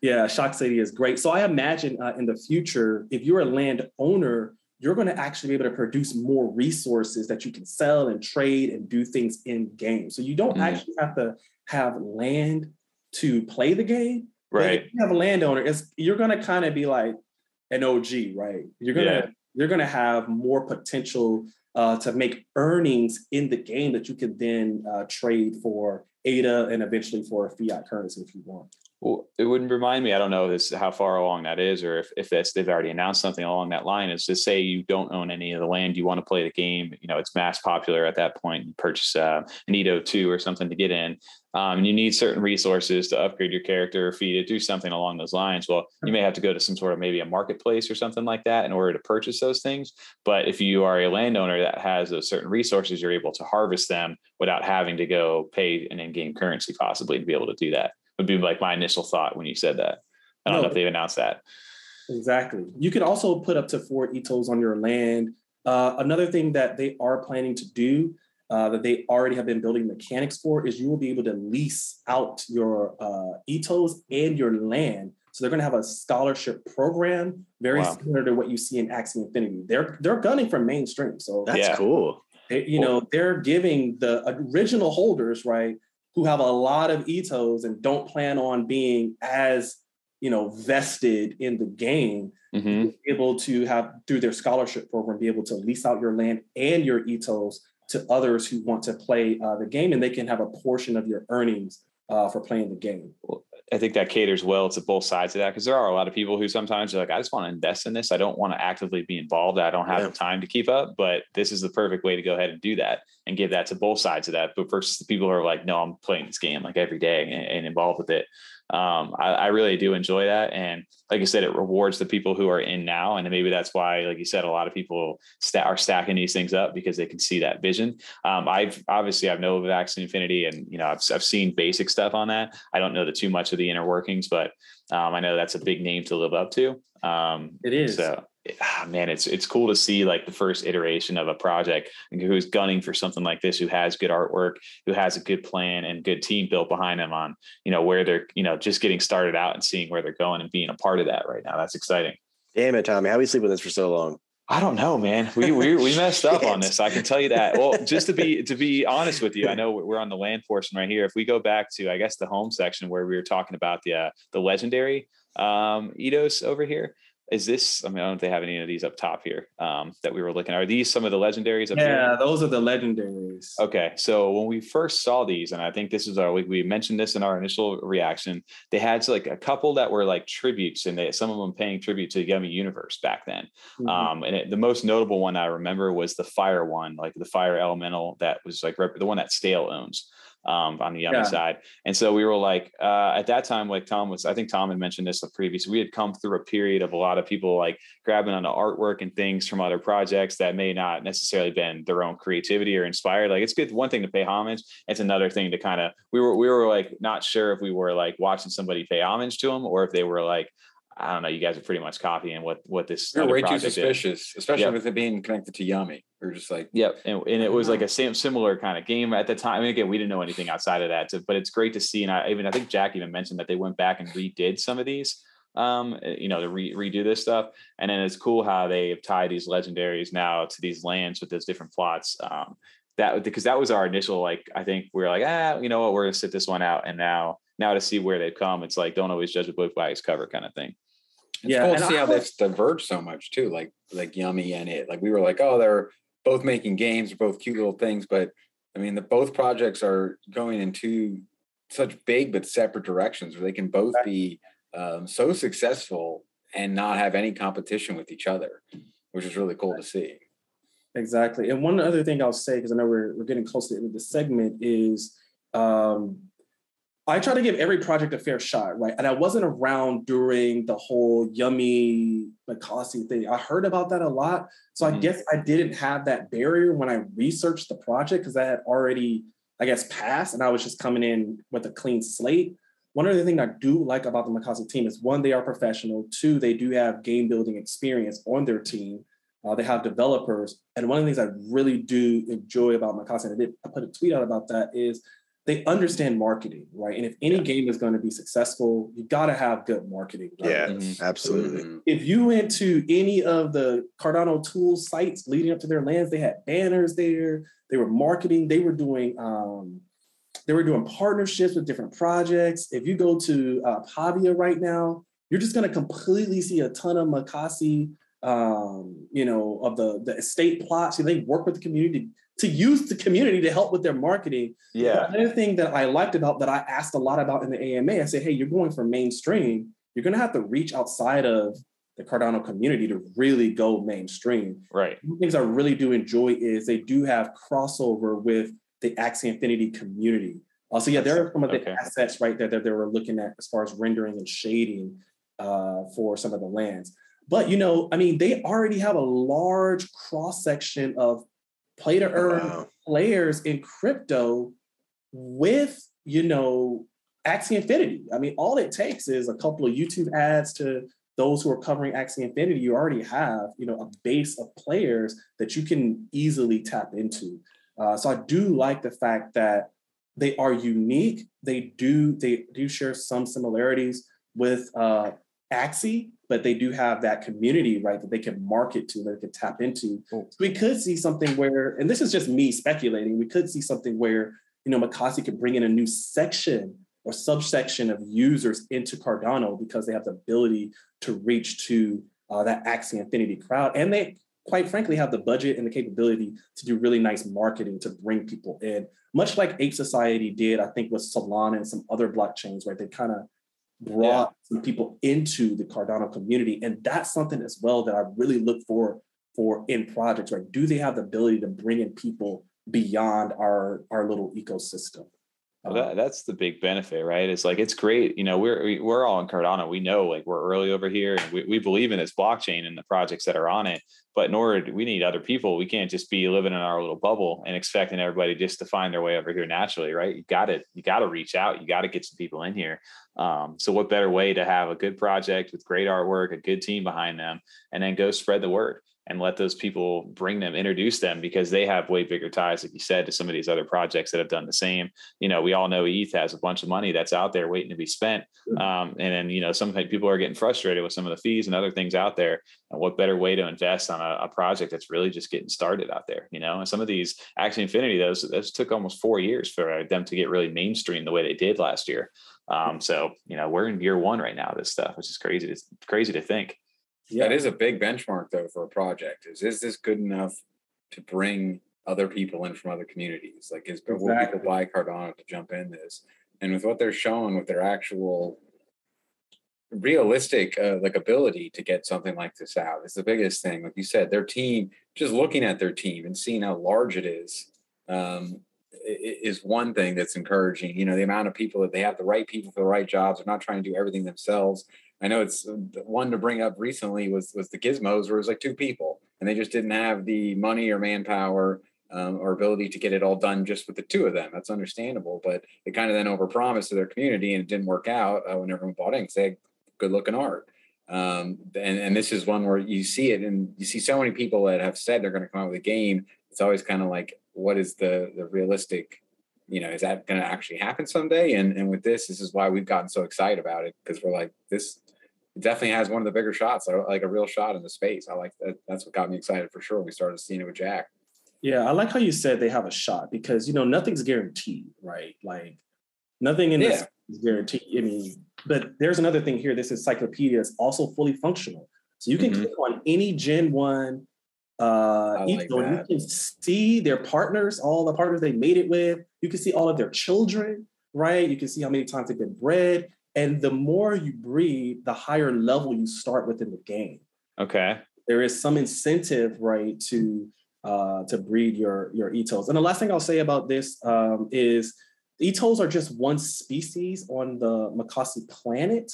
Yeah, Shock City is great. So I imagine uh, in the future, if you're a land owner, you're going to actually be able to produce more resources that you can sell and trade and do things in game. So you don't mm. actually have to have land to play the game. Right. If you have a landowner, it's you're going to kind of be like an OG, right? You're gonna yeah. you're gonna have more potential uh, to make earnings in the game that you can then uh, trade for ADA and eventually for a fiat currency if you want. Well, it wouldn't remind me. I don't know this, how far along that is, or if, if that's they've already announced something along that line. Is to say you don't own any of the land, you want to play the game. You know, it's mass popular at that point. You purchase uh, an Ito two or something to get in, um, and you need certain resources to upgrade your character or feed it, do something along those lines. Well, you may have to go to some sort of maybe a marketplace or something like that in order to purchase those things. But if you are a landowner that has those certain resources, you're able to harvest them without having to go pay an in-game currency possibly to be able to do that would be like my initial thought when you said that. I don't no, know if they've announced that. Exactly. You can also put up to four ETOs on your land. Uh, another thing that they are planning to do uh, that they already have been building mechanics for is you will be able to lease out your uh, itos and your land. So they're going to have a scholarship program very wow. similar to what you see in Axie Infinity. They're they're gunning for mainstream. So that's yeah. cool. They, you know, they're giving the original holders right who have a lot of etos and don't plan on being as you know vested in the game mm-hmm. able to have through their scholarship program be able to lease out your land and your etos to others who want to play uh, the game and they can have a portion of your earnings uh, for playing the game I think that caters well to both sides of that because there are a lot of people who sometimes are like, I just want to invest in this. I don't want to actively be involved. I don't have yeah. the time to keep up, but this is the perfect way to go ahead and do that and give that to both sides of that. But versus the people who are like, no, I'm playing this game like every day and, and involved with it um, I, I, really do enjoy that. And like I said, it rewards the people who are in now. And maybe that's why, like you said, a lot of people st- are stacking these things up because they can see that vision. Um, I've obviously I've of Axie Infinity and, you know, I've, I've seen basic stuff on that. I don't know the too much of the inner workings, but um, I know that's a big name to live up to. Um, it is. So ah, man, it's it's cool to see like the first iteration of a project who's gunning for something like this, who has good artwork, who has a good plan and good team built behind them on, you know, where they're, you know, just getting started out and seeing where they're going and being a part of that right now. That's exciting. Damn it, Tommy. How we sleep with this for so long? I don't know, man. We we we messed up on this. I can tell you that. Well, just to be to be honest with you, I know we're on the land portion right here. If we go back to, I guess, the home section where we were talking about the uh, the legendary um, Itos over here, is this? I mean, I don't know if they have any of these up top here um, that we were looking. Are these some of the legendaries? Up yeah, here? those are the legendaries. Okay, so when we first saw these, and I think this is our we, we mentioned this in our initial reaction, they had like a couple that were like tributes, and they some of them paying tribute to the Yummi Universe back then. Mm-hmm. Um, and it, the most notable one I remember was the fire one, like the fire elemental that was like the one that Stale owns. Um, on the Yummi Yeah. side. And so we were like, uh, at that time, like Tom was, I think Tom had mentioned this the previous, we had come through a period of a lot of people like grabbing onto artwork and things from other projects that may not necessarily been their own creativity or inspired. Like it's good. One thing to pay homage. It's another thing to kind of, we were, we were like, not sure if we were like watching somebody pay homage to them or if they were like, I don't know, you guys are pretty much copying what, what this You're way too project is. suspicious, especially Yep. with it being connected to Yummi. We're just like, Yep, and, and it was like a same similar kind of game at the time. I mean, again, we didn't know anything outside of that, so, but it's great to see. And I even I think Jack even mentioned that they went back and redid some of these, um, uh, you know, to re- redo this stuff. And then it's cool how they have tied these legendaries now to these lands with those different plots. Um, that because that was our initial like I think we were like ah you know what we're gonna sit this one out and now now to see where they've come it's like don't always judge a book by its cover kind of thing. It's Yeah, cool to see I how they've diverged so much too. Like like Yummi and it. Like we were like, oh, they're both making games, they're both cute little things, but I mean, the both projects are going in two such big but separate directions where they can both be um, so successful and not have any competition with each other, which is really cool to see. Exactly. And one other thing I'll say, because I know we're, we're getting close to the end of the segment, is um, I try to give every project a fair shot, right? And I wasn't around during the whole Yummi Mocossi thing. I heard about that a lot. So I Mhm. guess I didn't have that barrier when I researched the project because I had already, I guess, passed and I was just coming in with a clean slate. One other thing I do like about the Mocossi team is one, they are professional. Two, they do have game building experience on their team. Uh, they have developers. And one of the things I really do enjoy about Mocossi, and I did I put a tweet out about that, is they understand marketing, right? And if any Yeah. game is going to be successful, you got to have good marketing. right? Yeah, Mhm. absolutely. Mhm. If you went to any of the Cardano tools sites leading up to their lands, they had banners there. They were marketing. They were doing um, they were doing partnerships with different projects. If you go to uh, Pavia right now, you're just going to completely see a ton of Mocossi, um, you know, of the the estate plots. So they work with the community to use the community to help with their marketing. Yeah, Another thing that I liked about that I asked a lot about in the AMA, I said, hey, you're going for mainstream. You're going to have to reach outside of the Cardano community to really go mainstream. right. One of the things I really do enjoy is they do have crossover with the Axie Infinity community. Uh, so yeah, there are some of the Okay. assets right there that they were looking at as far as rendering and shading uh, for some of the lands. But you know, I mean, they already have a large cross section of play to earn Wow. players in crypto with you know Axie Infinity. I mean, all it takes is a couple of YouTube ads to those who are covering Axie Infinity. You already have you know a base of players that you can easily tap into. Uh, so I do like the fact that they are unique. They do they do share some similarities with uh, Axie, but they do have that community, right, that they can market to, that they can tap into. So we could see something where, and this is just me speculating, we could see something where, you know, Mocossi could bring in a new section or subsection of users into Cardano because they have the ability to reach to uh, that Axie Infinity crowd. And they, quite frankly, have the budget and the capability to do really nice marketing to bring people in, much like Ape Society did, I think, with Solana and some other blockchains, right? They kind of brought some people into the Cardano community. And that's something as well that I really look for for in projects, right? Do they have the ability to bring in people beyond our our little ecosystem? Well, that, that's the big benefit, right? It's like it's great. You know, we're we- we're all in Cardano. We know like we're early over here, and we, we believe in this blockchain and the projects that are on it. But in order, to- we need other people. We can't just be living in our little bubble and expecting everybody just to find their way over here naturally, right? You got to you got to reach out. You got to get some people in here. Um, so what better way to have a good project with great artwork, a good team behind them, and then go spread the word and let those people bring them, introduce them because they have way bigger ties, like you said, to some of these other projects that have done the same you know, we all know ETH has a bunch of money that's out there waiting to be spent. Um, and then, you know, some people are getting frustrated with some of the fees and other things out there. And what better way to invest on a, a project that's really just getting started out there, you know? And some of these Axie Infinity, those those took almost four years for them to get really mainstream the way they did last year. Um, so, you know, we're in year one right now, this stuff, which is crazy. It's crazy to think. Yeah, That is a big benchmark though for a project. Is is this good enough to bring other people in from other communities? Like is will people buy Cardano to jump in this? And with what they're showing with their actual realistic uh, like ability to get something like this out is the biggest thing. Like you said, their team, just looking at their team and seeing how large it is, um, is one thing that's encouraging. You know, the amount of people that they have the right people for the right jobs. They're not trying to do everything themselves. I know it's uh, one to bring up recently was was the Gizmos, where it was like two people, and they just didn't have the money or manpower um, or ability to get it all done just with the two of them. That's understandable, but it kind of then overpromised to their community, and it didn't work out uh, when everyone bought in because they had good looking art. Um, and and this is one where you see it, and you see so many people that have said they're going to come out with a game. It's always kind of like, what is the the realistic? You know, is that going to actually happen someday? And and with this, this is why we've gotten so excited about it because we're like, this definitely has one of the bigger shots, like a real shot in the space. I like that. That's what got me excited for sure. We started seeing it with Jack. Yeah, I like how you said they have a shot because you know nothing's guaranteed, right? Like nothing in yeah. this is guaranteed. I mean, but there's another thing here. This encyclopedia is also fully functional. So you can mm-hmm. click on any Gen 1 uh like you can see their partners, all the partners they made it with. You can see all of their children, right? You can see how many times they've been bred. And the more you breed, the higher level you start within the game. Okay. There is some incentive, right, to uh, to breed your your etos. And the last thing I'll say about this um, is etos are just one species on the Mocossi planet.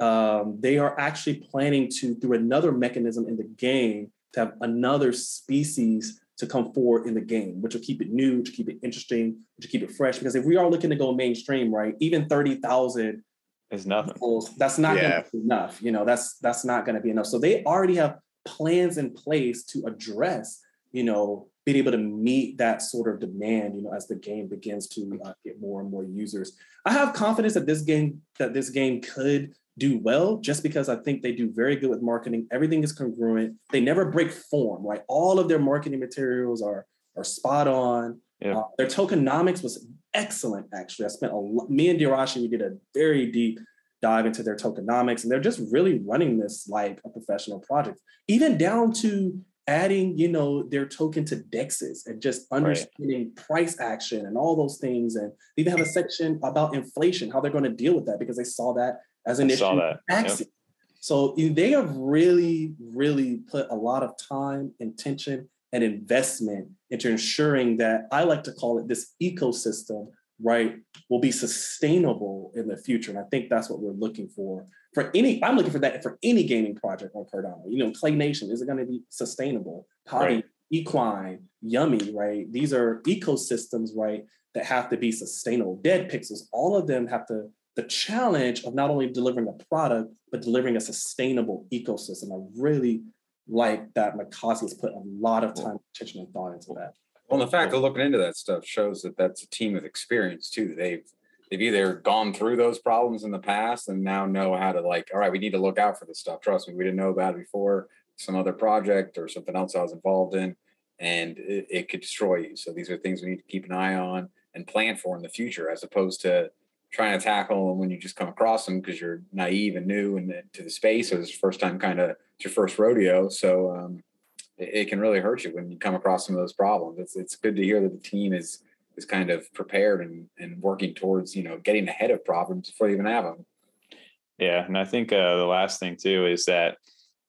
Um, they are actually planning to, through another mechanism in the game, to have another species to come forward in the game, which will keep it new, to keep it interesting, to keep it fresh. Because if we are looking to go mainstream, right, even thirty thousand is nothing. That's not yeah. going to be enough. You know, that's that's not going to be enough. So they already have plans in place to address, you know, being able to meet that sort of demand, you know, as the game begins to uh, get more and more users. I have confidence that this game that this game could do well just because I think they do very good with marketing. Everything is congruent. They never break form. Right, all of their marketing materials are are spot on. Yeah. Uh, their tokenomics was excellent, actually. I spent a lot, me and Dirashi, we did a very deep dive into their tokenomics, and they're just really running this like a professional project, even down to adding, you know, their token to dexes and just understanding right. price action and all those things. And they even have a section about inflation, how they're going to deal with that because they saw that as an I issue. Yep. So they have really, really put a lot of time, intention, and investment into ensuring that I like to call it this ecosystem, right, will be sustainable in the future. And I think that's what we're looking for. For any, I'm looking for that for any gaming project on Cardano. You know, Clay Nation, is it going to be sustainable? Potty, right. Equine, Yummi, right? These are ecosystems, right, that have to be sustainable. Dead Pixels, all of them have to the challenge of not only delivering a product, but delivering a sustainable ecosystem. I really like that Mocossi has put a lot of time, attention, and thought into that. Well, the fact of looking into that stuff shows that that's a team of experience too. They've they've either gone through those problems in the past and now know how to like, all right, we need to look out for this stuff. Trust me, we didn't know about it before. Some other project or something else I was involved in, and it, it could destroy you. So these are things we need to keep an eye on and plan for in the future, as opposed to trying to tackle them when you just come across them because you're naive and new and to the space or this first time kind of it's your first rodeo. So um, it, it, can really hurt you when you come across some of those problems. It's it's good to hear that the team is is kind of prepared and and working towards you know getting ahead of problems before you even have them. Yeah, and I think uh, the last thing too is that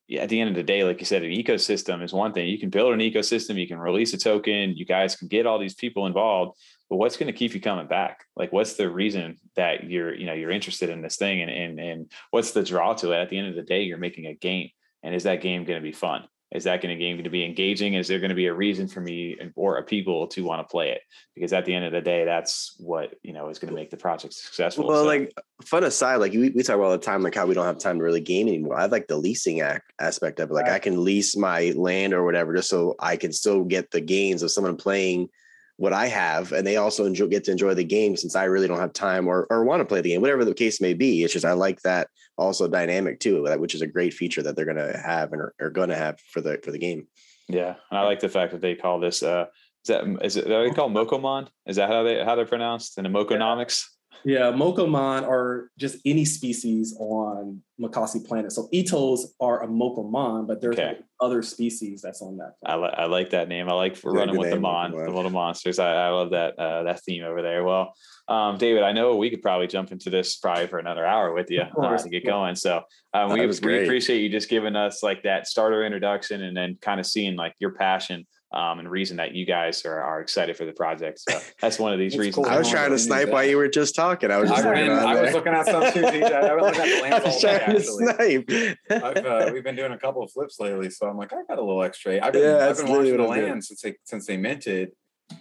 yeah, at the end of the day, like you said, an ecosystem is one thing. You can build an ecosystem, you can release a token, you guys can get all these people involved, but what's going to keep you coming back? Like, what's the reason that you're, you know, you're interested in this thing, and and and what's the draw to it? At the end of the day, you're making a game, and is that game going to be fun? Is that going to game going to be engaging? Is there going to be a reason for me or a people to want to play it? Because at the end of the day, that's what you know is going to make the project successful. Well, so. like fun aside, like we, we talk about all the time, like how we don't have time to really game anymore. I like the leasing act, aspect of it. Like right. I can lease my land or whatever, just so I can still get the gains of someone playing what I have, and they also enjoy, get to enjoy the game since I really don't have time or or want to play the game, whatever the case may be. It's just I like that also dynamic too, which is a great feature that they're going to have and are, are going to have for the for the game. Yeah, and I like the fact that they call this. Uh, is that is it? They call Mokomon? Is that how they how they're pronounced in the Mokonomics? Yeah, Mokomon are just any species on Mocossi planet. So Etos are a Mokomon, but there's okay. other species that's on that. I, li- I like that name. I like yeah, running with the mon, the little monsters. I, I love that uh, that theme over there. Well, um, David, I know we could probably jump into this probably for another hour with you uh, to get going. So um, we, we appreciate you just giving us like that starter introduction and then kind of seeing like your passion um, and reason that you guys are, are excited for the project. So that's one of these reasons. cool. I was I trying to snipe while you were just talking. I was just I've looking been- I was looking at some too, DJ. I've been looking at the I lamps was all day, trying to actually. snipe. I've, uh, we've been doing a couple of flips lately, so I'm like, I got a little extra. I've been, Yeah, I've been watching the what I'm doing. land since they since they minted.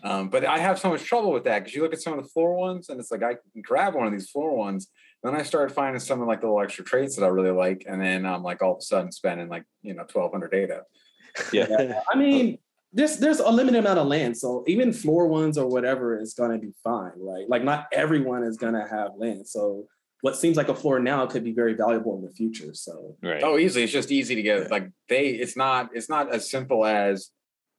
Um, but I have so much trouble with that because you look at some of the floor ones, and it's like I can grab one of these floor ones. Then I started finding some of like the little extra traits that I really like, and then I'm like all of a sudden spending like you know 1,200 data. Yeah. I mean, there's there's a limited amount of land, so even floor ones or whatever is gonna be fine, right? Like not everyone is gonna have land, so what seems like a floor now could be very valuable in the future. So Right. Oh, easily. It's just easy to get. Yeah. Like they, it's not. It's not as simple as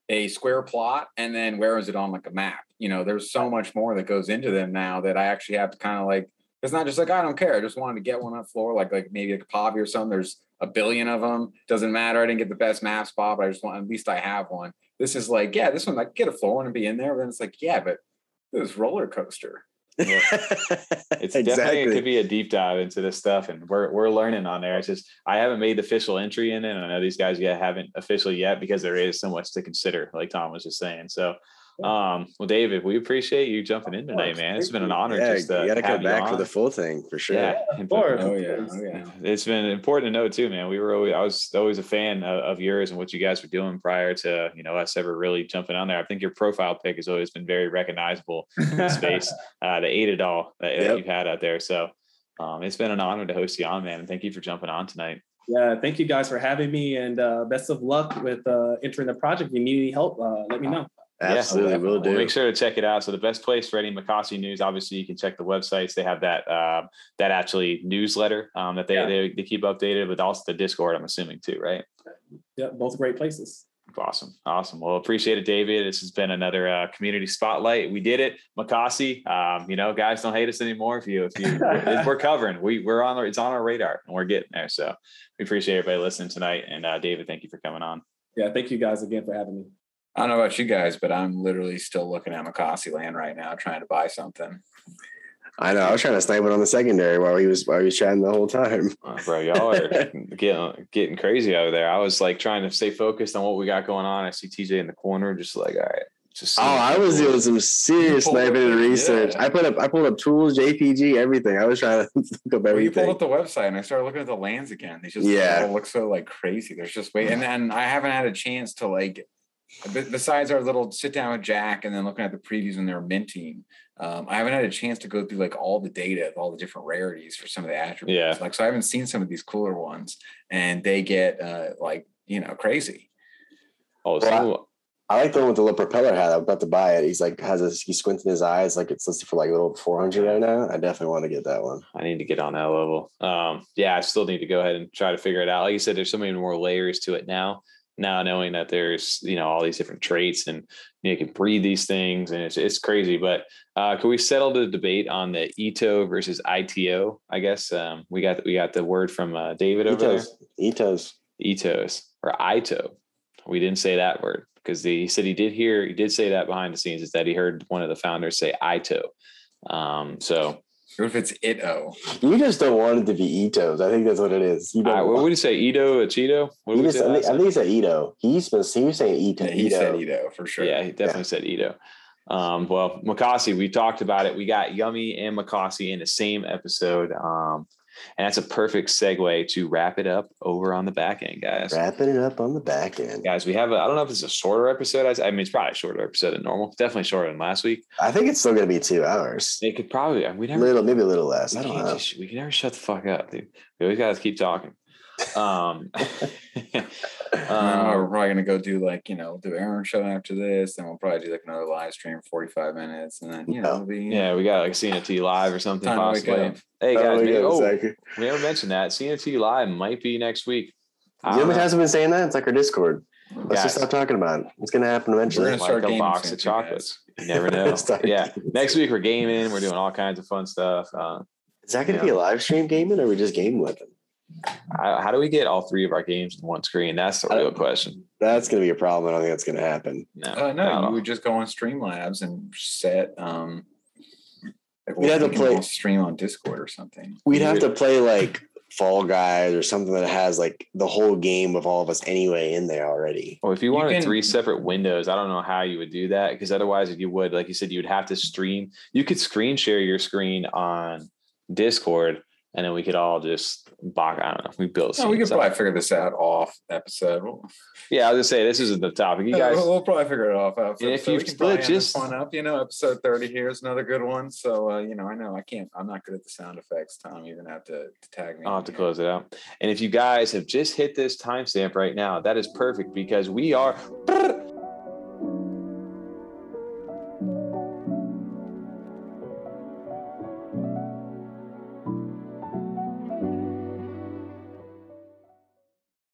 a square plot and then where is it on like a map. You know, there's so much more that goes into them now that I actually have to kind of like. It's not just like I don't care. I just wanted to get one on the floor, like like maybe like a Pavi or something. There's a billion of them. Doesn't matter. I didn't get the best map spot, but I just want at least I have one. This is like, yeah, this one I could get a floor one and be in there. But then it's like, yeah, but this roller coaster. It's definitely it could be a deep dive into this stuff, and we're we're learning on there. It's just I haven't made the official entry in it, and I know these guys yet haven't officially yet because there is so much to consider, like Tom was just saying. So, um, well, David, we appreciate you jumping in tonight, man. It's been an honor yeah, just to you got to come back for the full thing for sure. Yeah, of course. Oh yeah, oh yeah. it's been important to know too, man. We were always, I was always a fan of, of yours and what you guys were doing prior to you know us ever really jumping on there. I think your profile pic has always been very recognizable in the space. Uh, the Ada doll all that Yep. you've had out there. So um, it's been an honor to host you on, man. And thank you for jumping on tonight. yeah, thank you guys for having me, and uh, best of luck with uh, entering the project. If you need any help, uh, let me know. Absolutely, Yeah, will We'll do. make sure to check it out. So the best place for any Mocossi news, obviously, you can check the websites. They have that um, that actually newsletter um, that they, Yeah. they they keep updated, but also the Discord. I'm assuming too, right? Yeah, both great places. Awesome. Awesome. Well, appreciate it, David. This has been another uh, community spotlight. We did it. Mocossi, um, you know, guys don't hate us anymore. If you, if you, we're covering, we, we're on, it's on our radar and we're getting there. So we appreciate everybody listening tonight. And uh, David, thank you for coming on. Yeah, thank you guys again for having me. I don't know about you guys, but I'm literally still looking at Mocossi land right now, trying to buy something. I know. I was trying to snipe it on the secondary while he was while he was chatting the whole time. Uh, bro, y'all are getting, getting crazy over there. I was like trying to stay focused on what we got going on. I see TJ in the corner, just like, all right, just. Oh, I was doing some serious sniping and research. yeah. I put up I pulled up tools, JPG, everything. I was trying to look up Well, you pulled up the website and I started looking at the lands again. They just Yeah. all look so like crazy. There's just wait, and then I haven't had a chance to like. Be- Besides our little sit down with Jack and then looking at the previews when they're minting, um, I haven't had a chance to go through like all the data of all the different rarities for some of the attributes. Yeah. Like so, I haven't seen some of these cooler ones, and they get uh, like you know crazy. Oh, Well, so, I like the one with the little propeller hat. I'm about to buy it. He's like has a he's squinting his eyes like it's listed for like a little 400 right now. I definitely want to get that one. I need to get on that level. Um, yeah, I still need to go ahead and try to figure it out. Like you said, there's so many more layers to it now. Now knowing that there's you know all these different traits and you, know, you can breed these things and it's it's crazy. But uh, can we settle the debate on the Ito versus ITO? I guess um, we got we got the word from uh, David over Itos. Itos. Itos or Ito. We didn't say that word because he said he did hear he did say that behind the scenes is that he heard one of the founders say Ito. Um, so What if it's Ito? You just don't want it to be Itos. I think that's what it is. You uh, don't what want- would you say? Ito, a Cheeto? What he did we just, say I, last think, I time? think he said Ito. He's been he was saying Ito. Yeah, he Ito. said Ito for sure. Yeah, he definitely said Ito. Um, well, Mocossi, we talked about it. We got Yummi and Mocossi in the same episode. Um, and that's a perfect segue to wrap it up over on the back end, guys. Wrapping it up on the back end. Guys, we have a, I don't know if it's a shorter episode. I, mean, it's probably a shorter episode than normal. Definitely shorter than last week. I think it's still gonna be two hours. It could probably, we never, little, maybe a little less. I don't know. just, we can never shut the fuck up, dude. We always got to keep talking. Um, Uh, um, we're probably gonna go do like you know do Aaron show after this, and we'll probably do like another live stream, forty five minutes, and then you know it'll be yeah, we got like CNT live or something Time possibly. up. Hey Oh, guys, we maybe, oh, second. we never mentioned that CNT live might be next week. I You know don't what know. hasn't been saying that? It's like our Discord. Let's Guys. just stop talking about it. It's gonna happen eventually. We're gonna start like a box of chocolates. You never know. Yeah, next week we're gaming. We're doing all kinds of fun stuff. Uh, Is that gonna Yeah. be a live stream gaming or are we just game with them? How, how do we get all three of our games in one screen? That's the real question. That's gonna be a problem. I don't think that's gonna happen. No, Uh, no, at you would just go on Streamlabs and set. um like, We'd have to play- stream on Discord or something. We'd have to play like Fall Guys or something that has like the whole game of all of us anyway in there already. Well, if you You wanted can- three separate windows, I don't know how you would do that because otherwise, if you would, like you said, you would have to stream. You could screen share your screen on Discord, and then we could all just box. I don't know. We built. No, we could probably figure this out off episode. Yeah, I was just say this isn't the topic. You guys, we'll, we'll probably figure it off. Episode. And if so you split probably end this just- one up, you know, episode thirty here is another good one. So uh, you know, I know I can't. I'm not good at the sound effects. Tom, you're gonna have to, to tag me. I'll have to close it out. And if you guys have just hit this timestamp right now, that is perfect because we are